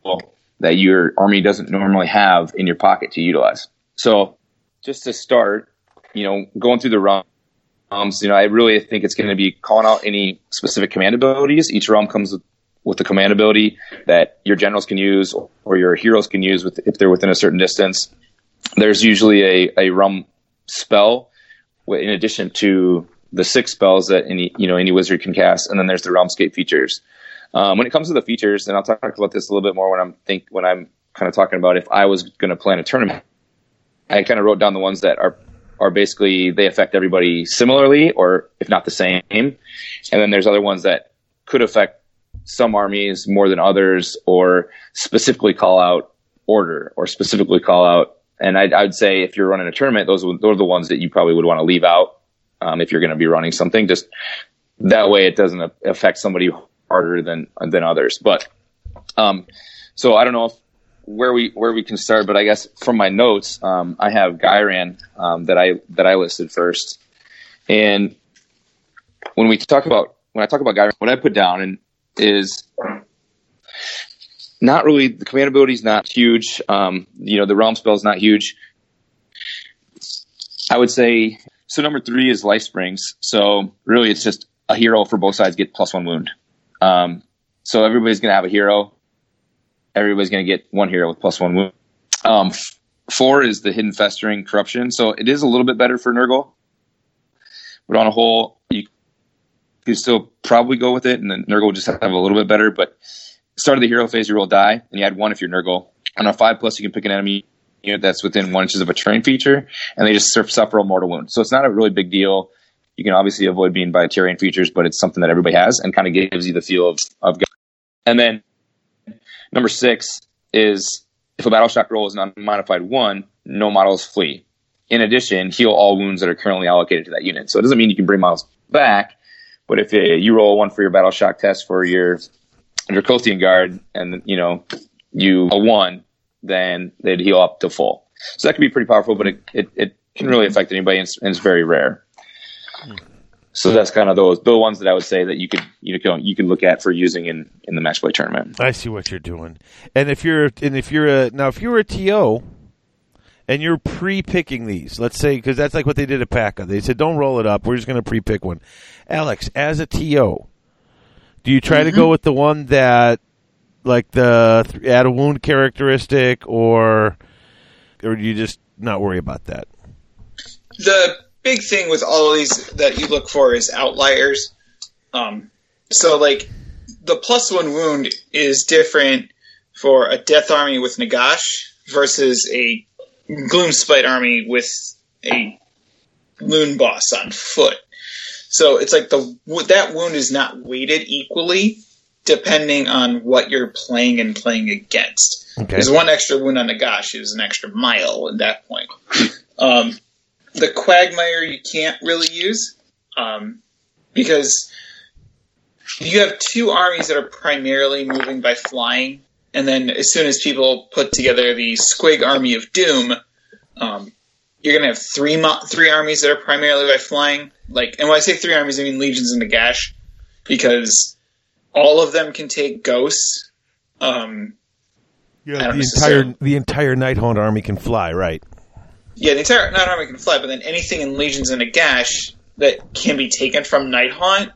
that your army doesn't normally have in your pocket to utilize. So, just to start, you know, going through the realms, you know, I really think it's going to be calling out any specific command abilities. Each realm comes with, with a command ability that your generals can use or your heroes can use with, if they're within a certain distance. There's usually a, a realm spell in addition to the six spells that any you know any wizard can cast, and then there's the Realmscape features. Um, when it comes to the features, and I'll talk about this a little bit more when I'm think when I'm kind of talking about if I was going to plan a tournament. I kind of wrote down the ones that are are basically they affect everybody similarly, or if not the same, and then there's other ones that could affect some armies more than others, or specifically call out order, or specifically call out. And I'd, I'd say if you're running a tournament, those those are the ones that you probably would want to leave out um, if you're going to be running something. Just that way, it doesn't affect somebody harder than than others. But um, so I don't know if, where we where we can start, but I guess from my notes, um, I have Ghyran um, that I that I listed first. And when we talk about when I talk about Ghyran, what I put down and is not really the command ability is not huge. Um, you know, the realm spell is not huge. I would say so. Number three is life springs. So really, it's just a hero for both sides get plus one wound. Um, so everybody's going to have a hero. Everybody's going to get one hero with plus one wound. Um, four is the hidden festering corruption. So it is a little bit better for Nurgle, but on a whole, you could still probably go with it, and then Nurgle just have a little bit better. But start of the hero phase, you roll die, and you add one if you're Nurgle. On a five plus, you can pick an enemy unit that's within one inches of a terrain feature, and they just suffer a mortal wound. So it's not a really big deal. You can obviously avoid being by terrain features, but it's something that everybody has and kind of gives you the feel of of. And then number six is if a battle shock roll is an unmodified one, no models flee. In addition, heal all wounds that are currently allocated to that unit. So it doesn't mean you can bring models back, but if uh, you roll one for your battle shock test for your Dracothian guard, and you know you a one, then they'd heal up to full. So that can be pretty powerful, but it, it, it can really affect anybody, and it's, and it's very rare. So that's kind of those the ones that I would say that you could you know you can look at for using in, in the match play tournament. I see what you're doing. And if you're and if you're a now if you're a TO and you're pre-picking these, let's say because that's like what they did at PACA. They said don't roll it up. We're just going to pre-pick one. Alex, as a TO, do you try to go with the one that like the th- add a wound characteristic or or do you just not worry about that? the big thing with all of these that you look for is outliers. Um, so, like, the plus one wound is different for a death army with Nagash versus a Gloomspite army with a loon boss on foot. So it's like the that wound is not weighted equally depending on what you're playing and playing against. Okay. There's one extra wound on the Nagash is an extra mile at that point. Um, the Quagmire you can't really use um, because you have two armies that are primarily moving by flying, and then as soon as people put together the Squig Army of Doom, um, you're going to have three mo- three armies that are primarily by flying. Like, and when I say three armies, I mean legions and Nagash, because all of them can take ghosts. Um, Yeah, the entire the entire Nighthaunt army can fly, right? Yeah, the entire not army can fly, but then anything in legions and Nagash, that can be taken from Nighthaunt,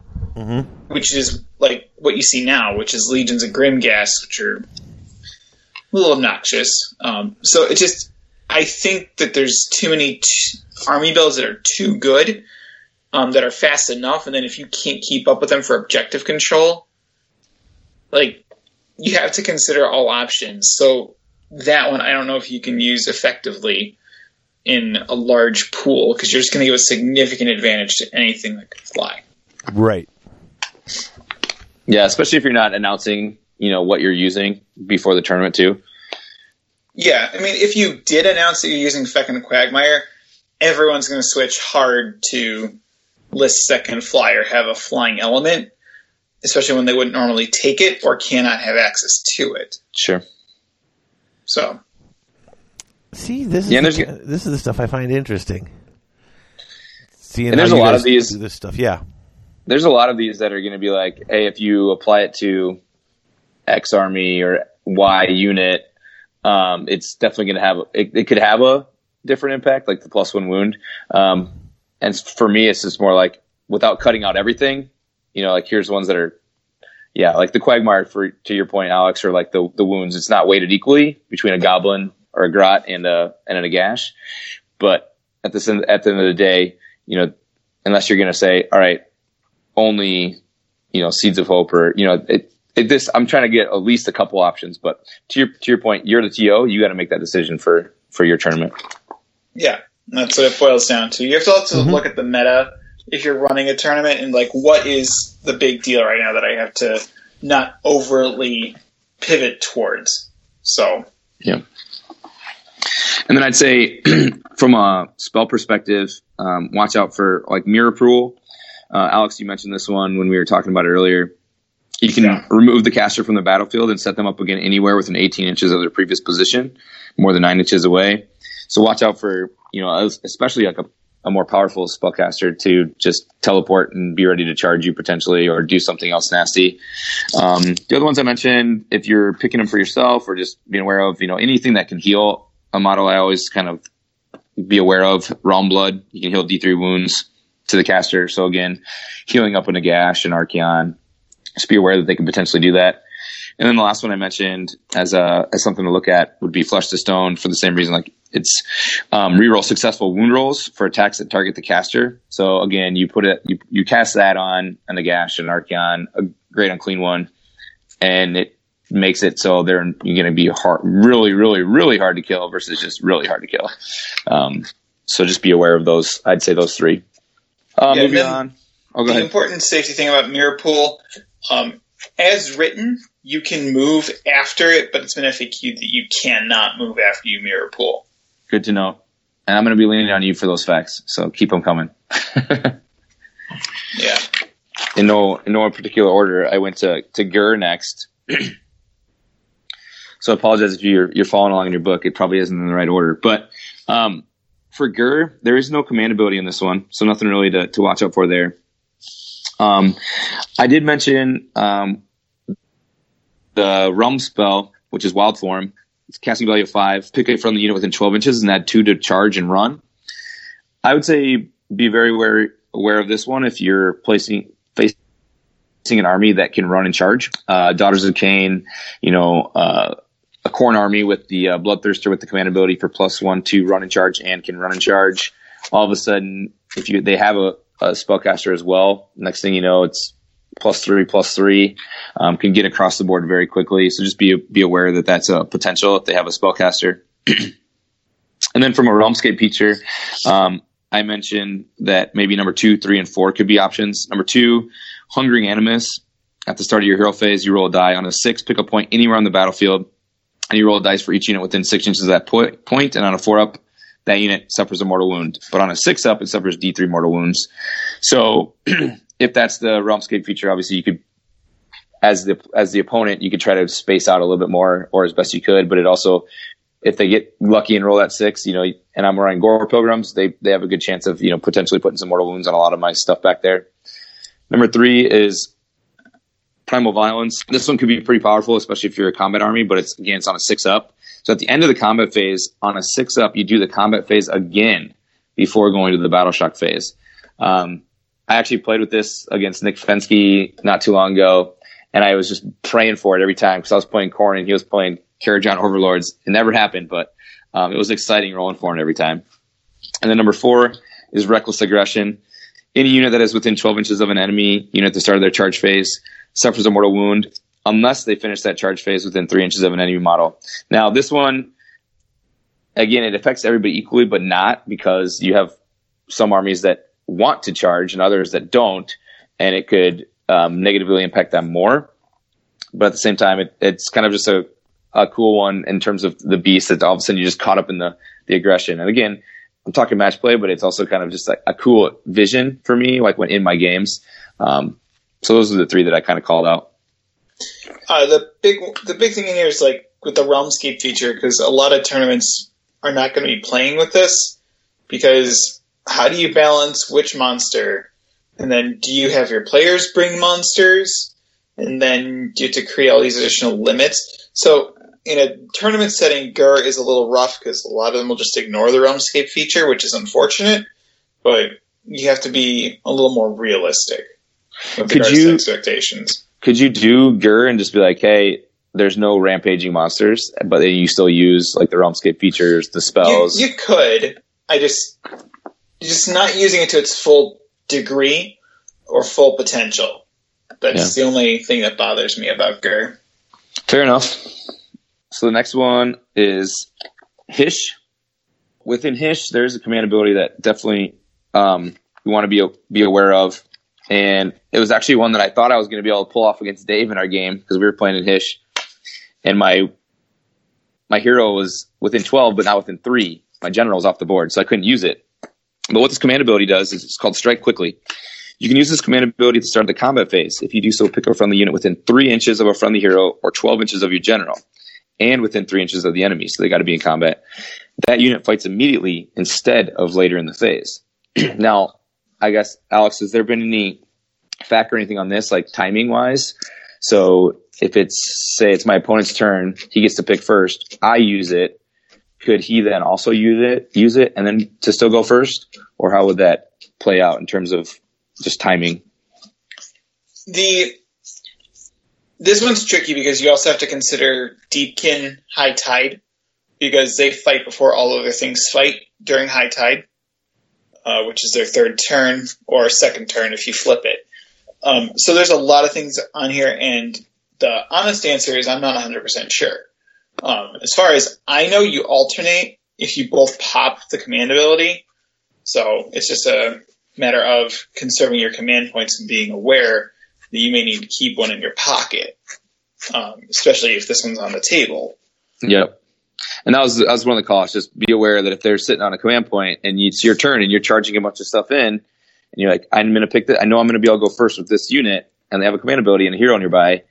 which is like what you see now, which is Legions of Grimghast, which are a little obnoxious. Um, so it just, I think that there's too many t- army builds that are too good, um, that are fast enough, and then if you can't keep up with them for objective control, like you have to consider all options. So that one, I don't know if you can use effectively in a large pool because you're just going to give a significant advantage to anything that can fly. Right. Yeah, especially if you're not announcing, you know, what you're using before the tournament too. Yeah, I mean, if you did announce that you're using Feckin' Quagmire, everyone's going to switch hard to list second flyer, have a flying element, especially when they wouldn't normally take it or cannot have access to it. Sure. So, See, this is Yeah, the, there's- this is the stuff I find interesting. Seeing And there's a lot of these- this stuff. Yeah. There's a lot of these that are going to be like, hey, if you apply it to X army or Y unit, um, it's definitely going to have it, it could have a different impact, like the plus one wound. Um, and for me, it's just more like without cutting out everything, you know, like here's ones that are, yeah, like the Quagmire for to your point, Alex, or like the the wounds. It's not weighted equally between a goblin or a grot and a and a gash, but at the sen- at the end of the day, you know, unless you're going to say, all right, only you know seeds of hope or you know it this i'm trying to get at least a couple options but to your to your point you're the to you got to make that decision for for your tournament. Yeah, that's what it boils down to. You have to also look at the meta if you're running a tournament and like what is the big deal right now that I have to not overtly pivot towards. So, yeah. And then i'd say from a spell perspective um, watch out for like mirror pool. Uh, alex you mentioned this one when we were talking about it earlier you can Yeah. remove the caster from the battlefield and set them up again anywhere within 18 inches of their previous position more than nine inches away So watch out for, you know, especially like a, a more powerful spellcaster to just teleport and be ready to charge you potentially or do something else nasty. Um, the other ones I mentioned, if you're picking them for yourself or just being aware of, you know, anything that can heal a model, I always kind of be aware of. Realm Blood, you can heal D3 wounds to the caster. So again, healing up in Nagash and Archaon. Just be aware that they can potentially do that. And then the last one I mentioned as a as something to look at would be Flesh to Stone for the same reason. Like it's um, reroll successful wound rolls for attacks that target the caster. So again, you put it you you cast that on on the gash and Archaon, a great unclean one, and it makes it so they're going to be hard, really, really, really hard to kill versus just really hard to kill. Um, so just be aware of those. I'd say those three. Uh, Yeah, moving on. Oh, go the ahead. important safety thing about Mirror Pool, um, as written, you can move after it, but it's been FAQ that you cannot move after you Mirror Pool. Good to know. And I'm going to be leaning on you for those facts. So keep them coming. Yeah. in no in no particular order. I went to to Ghur next. so I apologize if you're you're following along in your book. It probably isn't in the right order, but um, for Ghur, there is no command ability in this one, so nothing really to, to watch out for there. Um, I did mention um, the Realm spell, which is Wild Form. It's casting value of five. Pick it from the unit within 12 inches and add two to charge and run. I would say be very aware, aware of this one if you're placing facing an army that can run and charge. Uh, Daughters of Khaine, you know, uh, a Khorne army with the uh, Bloodthirster with the command ability for plus one to run and charge and can run and charge. All of a sudden, if you they have a, a spellcaster as well, next thing you know, it's plus three, plus three, um, can get across the board very quickly. So just be be aware that that's a potential if they have a spellcaster. and then from a Realmscape feature, um, I mentioned that maybe number two, three, and four could be options. Number two, Hungering Animus. At the start of your hero phase, you roll a die. On a six, pick a point anywhere on the battlefield, and you roll dice for each unit within six inches of that po- point. And on a four up, that unit suffers a mortal wound. But on a six up, it suffers D3 mortal wounds. So if that's the Realmscape feature, obviously you could, as the as the opponent, you could try to space out a little bit more or as best you could. But it also if they get lucky and roll that six, you know, and I'm running Gore Pilgrims, they they have a good chance of you know potentially putting some mortal wounds on a lot of my stuff back there. Number three is Primal Violence. This one could be pretty powerful, especially if you're a combat army, but it's again it's on a six up. So at the end of the combat phase, on a six up, you do the combat phase again before going to the battle shock phase. Um, I actually played with this against Nick Fensky not too long ago, and I was just praying for it every time because I was playing Khorne and he was playing Kharadron Overlords. It never happened, but um, it was exciting rolling for it every time. And then number four is Reckless Aggression. Any unit that is within 12 inches of an enemy unit at the start of their charge phase suffers a mortal wound unless they finish that charge phase within three inches of an enemy model. Now, this one, again, it affects everybody equally, but not because you have some armies that want to charge and others that don't, and it could um, negatively impact them more. But at the same time, it, it's kind of just a, a cool one in terms of the beast that all of a sudden you just caught up in the, the aggression. And again, I'm talking match play, but it's also kind of just like a cool vision for me, like when in my games. Um, so those are the three that I kind of called out. Uh, the big the big thing in here is like with the Realmscape feature because a lot of tournaments are not going to be playing with this because how do you balance which monster, and then do you have your players bring monsters, and then do you have to create all these additional limits. So in a tournament setting, Ghur is a little rough because a lot of them will just ignore the Realmscape feature, which is unfortunate. But you have to be a little more realistic with Could you- expectations. Could you do Ghur and just be like, hey, there's no rampaging monsters, but then you still use like the Realmscape features, the spells. you could. I just just not using it to its full degree or full potential. That's the only thing that bothers me about Ghur. Fair enough. So the next one is Hysh. Within Hysh, there's a command ability that definitely um, we want to be be aware of, and it was actually one that I thought I was going to be able to pull off against Dave in our game because we were playing in Hysh, and my my hero was within 12, but not within three. My general was off the board, so I couldn't use it. But what this command ability does is it's called Strike Quickly. You can use this command ability the start the combat phase. If you do so, pick a friendly unit within three inches of a friendly hero or 12 inches of your general, and within three inches of the enemy. So they got to be in combat. That unit fights immediately instead of later in the phase. now, I guess Alex, has there been any factor or anything on this, like timing wise? So if it's say it's my opponent's turn, he gets to pick first. I use it. Could he then also use it, use it, and then to still go first, or how would that play out in terms of just timing? The this one's tricky because you also have to consider Deepkin High Tide because they fight before all other things fight during High Tide, uh, which is their third turn or second turn if you flip it. Um, so there's a lot of things on here, and the honest answer is I'm not 100% sure. Um, as far as I know, you alternate if you both pop the command ability. So it's just a matter of conserving your command points and being aware that you may need to keep one in your pocket, um, especially if this one's on the table. Yep. And that was that was one of the calls. Just be aware that if they're sitting on a command point and it's your turn and you're charging a bunch of stuff in, and you're like, I'm going to pick that. I know I'm going to be able to go first with this unit, and they have a command ability and a hero nearby.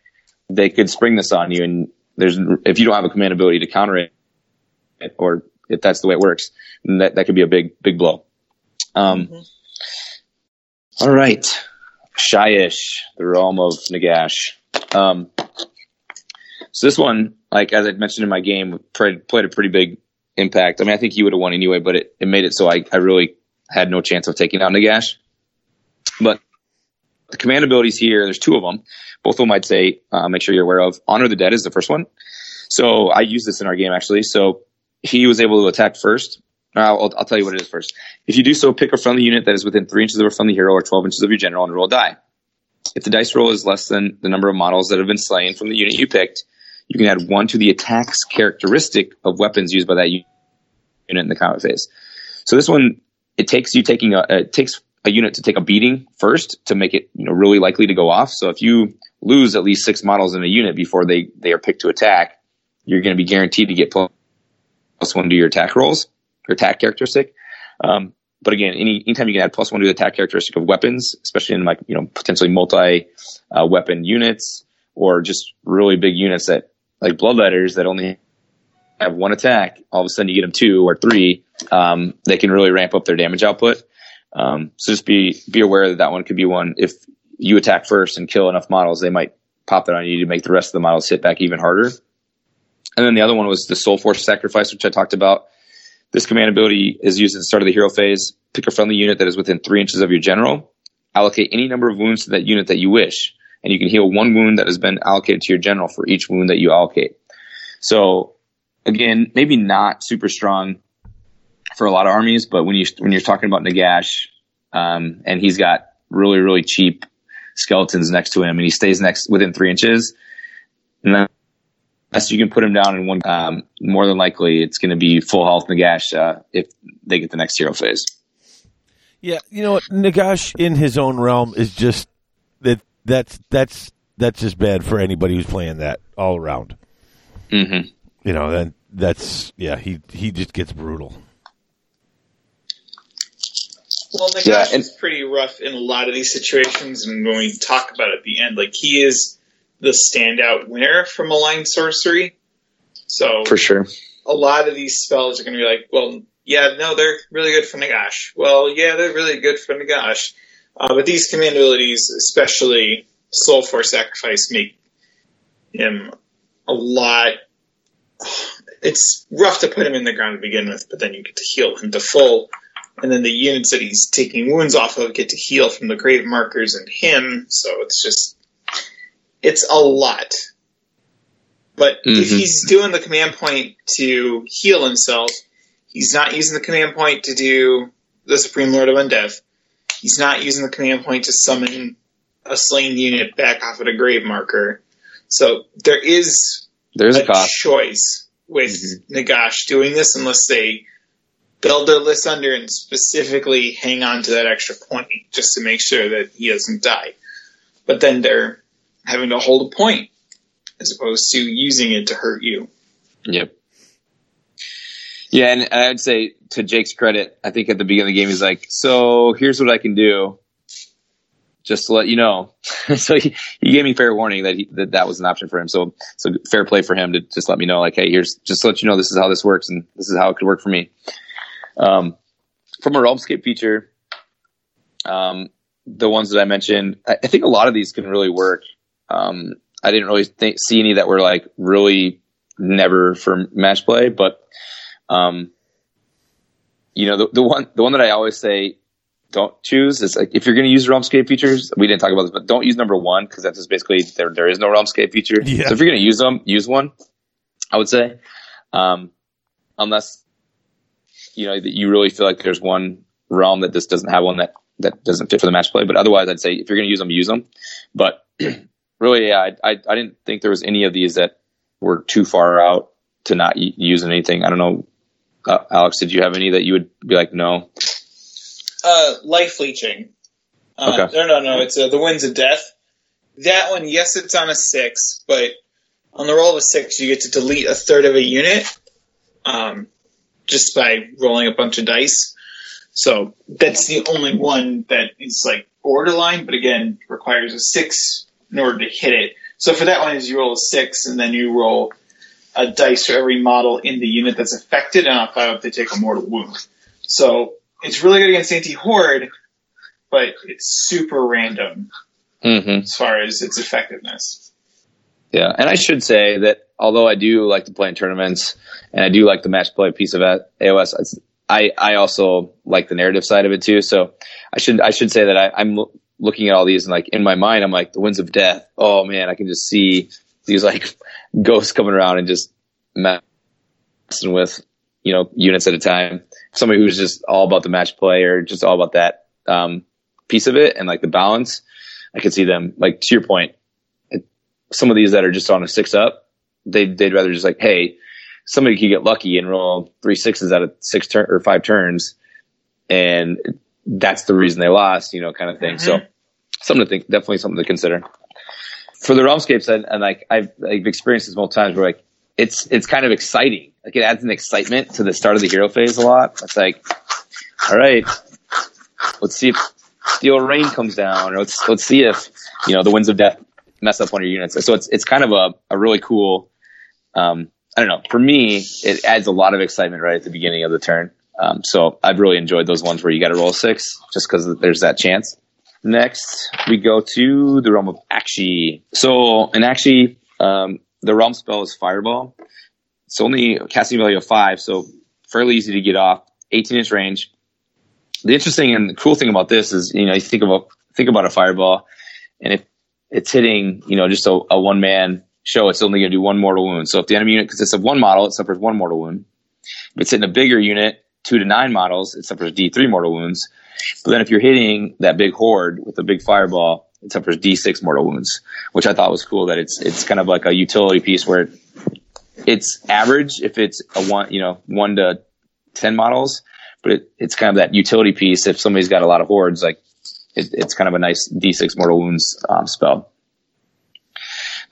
They could spring this on you, and there's if you don't have a command ability to counter it, or if that's the way it works, then that that could be a big big blow. Um, all right, Shyish, the realm of Nagash. Um, so this one, like as I mentioned in my game, played, played a pretty big impact. I mean, I think he would have won anyway, but it, it made it so I, I really had no chance of taking out Nagash. But the command abilities here, there's two of them. Both of them I'd say, uh, make sure you're aware of. Honor the Dead is the first one. So I used this in our game actually. So he was able to attack first. I'll, I'll tell you what it is first. If you do so, pick a friendly unit that is within three inches of a friendly hero or 12 inches of your general and roll a die. If the dice roll is less than the number of models that have been slain from the unit you picked, you can add one to the attack's characteristic of weapons used by that unit in the combat phase. So this one, it takes you taking a, it takes a unit to take a beating first to make it, you know, really likely to go off. So if you lose at least six models in a unit before they, they are picked to attack, you're going to be guaranteed to get plus one to your attack rolls, your attack characteristic. Um, but again, any anytime you can add plus one to the attack characteristic of weapons, especially in like you know potentially multi uh, weapon units or just really big units that like bloodletters that only have one attack, all of a sudden you get them two or three, um, they can really ramp up their damage output. Um, so just be be aware that that one could be one. If you attack first and kill enough models, they might pop that on you to make the rest of the models hit back even harder. And then the other one was the Soul Force Sacrifice, which I talked about. This command ability is used at the start of the hero phase. Pick a friendly unit that is within three inches of your general. allocate any number of wounds to that unit that you wish, and you can heal one wound that has been allocated to your general for each wound that you allocate. So again, maybe not super strong for a lot of armies, but when you when you're talking about Nagash, um, and he's got really really cheap skeletons next to him, and he stays next within three inches, unless you can put him down in one, um, more than likely it's going to be full health Nagash uh, if they get the next hero phase. Yeah, you know what? Nagash in his own realm is just that. That's that's that's just bad for anybody who's playing that all around. Mm-hmm. You know, then that's yeah. He he just gets brutal. Well, Nagash Yeah, and- is pretty rough in a lot of these situations, and when we talk about it at the end, like he is the standout winner from Malign Sorcery. So For sure. a lot of these spells are going to be like, well, yeah, no, they're really good for Nagash. Well, yeah, they're really good for Nagash. Uh, but these command abilities, especially Soul Force Sacrifice, make him a lot. It's rough to put him in the ground to begin with, but then you get to heal him to full. And then the units that he's taking wounds off of get to heal from the grave markers and him. So it's just, it's a lot. But if Mhm. he's doing the command point to heal himself, he's not using the command point to do the Supreme Lord of Undeath. He's not using the command point to summon a slain unit back off at a grave marker. So there is There's a a choice with mm-hmm. Nagash doing this unless they build their list under and specifically hang on to that extra point just to make sure that he doesn't die. But then they're having to hold a point as opposed to using it to hurt you. Yep. Yeah, and I'd say to Jake's credit, I think at the beginning of the game he's like, "So here's what I can do, just to let you know." so he, he gave me fair warning that he, that that was an option for him. So so fair play for him to just let me know, like, "Hey, here's just to let you know this is how this works and this is how it could work for me." Um, from a Realmscape feature, um, the ones that I mentioned, I, I think a lot of these can really work. Um, I didn't really see any that were like really never for match play, but um, you know, the, the one the one that I always say don't choose is like if you're going to use Realmscape features, we didn't talk about this, but don't use number one because that's just basically there there is no Realmscape feature. Yeah. So if you're going to use them, use one. I would say, um, unless you know that you really feel like there's one realm that just doesn't have one that that doesn't fit for the match play. But otherwise, I'd say if you're going to use them, use them. But really, yeah, I, I I didn't think there was any of these that were too far out to not use anything. I don't know, uh, Alex. Did you have any that you would be like, no? Uh, life leeching. Uh, Okay. No, no, no. It's uh, the winds of death. That one, yes, it's on a six, but on the roll of a six, you get to delete a third of a unit, um, just by rolling a bunch of dice. So that's the only one that is like borderline, but again requires a six in order to hit it. So for that one, is you roll a six, and then you roll a dice for every model in the unit that's affected, and on five up they take a mortal wound. So it's really good against anti horde, but it's super random Mm-hmm. as far as its effectiveness. Yeah, and I should say that although I do like to play in tournaments and I do like the match play piece of AOS, I I also like the narrative side of it too. So I should I should say that I, I'm looking at all these and like in my mind I'm like the winds of death. Oh man, I can just see these like ghosts coming around and just messing with you know units at a time. Somebody who's just all about the match play or just all about that um, piece of it and like the balance. I could see them like to your point some of these that are just on a six up, they they'd rather just like, hey, somebody could get lucky and roll three sixes out of six turn or five turns, and that's the reason they lost, you know, kind of thing. So something to think, definitely something to consider. For the realmscapes, and, and like I've, I've experienced this multiple times, where like it's it's kind of exciting. Like it adds an excitement to the start of the hero phase a lot. It's like, all right, let's see if steel rain comes down, or let's let's see if you know the winds of death mess up one of your units. So it's it's kind of a, a really cool. Um, I don't know. For me, it adds a lot of excitement right at the beginning of the turn. Um, so I've really enjoyed those ones where you got to roll six just because there's that chance. Next, we go to the realm of Aqshy. So in Aqshy, um, the realm spell is Fireball. It's only casting value of five, so fairly easy to get off. 18 inch range. The interesting and the cool thing about this is, you know, you think about think about a fireball, and if it's hitting, you know, just a, a one man show, it's only going to do one mortal wound. So if the enemy unit consists of one model, it suffers one mortal wound. If it's hitting a bigger unit, two to nine models, it suffers D3 mortal wounds. But then if you're hitting that big horde with a big fireball, it suffers D6 mortal wounds, which I thought was cool that it's, it's kind of like a utility piece where it's average if it's a one, you know, one to 10 models, but it, it's kind of that utility piece. If somebody's got a lot of hordes, like it, it's kind of a nice D6 mortal wounds um, spell.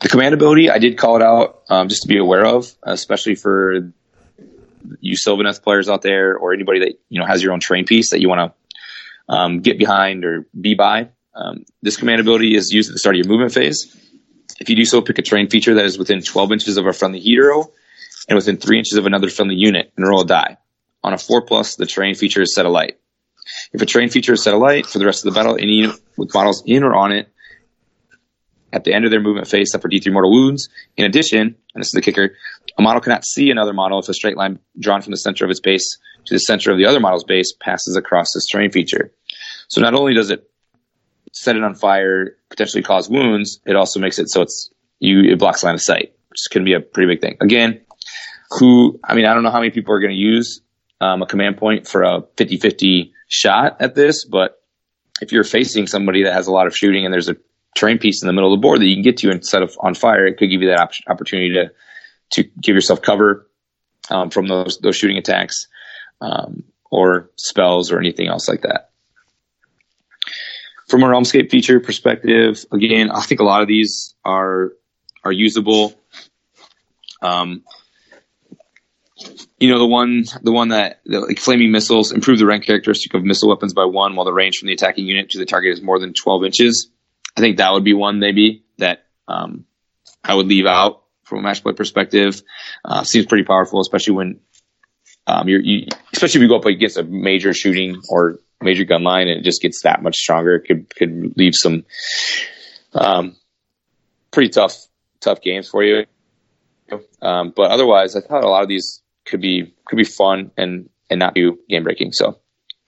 The command ability, I did call it out um, just to be aware of, especially for you Sylvaneth players out there or anybody that you know has your own train piece that you want to um, get behind or be by. Um, this command ability is used at the start of your movement phase. If you do so, pick a train feature that is within 12 inches of a friendly hero and within 3 inches of another friendly unit and roll a die. On a 4 plus, the terrain feature is set alight. If a terrain feature is set alight for the rest of the battle, any unit with models in or on it at the end of their movement phase suffer D3 mortal wounds. In addition, and this is the kicker, a model cannot see another model if a straight line drawn from the center of its base to the center of the other model's base passes across this terrain feature. So not only does it set it on fire, potentially cause wounds, it also makes it so it's you it blocks line of sight, which can be a pretty big thing. Again, who I mean, I don't know how many people are going to use um, a command point for a 50-50 shot at this, but if you're facing somebody that has a lot of shooting and there's a terrain piece in the middle of the board that you can get to instead of on fire, it could give you that op- opportunity to to give yourself cover um, from those those shooting attacks um, or spells or anything else like that. From a Realmscape feature perspective, again, I think a lot of these are are usable. Um, you know the one the one that the, like flaming missiles improve the rank characteristic of missile weapons by one while the range from the attacking unit to the target is more than 12 inches i think that would be one maybe that um, i would leave out from a match play perspective uh, seems pretty powerful especially when um, you're you, especially if you go up against a major shooting or major gun line and it just gets that much stronger it could could leave some um, pretty tough tough games for you um, but otherwise, I thought a lot of these could be could be fun and and not do game breaking. So,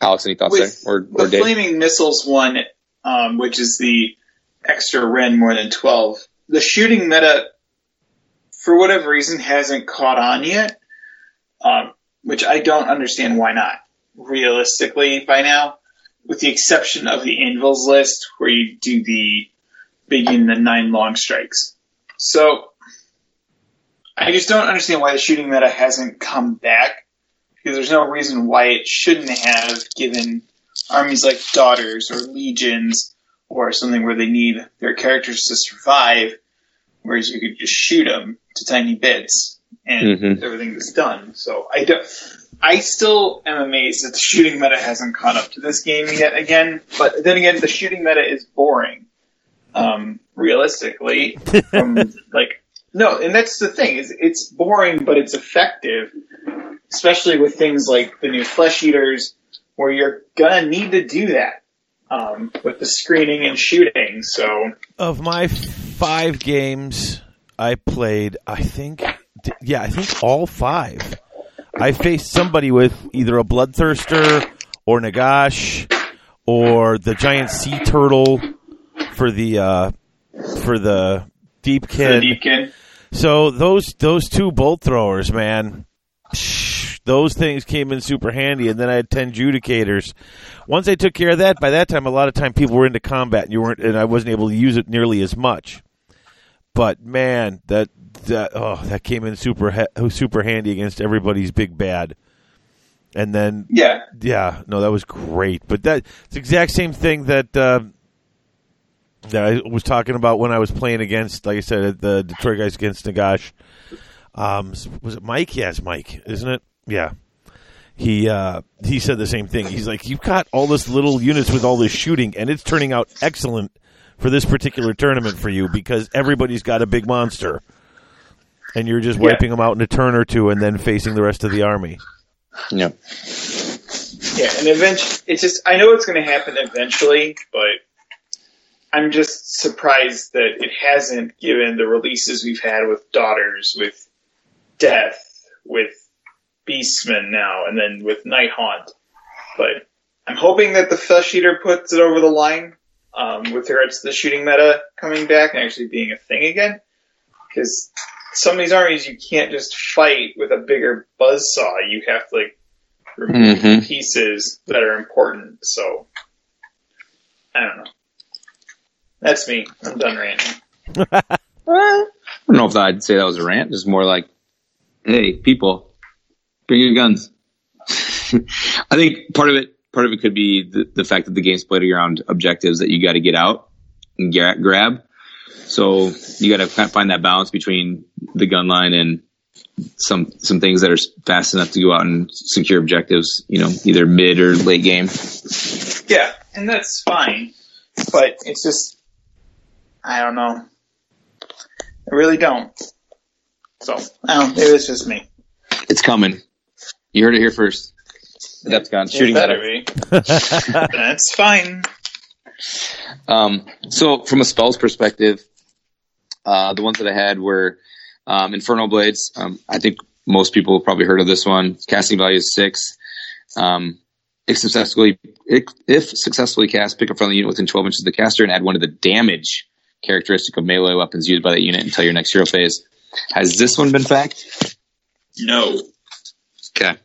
Alex, any thoughts With there? Or, the or Dave? flaming missiles one, um, which is the extra Ren more than twelve. The shooting meta, for whatever reason, hasn't caught on yet. Um, which I don't understand why not. Realistically, by now, with the exception of the Anvils list, where you do the big and the nine long strikes. So I just don't understand why the shooting meta hasn't come back because there's no reason why it shouldn't have given armies like daughters or legions or something where they need their characters to survive, whereas you could just shoot them to tiny bits and Mhm. everything is done. So I don't. I still am amazed that the shooting meta hasn't caught up to this game yet again. But then again, the shooting meta is boring. Um, realistically, from like no, and that's the thing is it's boring, but it's effective, especially with things like the new flesh eaters, where you're gonna need to do that um, with the screening and shooting. So Of my five games I played, I think, yeah, I think all five. I faced somebody with either a bloodthirster or Nagash or the giant sea turtle for the uh, for the the Deepkin, So those those two bolt throwers, man, those things came in super handy. And then I had ten judicators. Once I took care of that, by that time, a lot of time people were into combat, and you weren't, and I wasn't able to use it nearly as much. But man, that that oh, that came in super ha- super handy against everybody's big bad. And then yeah, yeah, no, that was great. But that it's the exact same thing that uh, that I was talking about when I was playing against, like I said, the Detroit guys against Nagash. Um, was it Mike? Yes, Mike, isn't it? Yeah. He uh, he said the same thing. He's like, you've got all this little units with all this shooting, and it's turning out excellent for this particular tournament for you because everybody's got a big monster, and you're just Yeah. wiping them out in a turn or two, and then facing the rest of the army. Yeah. yeah, and eventually, it's just I know it's going to happen eventually, but I'm just surprised that it hasn't given the releases we've had with Daughters, with Death, with Beastman now, and then with Nighthaunt. But I'm hoping that the Flesh Eater puts it over the line. um, with regards to the shooting meta coming back and actually being a thing again. Because some of these armies you can't just fight with a bigger buzzsaw. You have to like remove Mhm. pieces that are important. So I don't know. That's me. I'm done ranting. I don't know if I'd say that was a rant. Just more like, hey, people, bring your guns. I think part of it, part of it could be the, the fact that the game's played around objectives that you got to get out and gra- grab. So you got to find that balance between the gun line and some some things that are fast enough to go out and secure objectives. You know, either mid or late game. Yeah, and that's fine. But it's just, I don't know. I really don't. So, I don't maybe it's just me. It's coming. You heard it here first. Adepticon shooting It meta. better be. That's fine. Um, so from a spells perspective, uh, the ones that I had were um, Infernal Blades. Um, I think most people have probably heard of this one. Casting value is six. Um, if successfully if, if successfully cast, pick a friendly unit within 12 inches of the caster and add one of the damage characteristic of melee weapons used by that unit until your next hero phase. Has this one been fact? No. Okay.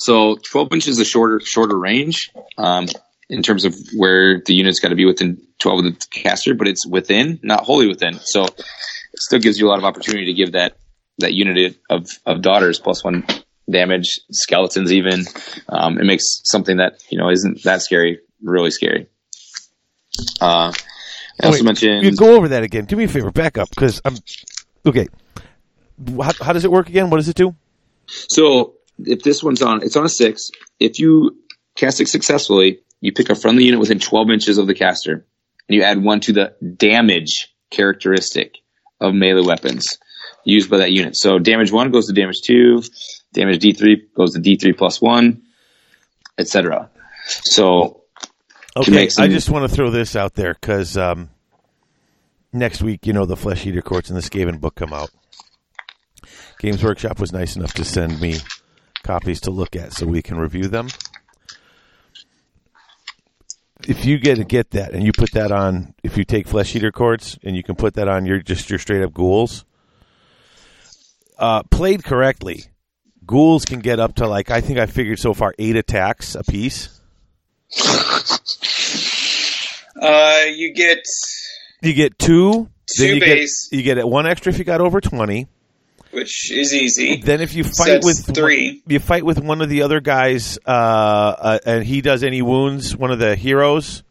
So 12 inches is a shorter shorter range um, in terms of where the unit's got to be within 12 of the caster, but it's within, not wholly within. So it still gives you a lot of opportunity to give that that unit of of daughters plus one damage, skeletons even. Um, it makes something that you know isn't that scary really scary. Uh, I also Wait, mentioned You go over that again. Do me a favor. Back up because I'm okay. How, how does it work again? What does it do? So if this one's on, it's on a six. If you cast it successfully, you pick a friendly unit within 12 inches of the caster, and you add one to the damage characteristic of melee weapons used by that unit. So damage one goes to damage two, damage D3 goes to D3 plus one, etc. So Okay, some- I just want to throw this out there because um, next week, you know, the Flesh Eater Courts and the Skaven book come out. Games Workshop was nice enough to send me copies to look at so we can review them. If you get to get that and you put that on, if you take Flesh Eater Courts and you can put that on your just your straight up ghouls, uh, played correctly, ghouls can get up to like I think I figured so far eight attacks a piece. Uh, you get You get two. Two then you base. Get, you get it one extra if you got over twenty. Which is easy. Then if you fight with three. you fight with one of the other guys, uh, uh, and he does any wounds. One of the heroes,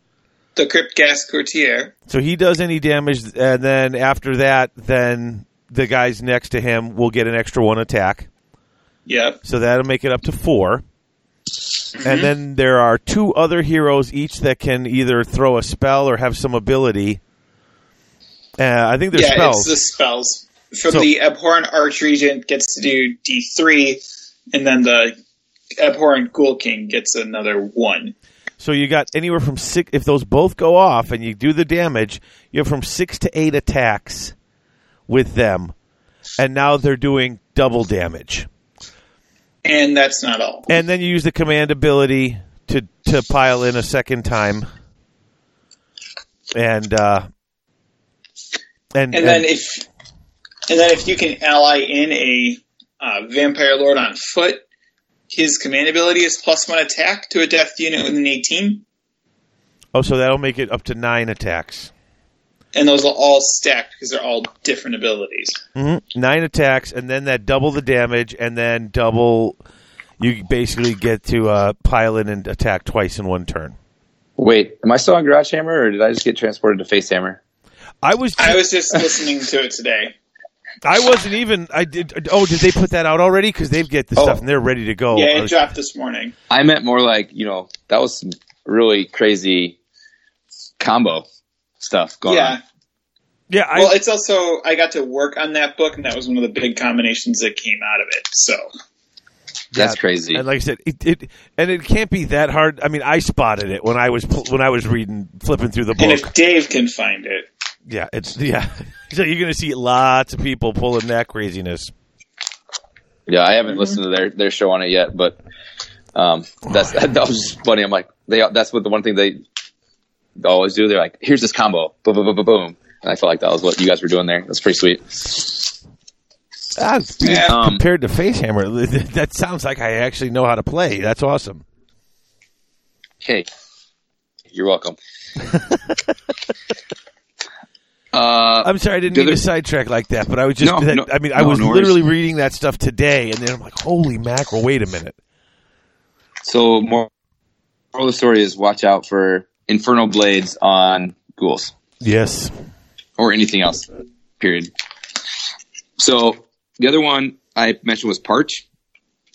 The Crypt Ghast Courtier. so he does any damage, and then after that, then the guys next to him will get an extra one attack. Yep. So that'll make it up to 4 And then there are two other heroes each that can either throw a spell or have some ability. Uh, I think they're yeah, spells. it's the spells. From So- the Abhorrent Archregent gets to do D3, and then the Abhorrent Ghoul King gets another one. So you got anywhere from six. If those both go off and you do the damage, you have from six to eight attacks with them, and now they're doing double damage. And that's not all. And then you use the command ability to to pile in a second time, and uh, and And then if and then if you can ally in a uh, Vampire Lord on foot, his command ability is plus one attack to a death unit within 18, oh, so that'll make it up to nine attacks. and those will all stack because they're all different abilities. hmm Nine attacks, and then that double the damage, and then double. You basically get to uh, pile in and attack twice in one turn. wait, am I still on Garage Hammer or did I just get transported to Face Hammer? I was I was just listening to it today. I wasn't even. I did. Oh, did they put that out already? Because they've get the Oh. stuff and they're ready to go. Yeah, it was- dropped this morning. I meant more like, you know, that was some really crazy combo stuff going Yeah. on. yeah, I, Well, it's also I got to work on that book, and that was one of the big combinations that came out of it. So That's yeah. crazy. And like I said, it, it and it can't be that hard. I mean, I spotted it when I was when I was reading, flipping through the book. and if Dave can find it, yeah, it's yeah. So you're going to see lots of people pulling that craziness. Yeah, I haven't listened to their, their show on it yet, but um, that's that, was just funny. I'm like, they that's what the one thing they always do. They're like, here's this combo, boom, boom, boom, boom, boom. And I felt like that was what you guys were doing there. That's pretty sweet. Ah, Yeah. Um, compared to Facehammer, that sounds like I actually know how to play. That's awesome. Hey, you're welcome. Uh, I'm sorry, I didn't mean to sidetrack like that, but I was just, No, that- no, I mean, I no, was literally reading that stuff today, and then I'm like, holy mackerel, wait a minute. so more, more of the story is watch out for infernal blades on ghouls. Yes. or anything else. Period. So the other one I mentioned was Parch.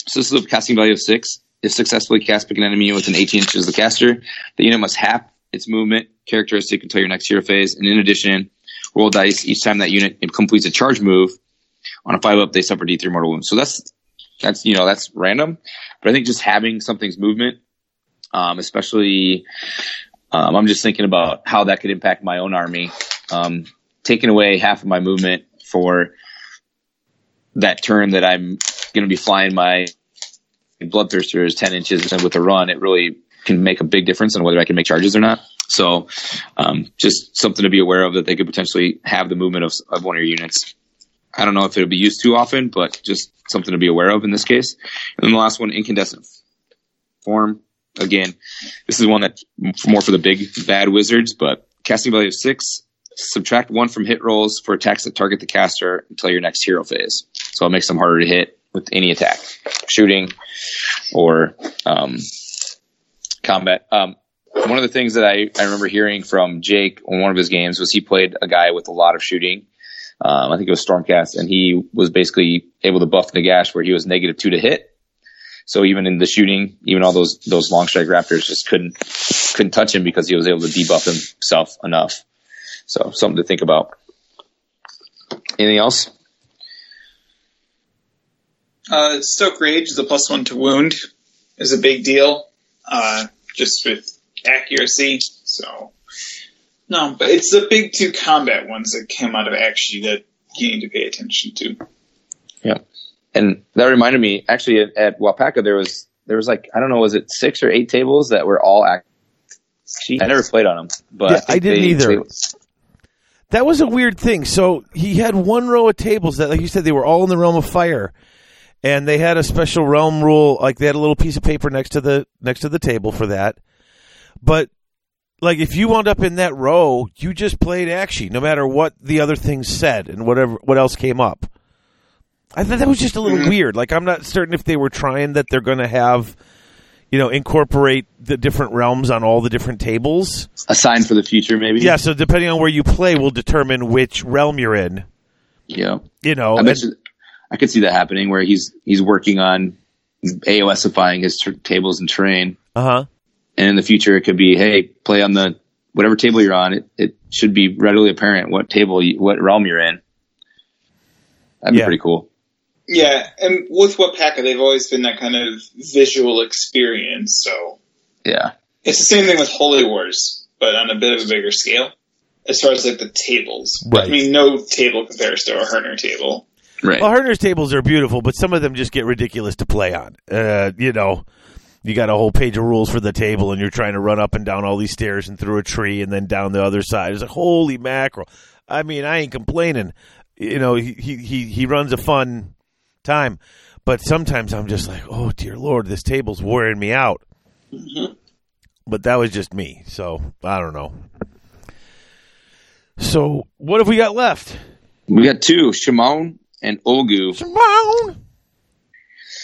So this is a casting value of six. If successfully cast pick an enemy within 18 inches of the caster, the unit must half its movement characteristic until your next hero phase. And in addition, roll dice each time that unit completes a charge move. On a five up, they suffer D3 mortal wounds. So that's that's you know that's random, but I think just having something's movement, um, especially, um, I'm just thinking about how that could impact my own army um, taking away half of my movement for that turn that I'm going to be flying my bloodthirsters 10 inches and with a run, it really can make a big difference on whether I can make charges or not. So, um, just something to be aware of that they could potentially have the movement of, of one of your units. I don't know if it'll be used too often, but just something to be aware of in this case. And then the last one, incandescent form. Again, this is one that's more for the big bad wizards, but casting value of six, subtract one from hit rolls for attacks that target the caster until your next hero phase. So it makes them harder to hit with any attack, shooting or um, combat. Um, one of the things that I, I remember hearing from Jake on one of his games was he played a guy with a lot of shooting. Um, I think it was Stormcast, and he was basically able to buff Nagash where he was negative two to hit. So even in the shooting, even all those those long strike raptors just couldn't couldn't touch him because he was able to debuff himself enough. So something to think about. Anything else? Uh, Stoke Rage, the plus one to wound, is a big deal, uh, just with accuracy. So, no, but it's the big two combat ones that came out of Aqshy that you need to pay attention to. Yeah. And that reminded me, actually, at, at Wapaka, there was there was like I don't know, was it six or eight tables that were all act. I never played on them, but Yeah, think I didn't they- either. they- That was a weird thing. So he had one row of tables that, like you said, they were all in the realm of fire, and they had a special realm rule. Like they had a little piece of paper next to the next to the table for that. But like if you wound up in that row, you just played Aqshy, no matter what the other things said and whatever what else came up. I thought that was just a little weird. Like I'm not certain if they were trying that they're going to have, you know, incorporate the different realms on all the different tables. a sign for the future, maybe. Yeah, so depending on where you play will determine which realm you're in. yeah. You know, I and- you, I could see that happening where he's he's working on AOSifying his ter- tables and terrain, uh-huh. And in the future it could be, hey, play on the whatever table you're on. It it should be readily apparent what table, you, what realm you're in. That'd be Yeah. pretty cool. Yeah, and with Wapaka, they've always been that kind of visual experience. So Yeah. it's the same thing with Holy Wars, but on a bit of a bigger scale. As far as like the tables, Right. I mean, no table compares to a Herner table. Right. Well, Herner's tables are beautiful, but some of them just get ridiculous to play on. Uh, you know, you got a whole page of rules for the table, and you're trying to run up and down all these stairs and through a tree and then down the other side. It's like holy mackerel! I mean, I ain't complaining. You know, he he he, he runs a fun time, but sometimes I'm just like, oh dear lord, this table's wearing me out. Mm-hmm. But that was just me, so I don't know. So what have we got left? We got two, Chamon and Ulgu. Simone!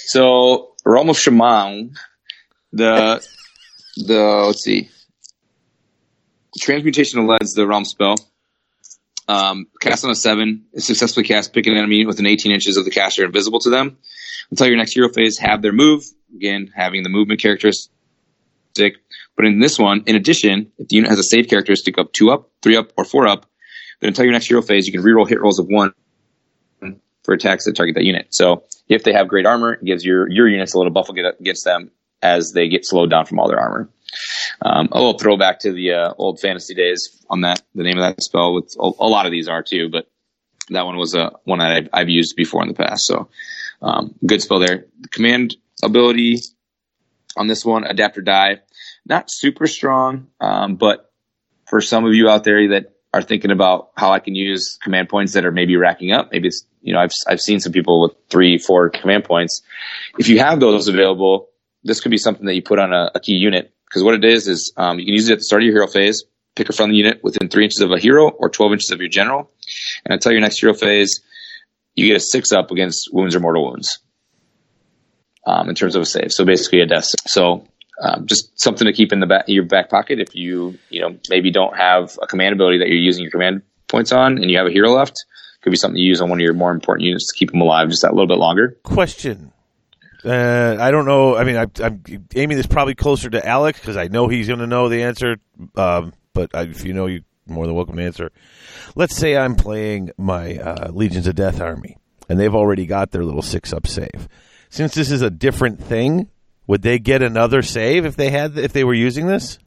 So Realm of Chamon, the the let's see, transmutation of leads the realm spell. Um, cast on a seven, successfully cast, pick an enemy within 18 inches of the caster invisible to them. Until your next hero phase, have their move. Again, having the movement characteristic. But in this one, in addition, if the unit has a save characteristic of two up, three up, or four up, then until your next hero phase, you can reroll hit rolls of one for attacks that target that unit. So if they have great armor, it gives your your units a little buff against them as they get slowed down from all their armor. Um, a little throwback to the uh, old fantasy days on that. The name of that spell, with a, a lot of these are too, but that one was a one that I've, I've used before in the past. So um, good spell there. The command ability on this one, adapt or die, not super strong, um, but for some of you out there that are thinking about how I can use command points that are maybe racking up. Maybe it's, you know, I've, I've seen some people with three, four command points. If you have those available, this could be something that you put on a, a key unit. Cause what it is, is, um, you can use it at the start of your hero phase, pick a friendly unit within three inches of a hero or 12 inches of your general. And until your next hero phase, you get a six up against wounds or mortal wounds. Um, in terms of a save. So basically a death. So um, just something to keep in the back your back pocket if you you know maybe don't have a command ability that you're using your command points on and you have a hero left could be something you use on one of your more important units to keep them alive just that little bit longer Question. Uh, I don't know. I mean, I, I'm aiming this probably closer to Alex because I know he's going to know the answer. Um, but I, if you know, you're more than welcome to answer. Let's say I'm playing my uh, Legions of Death army, and they've already got their little six up save. Since this is a different thing, would they get another save if they had if they were using this?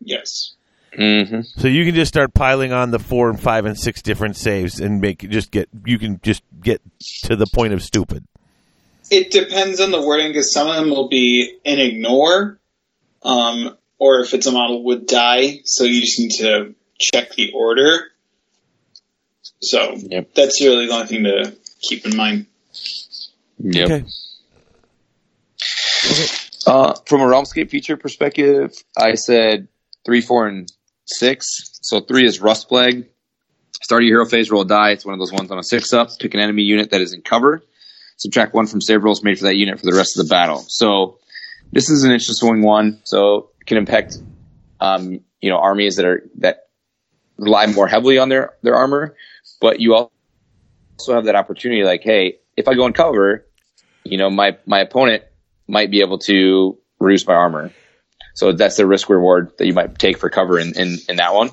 Yes. mm-hmm. So you can just start piling on the four and five and six different saves and make just get you can just get to the point of stupid. It depends on the wording because some of them will be an ignore, um, or if it's a model would die. So you just need to check the order. So Yep. that's really the only thing to keep in mind. Yep. Okay. Uh, from a Realmscape feature perspective, I said three, four, and six. So three is Rust Plague. Start your hero phase, roll a die. It's one of those ones on a six up. Pick an enemy unit that is in cover. Subtract one from save rolls made for that unit for the rest of the battle. So this is an interesting one. So it can impact, um, you know, armies that are that rely more heavily on their their armor, but you also have that opportunity. Like, hey, if I go in cover, you know, my my opponent might be able to reduce my armor. So that's the risk reward that you might take for cover in, in, in that one.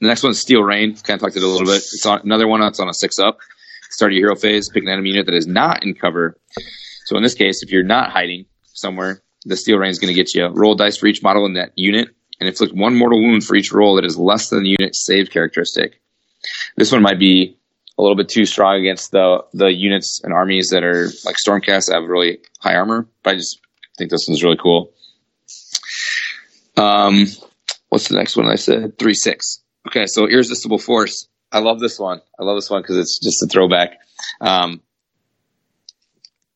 The next one is Steel Rain. Kind of talked it a little bit. It's on another one that's on a six up. Start your hero phase, pick an enemy unit that is not in cover. So in this case, if you're not hiding somewhere, the Steel Rain is going to get you roll dice for each model in that unit and inflict one mortal wound for each roll that is less than the unit's save characteristic. This one might be a little bit too strong against the the units and armies that are like Stormcast that have really high armor. But I just think this one's really cool. Um, what's the next one? I said three six. Okay, so irresistible force. I love this one. I love this one because it's just a throwback. Um,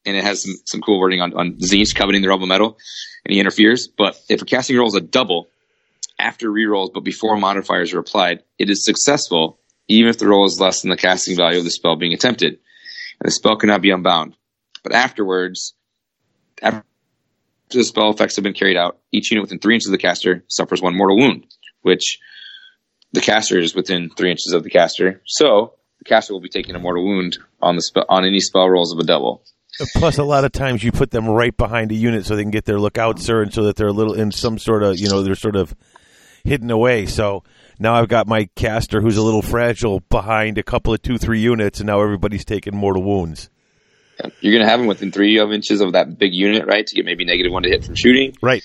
and it has some, some cool wording on, on Tzeentch coveting the rebel metal, and he interferes. But if a casting roll is a double after rerolls, but before modifiers are applied, it is successful even if the roll is less than the casting value of the spell being attempted, and the spell cannot be unbound. But afterwards, after the spell effects have been carried out, each unit within three inches of the caster suffers one mortal wound, which the caster is within three inches of the caster. So the caster will be taking a mortal wound on the spell on any spell rolls of a double. Plus, a lot of times you put them right behind a unit so they can get their lookout, sir, and so that they're a little in some sort of, you know, they're sort of hidden away. So now I've got my caster who's a little fragile behind a couple of two, three units, and now everybody's taking mortal wounds. You're going to have them within three of inches of that big unit, right, to get maybe negative one to hit from shooting. Right.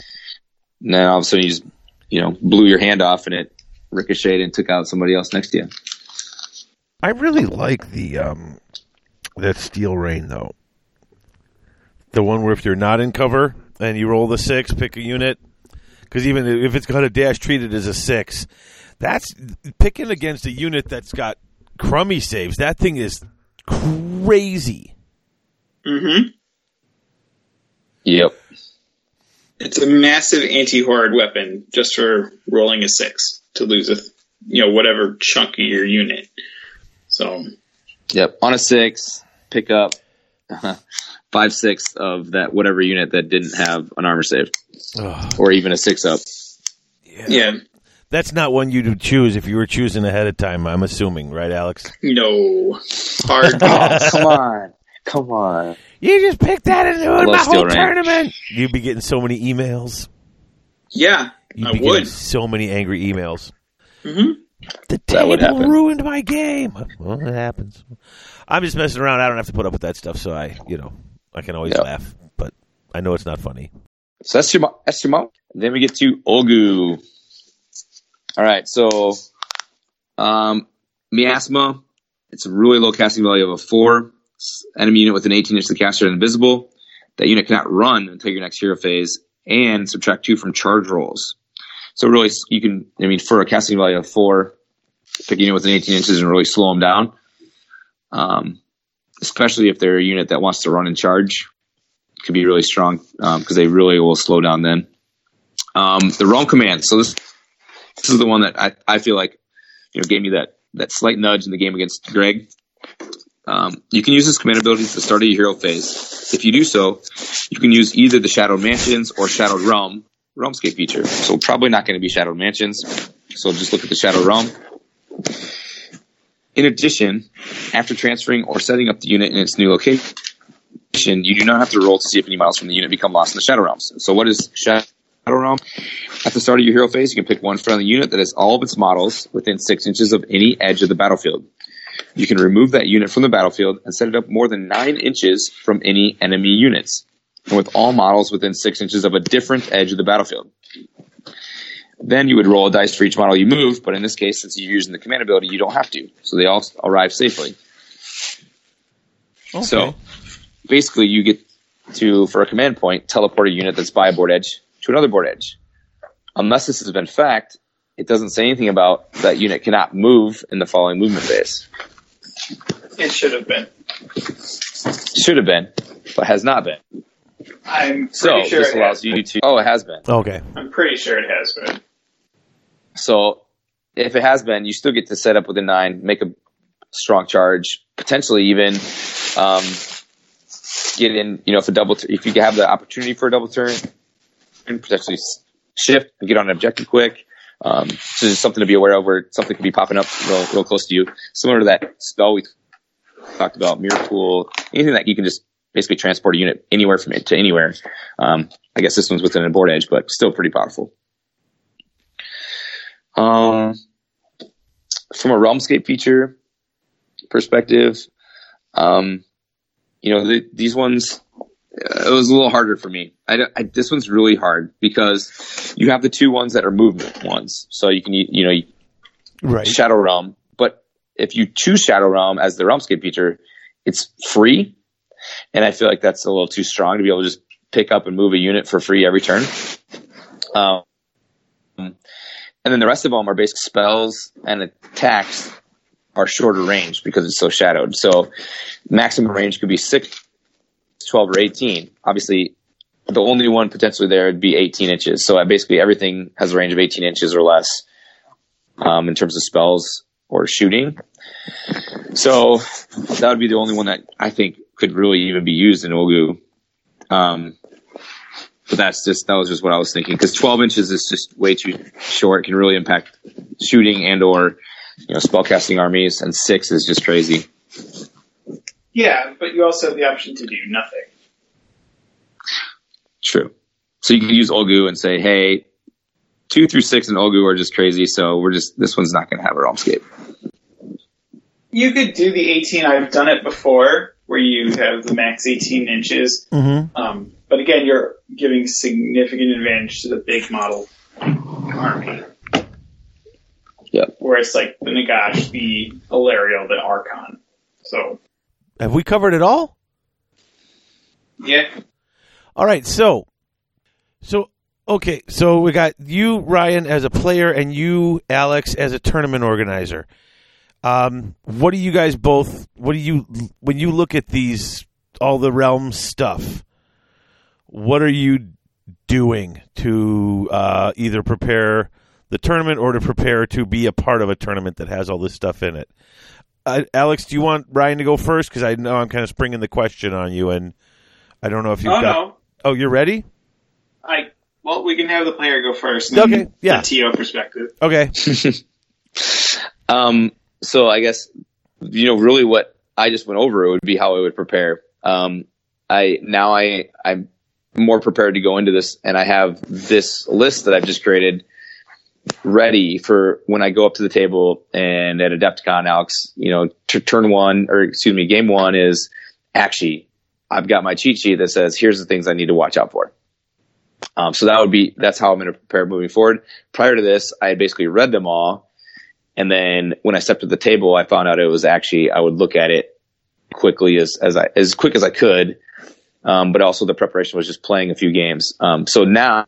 Now all of a sudden you just, you know, blew your hand off and it ricocheted and took out somebody else next to you. I really like the um that steel rain though. The one where if you're not in cover and you roll the six, pick a unit. Because even if it's got a dash treated as a six, that's picking against a unit that's got crummy saves. That thing is crazy. Mm-hmm. Yep. It's a massive anti-horde weapon just for rolling a six to lose a, th- you know, whatever chunk of your unit. So Yep. On a six, pick up five sixths of that whatever unit that didn't have an armor save. Or even a six up. yeah, That's not one you would choose if you were choosing ahead of time. I'm assuming, right, Alex? no hard. Oh, come on. Come on. You just picked that and I ruined my whole rain. tournament. You'd be getting so many emails. yeah, You'd I be would. so many angry emails. hmm The That would table ruined my game. Well, it happens. I'm just messing around. I don't have to put up with that stuff, so I, you know, I can always Yep. laugh. But I know it's not funny. So that's your that's your mo- Then we get to Ulgu. All right, so um, miasma. It's a really low casting value of a four. Enemy unit with an 18 inch to the caster and invisible. That unit cannot run until your next hero phase, and subtract two from charge rolls. So really, you can, I mean, for a casting value of four, picking it within 18 inches and really slow them down. Um, especially if they're a unit that wants to run and charge, could be really strong because they really will slow down then. Um, the realm command. So this, this is the one that I, I feel like you know gave me that that slight nudge in the game against Greg. Um, you can use this command ability at the start of your hero phase. If you do so, you can use either the Shadowed Mansions or Shadowed Realm Realmscape feature. So probably not going to be Shadowed Mansions. So just look at the Shadow Realm. In addition, after transferring or setting up the unit in its new location, you do not have to roll to see if any models from the unit become lost in the Shadow Realms. So what is Shadow Realm? At the start of your hero phase, you can pick one friendly unit that has all of its models within six inches of any edge of the battlefield. You can remove that unit from the battlefield and set it up more than nine inches from any enemy units, and with all models within six inches of a different edge of the battlefield. Then you would roll a dice for each model you move, but in this case, since you're using the command ability, you don't have to. So they all arrive safely. Okay. So basically, you get to, for a command point, teleport a unit that's by a board edge to another board edge. Unless this has been fact, it doesn't say anything about that unit cannot move in the following movement phase. It should have been. Should have been, but has not been. I'm pretty So sure this it allows you been. to. Oh, it has been. Okay. I'm pretty sure it has been. So if it has been, you still get to set up with a nine, make a strong charge, potentially even um, get in. You know, if a double, t- if you have the opportunity for a double turn, and potentially shift and get on an objective quick. Um, so just something to be aware of where something could be popping up real, real close to you, similar to that spell we talked about, mirror pool, anything that you can just basically transport a unit anywhere from it to anywhere. Um, I guess this one's within a board edge, but still pretty powerful. Um, from a Realmscape feature perspective, um, you know, the, these ones, uh, it was a little harder for me. I, I, this one's really hard because you have the two ones that are movement ones. So you can, you know, Right. Shadow Realm. But if you choose Shadow Realm as the Realmscape feature, it's free. And I feel like that's a little too strong to be able to just pick up and move a unit for free every turn. Um, and then the rest of them are basic spells and attacks are shorter range because it's so shadowed. So maximum range could be 6, 12, or 18. Obviously, the only one potentially there would be 18 inches. So basically everything has a range of 18 inches or less um, in terms of spells or shooting. So that would be the only one that I think could really even be used in Ulgu. Um, but that's just that was just what I was thinking because 12 inches is just way too short. It can really impact shooting and or you know spellcasting armies, and six is just crazy. Yeah, but you also have the option to do nothing. True. So you can use Ulgu and say, hey, two through six in Ulgu are just crazy. So we're just this one's not going to have a realmscape. You could do the 18. I've done it before, where you have the max 18 inches. Mm-hmm. Um, but again, you're giving significant advantage to the big model army. Yep. Where it's like the Nagash, the Alarielle, the Archaon. So, Have we covered it all? yeah. All right. So, so okay. So we got you, Ryan, as a player, and you, Alex, as a tournament organizer. Um, what do you guys both? What do you when you look at these all the realm stuff? What are you doing to uh, either prepare the tournament or to prepare to be a part of a tournament that has all this stuff in it? Uh, Alex, do you want Ryan to go first? Because I know I'm kind of springing the question on you, and I don't know if you've Oh, got. no. Oh, you're ready? I, well, we can have the player go first. and Okay, yeah. The TO perspective. Okay. Um, so I guess you know really what I just went over it would be how I would prepare. Um, I now I I'm more prepared to go into this, and I have this list that I've just created ready for when I go up to the table and at Adepticon, Alex. You know, t- turn one or excuse me, game one is actually I've got my cheat sheet that says here's the things I need to watch out for. Um, so that would be that's how I'm going to prepare moving forward. Prior to this, I had basically read them all, and then when I stepped at the table, I found out it was actually I would look at it quickly as as I as quick as I could, um, but also the preparation was just playing a few games. Um, so now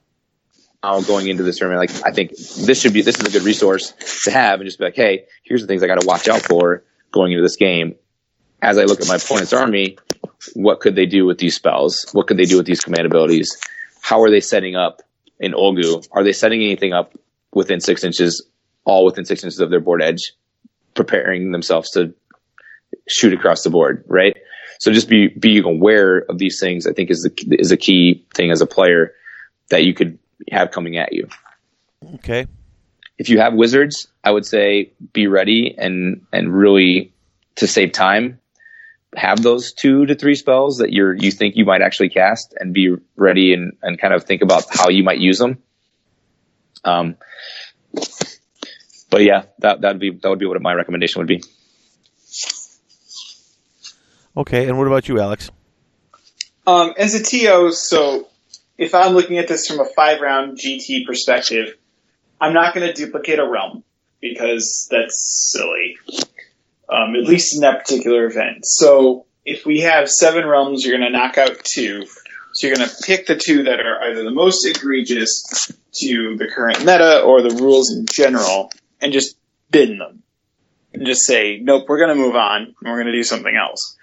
going into this tournament, like I think this should be this is a good resource to have, and just be like, hey, here's the things I got to watch out for going into this game. As I look at my opponent's army, what could they do with these spells? What could they do with these command abilities? How are they setting up in Ulgu? Are they setting anything up within six inches, all within six inches of their board edge, preparing themselves to shoot across the board, right? So just be being aware of these things, I think, is the is a key thing as a player that you could have coming at you. Okay. If you have wizards, I would say be ready and and really to save time, have those two to three spells that you're you think you might actually cast, and be ready and and kind of think about how you might use them. Um, but yeah, that that'd be that would be what my recommendation would be. Okay. And what about you, Alex? Um, as a TO, so if I'm looking at this from a five round GT perspective, I'm not going to duplicate a realm because that's silly. Um, at least in that particular event. So if we have seven realms, you're going to knock out two. So you're going to pick the two that are either the most egregious to the current meta or the rules in general, and just bin them. And just say, nope, we're going to move on, and we're going to do something else.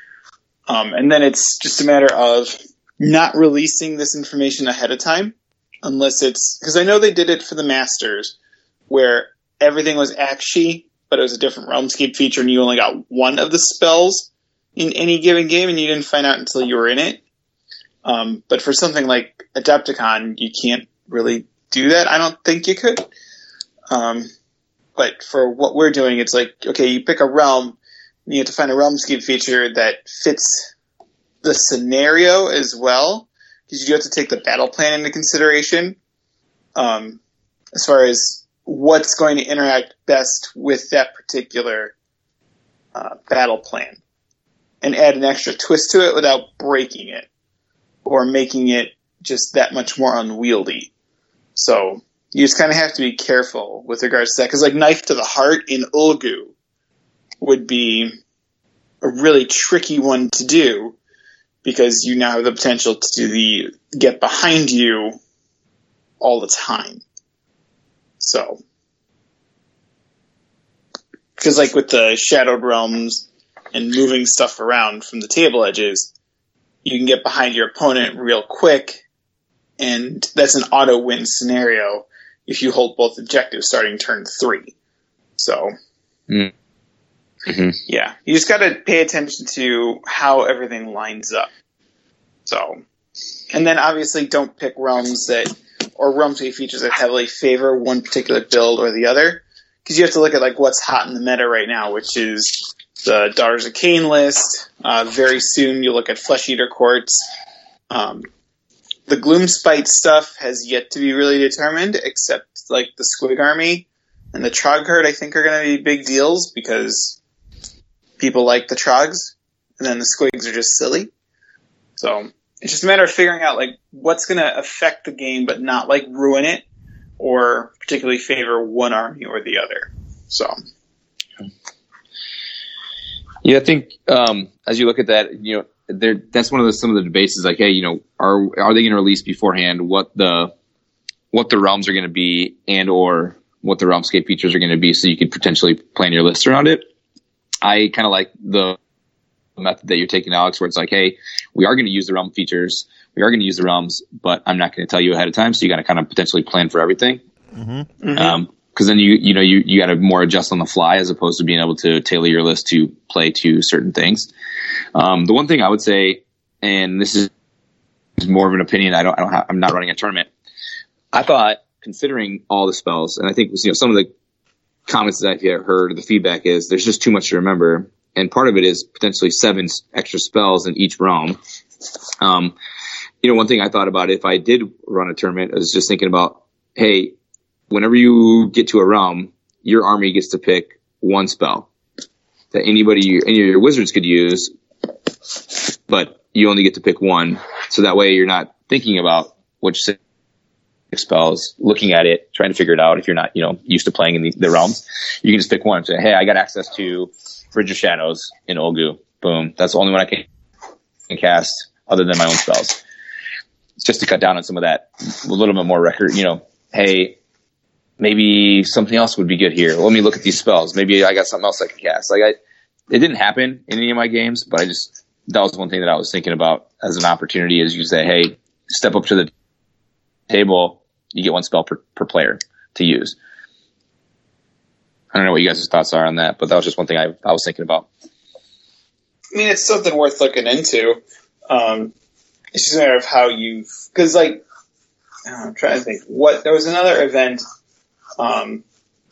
Um, and then it's just a matter of not releasing this information ahead of time, unless it's because I know they did it for the Masters, where everything was actually, but it was a different Realmscape feature, and you only got one of the spells in any given game, and you didn't find out until you were in it. Um, but for something like Adepticon, you can't really do that. I don't think you could. Um, but for what we're doing, it's like okay, you pick a realm, you have to find a realm scheme feature that fits the scenario as well, because you do have to take the battle plan into consideration. Um, as far as what's going to interact best with that particular uh, battle plan, and add an extra twist to it without breaking it or making it just that much more unwieldy. So you just kind of have to be careful with regards to that, because like knife to the heart in Ulgu would be a really tricky one to do because you now have the potential to the get behind you all the time. So, because like with the shadowed realms and moving stuff around from the table edges, you can get behind your opponent real quick, and that's an auto win scenario if you hold both objectives starting turn three. So, Mm. Mhm. yeah, you just got to pay attention to how everything lines up. So, and then obviously don't pick realms that or realms state features that heavily favor one particular build or the other, because you have to look at like what's hot in the meta right now, which is the Daughters of Khaine list. Uh, very soon you'll look at Flesh Eater Courts. Um, the Gloomspite stuff has yet to be really determined, except like the Squig Army and the Troggherd. I think are going to be big deals because people like the Trogs, and then the Squigs are just silly. So it's just a matter of figuring out like what's going to affect the game, but not like ruin it or particularly favor one army or the other. So Yeah, I think um, as you look at that, you know, there that's one of the some of the debates is like, hey, you know, are are they going to release beforehand what the what the realms are going to be and or what the realmscape features are going to be, so you could potentially plan your list around it. I kind of like the method that you're taking, Alex, where it's like, hey, we are going to use the realm features, we are going to use the realms, but I'm not going to tell you ahead of time, so you got to kind of potentially plan for everything. Um, because then you you know you you got to more adjust on the fly as opposed to being able to tailor your list to play to certain things. Um, the one thing I would say, and this is more of an opinion, I don't I don't have, I'm not running a tournament. I thought considering all the spells, and I think you know some of the comments that I've heard, the feedback is there's just too much to remember, and part of it is potentially seven extra spells in each realm. Um, you know, one thing I thought about if I did run a tournament, I was just thinking about, hey, whenever you get to a realm, your army gets to pick one spell that anybody, any of your wizards could use, but you only get to pick one. So that way you're not thinking about which spells, looking at it, trying to figure it out if you're not, you know, used to playing in the, the realms. You can just pick one and say, hey, I got access to Bridge of Shadows in Ulgu. Boom. That's the only one I can cast other than my own spells. Just to cut down on some of that, a little bit more record, you know, hey, maybe something else would be good here. Let me look at these spells. Maybe I got something else I can cast. Like I, it didn't happen in any of my games, but I just that was one thing that I was thinking about as an opportunity. Is you say, hey, step up to the table, you get one spell per, per player to use. I don't know what you guys' thoughts are on that, but that was just one thing I, I was thinking about. I mean, it's something worth looking into. Um, it's just a matter of how you, because like, I'm trying to think. What there was another event um,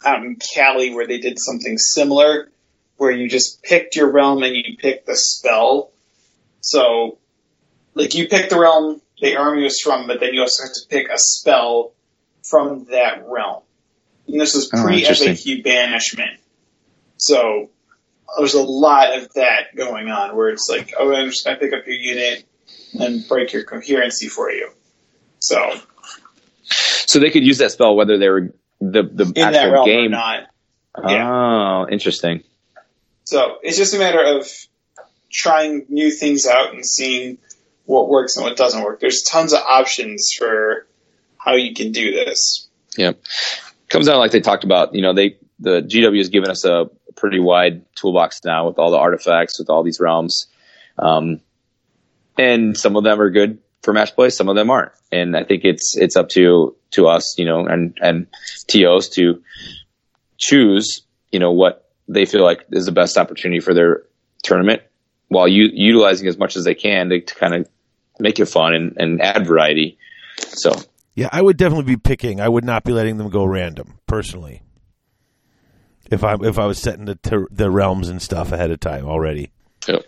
out in Cali where they did something similar, where you just picked your realm and you picked the spell. So, like, you picked the realm the army was from, but then you also have to pick a spell from that realm. And this was pre interesting. FAQ banishment. So there's a lot of that going on where it's like, oh, I'm just going to pick up your unit and break your coherency for you. So So they could use that spell whether they were the the in that actual game. not. Oh, interesting. So it's just a matter of trying new things out and seeing what works and what doesn't work. There's tons of options for how you can do this. Yeah. Comes down like they talked about, you know, they the GW has given us a pretty wide toolbox now with all the artifacts, with all these realms. Um, and some of them are good for match play, some of them aren't. And I think it's it's up to to us, you know, and and TOs to choose, you know, what they feel like is the best opportunity for their tournament while u- utilizing as much as they can to, to kind of make it fun and, and add variety. So Yeah, I would definitely be picking. I would not be letting them go random, personally. If I if I was setting the ter- the realms and stuff ahead of time already. Yep.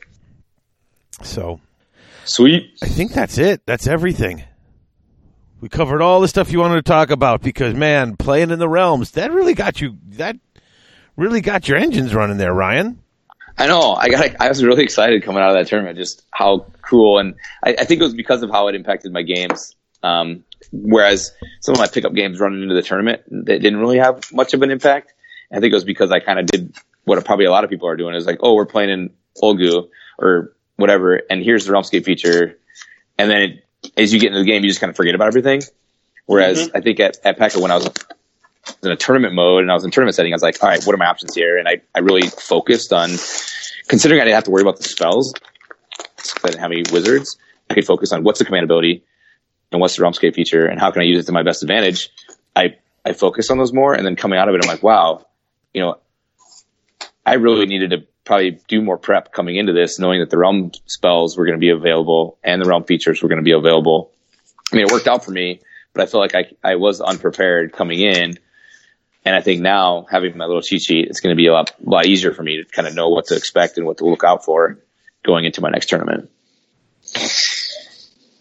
So sweet. I think that's it. That's everything. We covered all the stuff you wanted to talk about because man, playing in the realms that really got you that really got your engines running there, Ryan. I know. I got. I was really excited coming out of that tournament. Just how cool, and I, I think it was because of how it impacted my games. Um, whereas some of my pickup games running into the tournament, they didn't really have much of an impact. I think it was because I kind of did what probably a lot of people are doing is like, oh, we're playing in Ulgu or whatever, and here's the Realmscape feature, and then it, as you get into the game, you just kind of forget about everything. Whereas mm-hmm. I think at at PACA when I was in a tournament mode and I was in tournament setting, I was like, all right, what are my options here? And I, I really focused on considering I didn't have to worry about the spells. I didn't have any wizards. I could focus on what's the command ability and what's the Realmscape feature and how can I use it to my best advantage. I, I focused on those more and then coming out of it, I'm like, wow, you know, I really needed to probably do more prep coming into this, knowing that the realm spells were going to be available and the realm features were going to be available. I mean, it worked out for me, but I feel like I, I was unprepared coming in. And I think now having my little cheat sheet, it's going to be a lot, lot easier for me to kind of know what to expect and what to look out for going into my next tournament.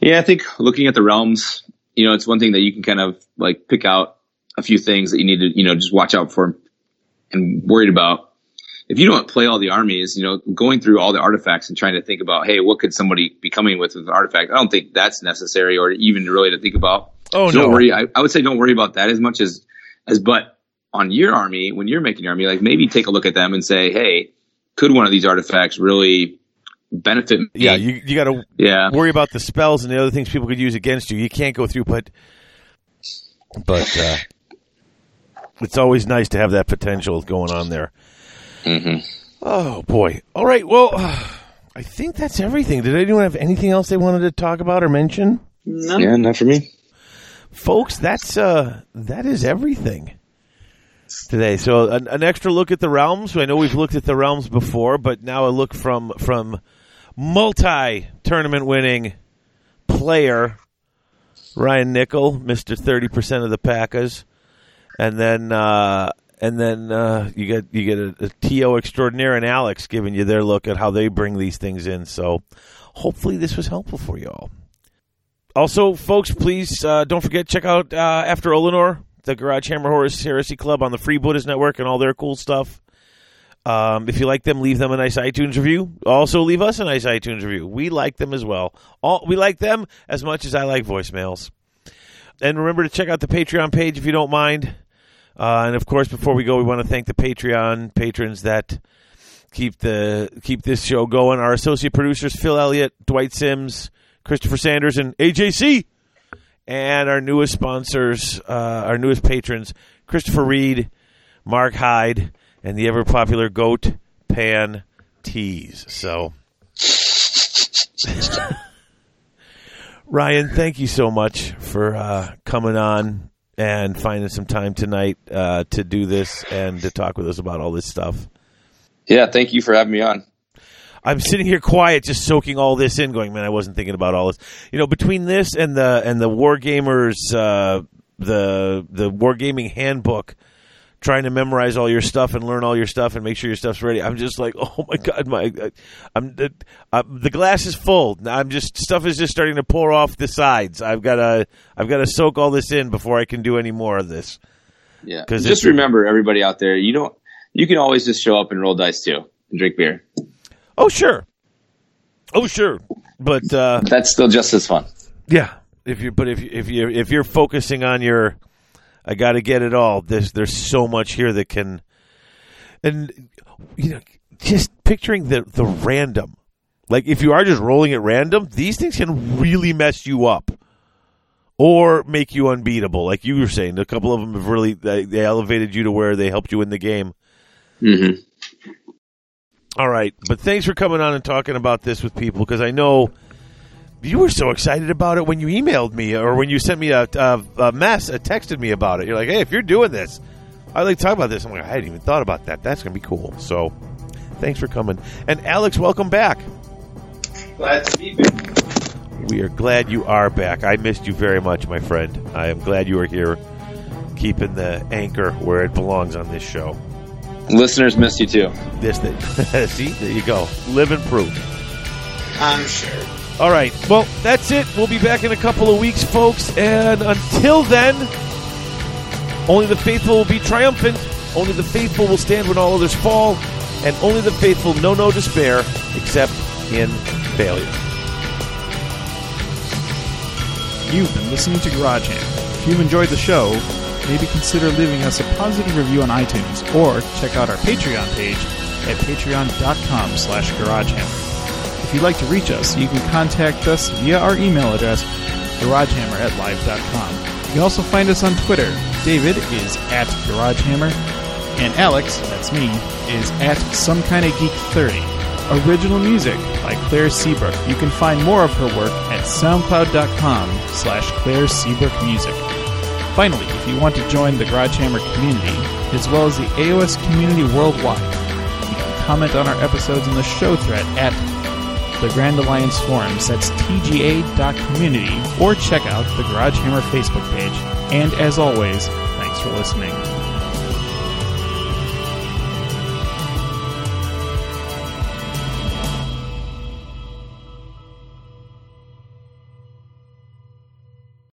Yeah, I think looking at the realms, you know, it's one thing that you can kind of like pick out a few things that you need to, you know, just watch out for and worried about. If you don't play all the armies, you know, going through all the artifacts and trying to think about, hey, what could somebody be coming with with an artifact? I don't think that's necessary or even really to think about. Oh So no. don't worry. I, I would say don't worry about that as much as as but on your army when you're making your army, like maybe take a look at them and say, hey, could one of these artifacts really benefit me? Yeah, you you got to yeah, worry about the spells and the other things people could use against you. You can't go through, but but uh, it's always nice to have that potential going on there. Hmm Oh boy! All right, well, I think that's everything. Did anyone have anything else they wanted to talk about or mention, No? yeah, not for me. folks? That's uh, that is everything today. So an, an extra look at the realms. I know we've looked at the realms before, but now a look from from multi tournament winning player Ryan Nickel, Mister Thirty Percent of the Packers, and then uh, and then uh, you get you get a, a to extraordinaire and Alex giving you their look at how they bring these things in. So hopefully this was helpful for you all. Also, folks, please uh, don't forget check out uh, After Olenor, the Garage Hammer Horus Heresy Club on the Free Buddhist Network, and all their cool stuff. Um, if you like them, leave them a nice iTunes review. Also, leave us a nice iTunes review. We like them as well. All we like them as much as I like voicemails. And remember to check out the Patreon page if you don't mind. Uh, and of course, before we go, we want to thank the Patreon patrons that keep the keep this show going. Our associate producers: Phil Elliott, Dwight Sims, Christopher Sanders, and AJC. and our newest sponsors, uh, our newest patrons, Christopher Reed, Mark Hyde, and the ever popular Goat Pan Tees. So, Ryan, thank you so much for uh, coming on and finding some time tonight uh, to do this and to talk with us about all this stuff. Yeah, thank you for having me on. I'm sitting here quiet, just soaking all this in, going, man, I wasn't thinking about all this. You know, between this and the and the Wargamers, uh, the the Wargaming Handbook, trying to memorize all your stuff and learn all your stuff and make sure your stuff's ready. I'm just like, oh my god, my, I'm the, uh, the glass is full. I'm just stuff is just starting to pour off the sides. I've got to I've got to soak all this in before I can do any more of this. Yeah, because just remember, everybody out there, you don't, you can always just show up and roll dice too and drink beer. Oh sure, oh sure, but. uh That's still just as fun. Yeah, if you but if if you if you're focusing on your, I got to get it all. There's there's so much here that can, and you know, just picturing the the random, like if you are just rolling at random, these things can really mess you up, or make you unbeatable. Like you were saying, a couple of them have really they, they elevated you to where they helped you win the game. hmm All right, but thanks for coming on and talking about this with people because I know you were so excited about it when you emailed me or when you sent me a, a, a mess, a texted me about it. You're like, hey, if you're doing this, I'd like to talk about this. I'm like, I hadn't even thought about that. That's going to be cool. So thanks for coming. And Alex, welcome back. Glad to be back. We are glad you are back. I missed you very much, my friend. I am glad you are here, keeping the anchor where it belongs on this show. Listeners missed you too. This thing. See, there you go. Living proof. I'm sure. All right. Well, that's it. We'll be back in a couple of weeks, folks. And until then, only the faithful will be triumphant. Only the faithful will stand when all others fall. And only the faithful know no despair except in failure. You've been listening to Garage Hand. If you've enjoyed the show, maybe consider leaving us a positive review on iTunes or check out our Patreon page at patreon.com slash garagehammer. If you'd like to reach us, you can contact us via our email address, garagehammer at live.com. You can also find us on Twitter. David is at garagehammer, and Alex, that's me, is at some kind of geek 30. Original music by Claire Seabrook. You can find more of her work at soundcloud.com slash Claire Seabrook Music. Finally, if you want to join the Garagehammer community, as well as the AOS community worldwide, you can comment on our episodes in the show thread at the Grand Alliance Forums, that's tga.community, or check out the Garagehammer Facebook page. And as always, thanks for listening.